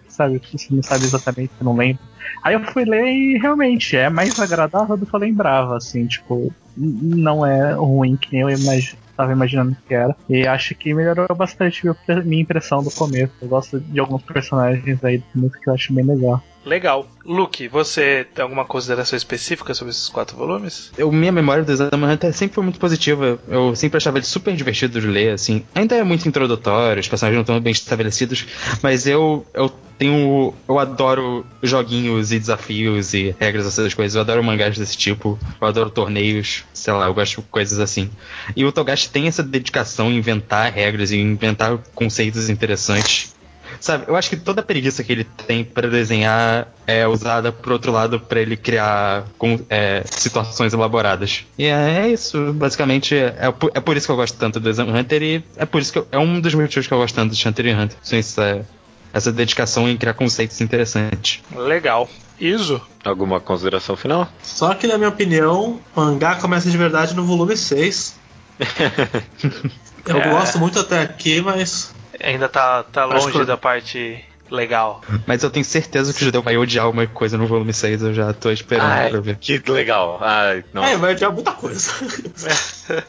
Sabe, você não sabe exatamente, não lembra. Aí eu fui ler e realmente é mais agradável do que eu lembrava, assim, tipo, não é ruim que eu imagi tava imaginando que era. E acho que melhorou bastante minha, minha impressão do começo. Eu gosto de alguns personagens aí do começo que eu acho bem legal. Legal. Luke, você tem alguma consideração específica sobre esses quatro volumes? Eu, minha memória do Exame Hunter sempre foi muito positiva. Eu sempre achava ele super divertido de ler, assim. Ainda é muito introdutório, os personagens não estão bem estabelecidos, mas eu, eu tenho. Eu adoro joguinhos e desafios e regras, essas coisas. Eu adoro mangás desse tipo. Eu adoro torneios, sei lá, eu gosto de coisas assim. E o Togashi tem essa dedicação em inventar regras e inventar conceitos interessantes. Sabe, eu acho que toda a preguiça que ele tem para desenhar é usada, por outro lado, para ele criar é, situações elaboradas. E é, é isso, basicamente. É, por- é por isso que eu gosto tanto do Exam Hunter e é por isso que eu- é um dos motivos que eu gosto tanto de Hunter x Hunter. São essa, essa dedicação em criar conceitos interessantes. Legal. Iso? Alguma consideração final? Só que, na minha opinião, o mangá começa de verdade no volume 6. Eu É. gosto muito até aqui, mas. Ainda tá, tá longe que- da parte legal. Mas eu tenho certeza que o Judeu vai odiar uma coisa no volume 6, eu já tô esperando Ai, pra ver. que legal. Ai, É, nossa. vai adiar muita coisa.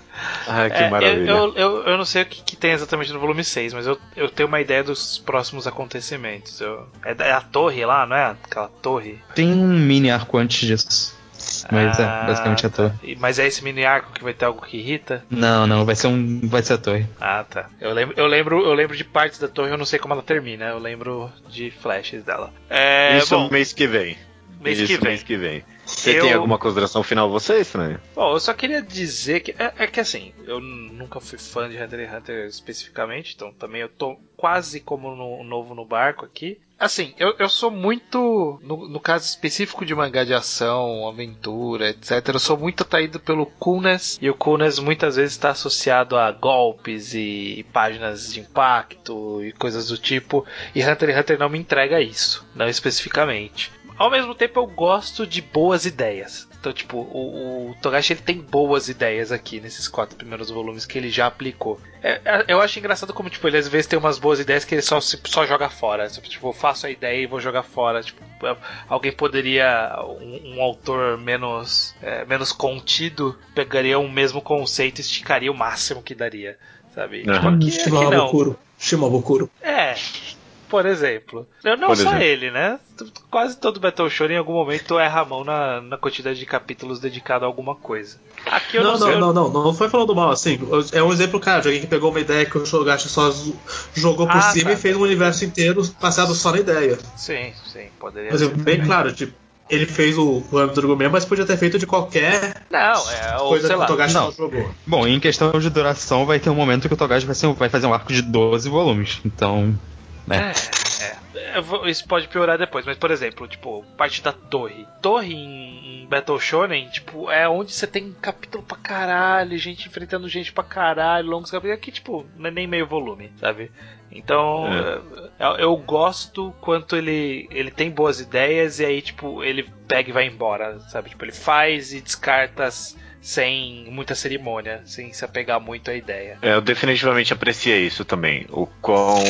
Ai, que É, maravilha. Eu, eu, eu não sei o que, que tem exatamente no volume 6, mas eu, eu tenho uma ideia dos próximos acontecimentos. Eu- é, é a torre lá, não é? Aquela torre. Tem um mini arco antes disso. Mas Ah, é, basicamente a torre. tá. E- Mas é esse mini arco que vai ter algo que irrita? Não, não, vai ser um. Vai ser a torre. Ah, tá. Eu lembro, eu lembro, eu lembro de partes da torre, eu não sei como ela termina. Eu lembro de flashes dela. É, Isso bom, mês que vem. mês Isso que vem. mês que vem. Você Eu- tem alguma consideração final, você, estranho? Bom, eu só queria dizer que é, é que assim, eu nunca fui fã de Hunter x Hunter especificamente, então também eu tô quase como no, novo no barco aqui. Assim, eu, eu sou muito, no, no caso específico de mangá de ação, aventura, etc, eu sou muito atraído pelo coolness, e o coolness muitas vezes está associado a golpes e, e páginas de impacto e coisas do tipo, e Hunter x Hunter não me entrega isso, não especificamente. Ao mesmo tempo eu gosto de boas ideias. Então, tipo, o, o Togashi ele tem boas ideias aqui nesses quatro primeiros volumes que ele já aplicou. É, é, eu acho engraçado como, tipo, ele às vezes tem umas boas ideias que ele só, só joga fora. Tipo, eu faço a ideia e vou jogar fora. Tipo, alguém poderia, um, um autor menos, é, menos contido, pegaria o mesmo conceito e esticaria o máximo que daria. Sabe? Uhum. Tipo, aqui, aqui não. Shimabukuro. É, por exemplo. Não Por só exemplo. ele, né? Quase todo Battle Shonen em algum momento erra a mão na, na quantidade de capítulos dedicado a alguma coisa. Aqui eu não, Não, sei. não, não, não, não foi falando mal, assim. É um exemplo, cara, de alguém que pegou uma ideia que o Shogashi só jogou por Ah, cima tá. e fez um universo inteiro baseado só na ideia. Sim, sim, poderia Mas ser. bem também. claro, tipo, ele fez o, âmbito do Gourmet, mas podia ter feito de qualquer Não, é, ou coisa sei que lá. o Togashi não. não jogou. Bom, em questão de duração, vai ter um momento que o Togashi vai, ser- vai fazer um arco de 12 volumes. Então. Né? É, é. Isso pode piorar depois, mas por exemplo, tipo, parte da torre. Torre em, em Battle Shonen, tipo, é onde você tem capítulo pra caralho, gente enfrentando gente pra caralho, longos capítulos. Aqui, tipo, não é nem meio volume, sabe? Então, É. eu, eu gosto quanto ele, ele tem boas ideias e aí, tipo, ele pega e vai embora, sabe? Tipo, ele faz e descarta sem muita cerimônia, sem se apegar muito à ideia. É, eu definitivamente apreciei isso também. O quão.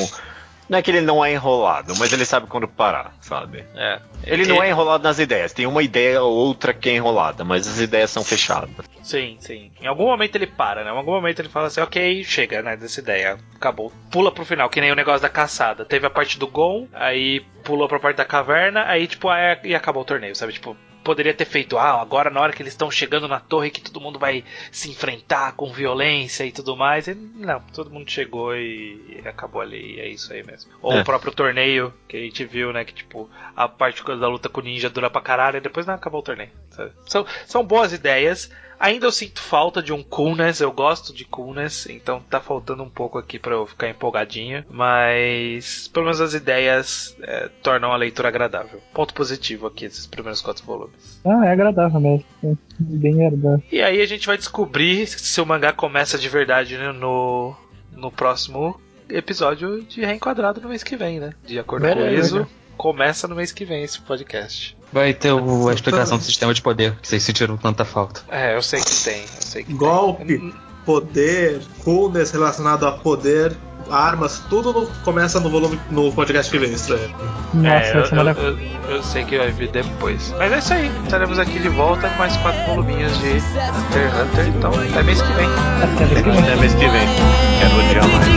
Não é que ele não é enrolado, mas ele sabe quando parar, sabe? É. Ele não é enrolado nas ideias. Tem uma ideia ou outra que é enrolada, mas as ideias são fechadas. Sim, sim. Em algum momento ele para, né? Em algum momento ele fala assim, ok, chega, né? Dessa ideia. Acabou. Pula pro final, que nem o negócio da caçada. Teve a parte do Gon, aí pulou pra parte da caverna, aí, tipo, aí, e acabou o torneio, sabe? Tipo, poderia ter feito, ah, agora na hora que eles estão chegando na torre que todo mundo vai se enfrentar com violência e tudo mais. E, não, todo mundo chegou e, e acabou ali, e é isso aí mesmo. Ou É. o próprio torneio, que a gente viu, né? Que, tipo, a parte da luta com o ninja dura pra caralho e depois não acabou o torneio. sabe? São, são boas ideias. Ainda eu sinto falta de um coolness, eu gosto de coolness, então tá faltando um pouco aqui pra eu ficar empolgadinho, mas pelo menos as ideias é, tornam a leitura agradável. Ponto positivo aqui desses primeiros quatro volumes. Ah, é agradável mesmo. É bem agradável. E aí a gente vai descobrir se o mangá começa de verdade né, no, no próximo episódio de Reenquadrado no mês que vem, né? De acordo com o Beleza. ISO, começa no mês que vem esse podcast. Vai ter o- a explicação do sistema de poder, que vocês sentiram tanta falta. É, eu sei que tem, eu sei que tem. Golpe, poder, coolness relacionado a poder, armas, tudo no- começa no volume no podcast que vem, estranho. Nossa, É, eu, semana eu, eu- eu sei que vai vir depois. Mas é isso aí. Estaremos aqui de volta com mais quatro voluminhos de Hunter x Hunter. Então, até mês que vem. até mês que vem. Até mês que vem. Quero odiar mais.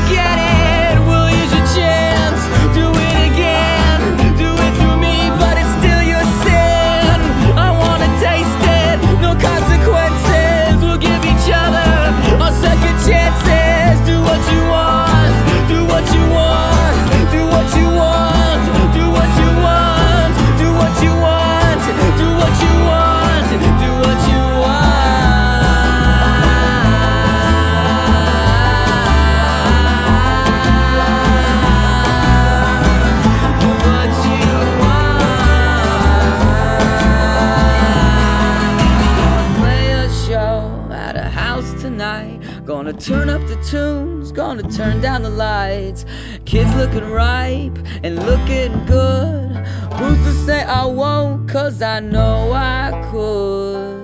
Turn up the tunes, gonna turn down the lights. Kids looking ripe and looking good. Who's to say I won't? Cause I know I could.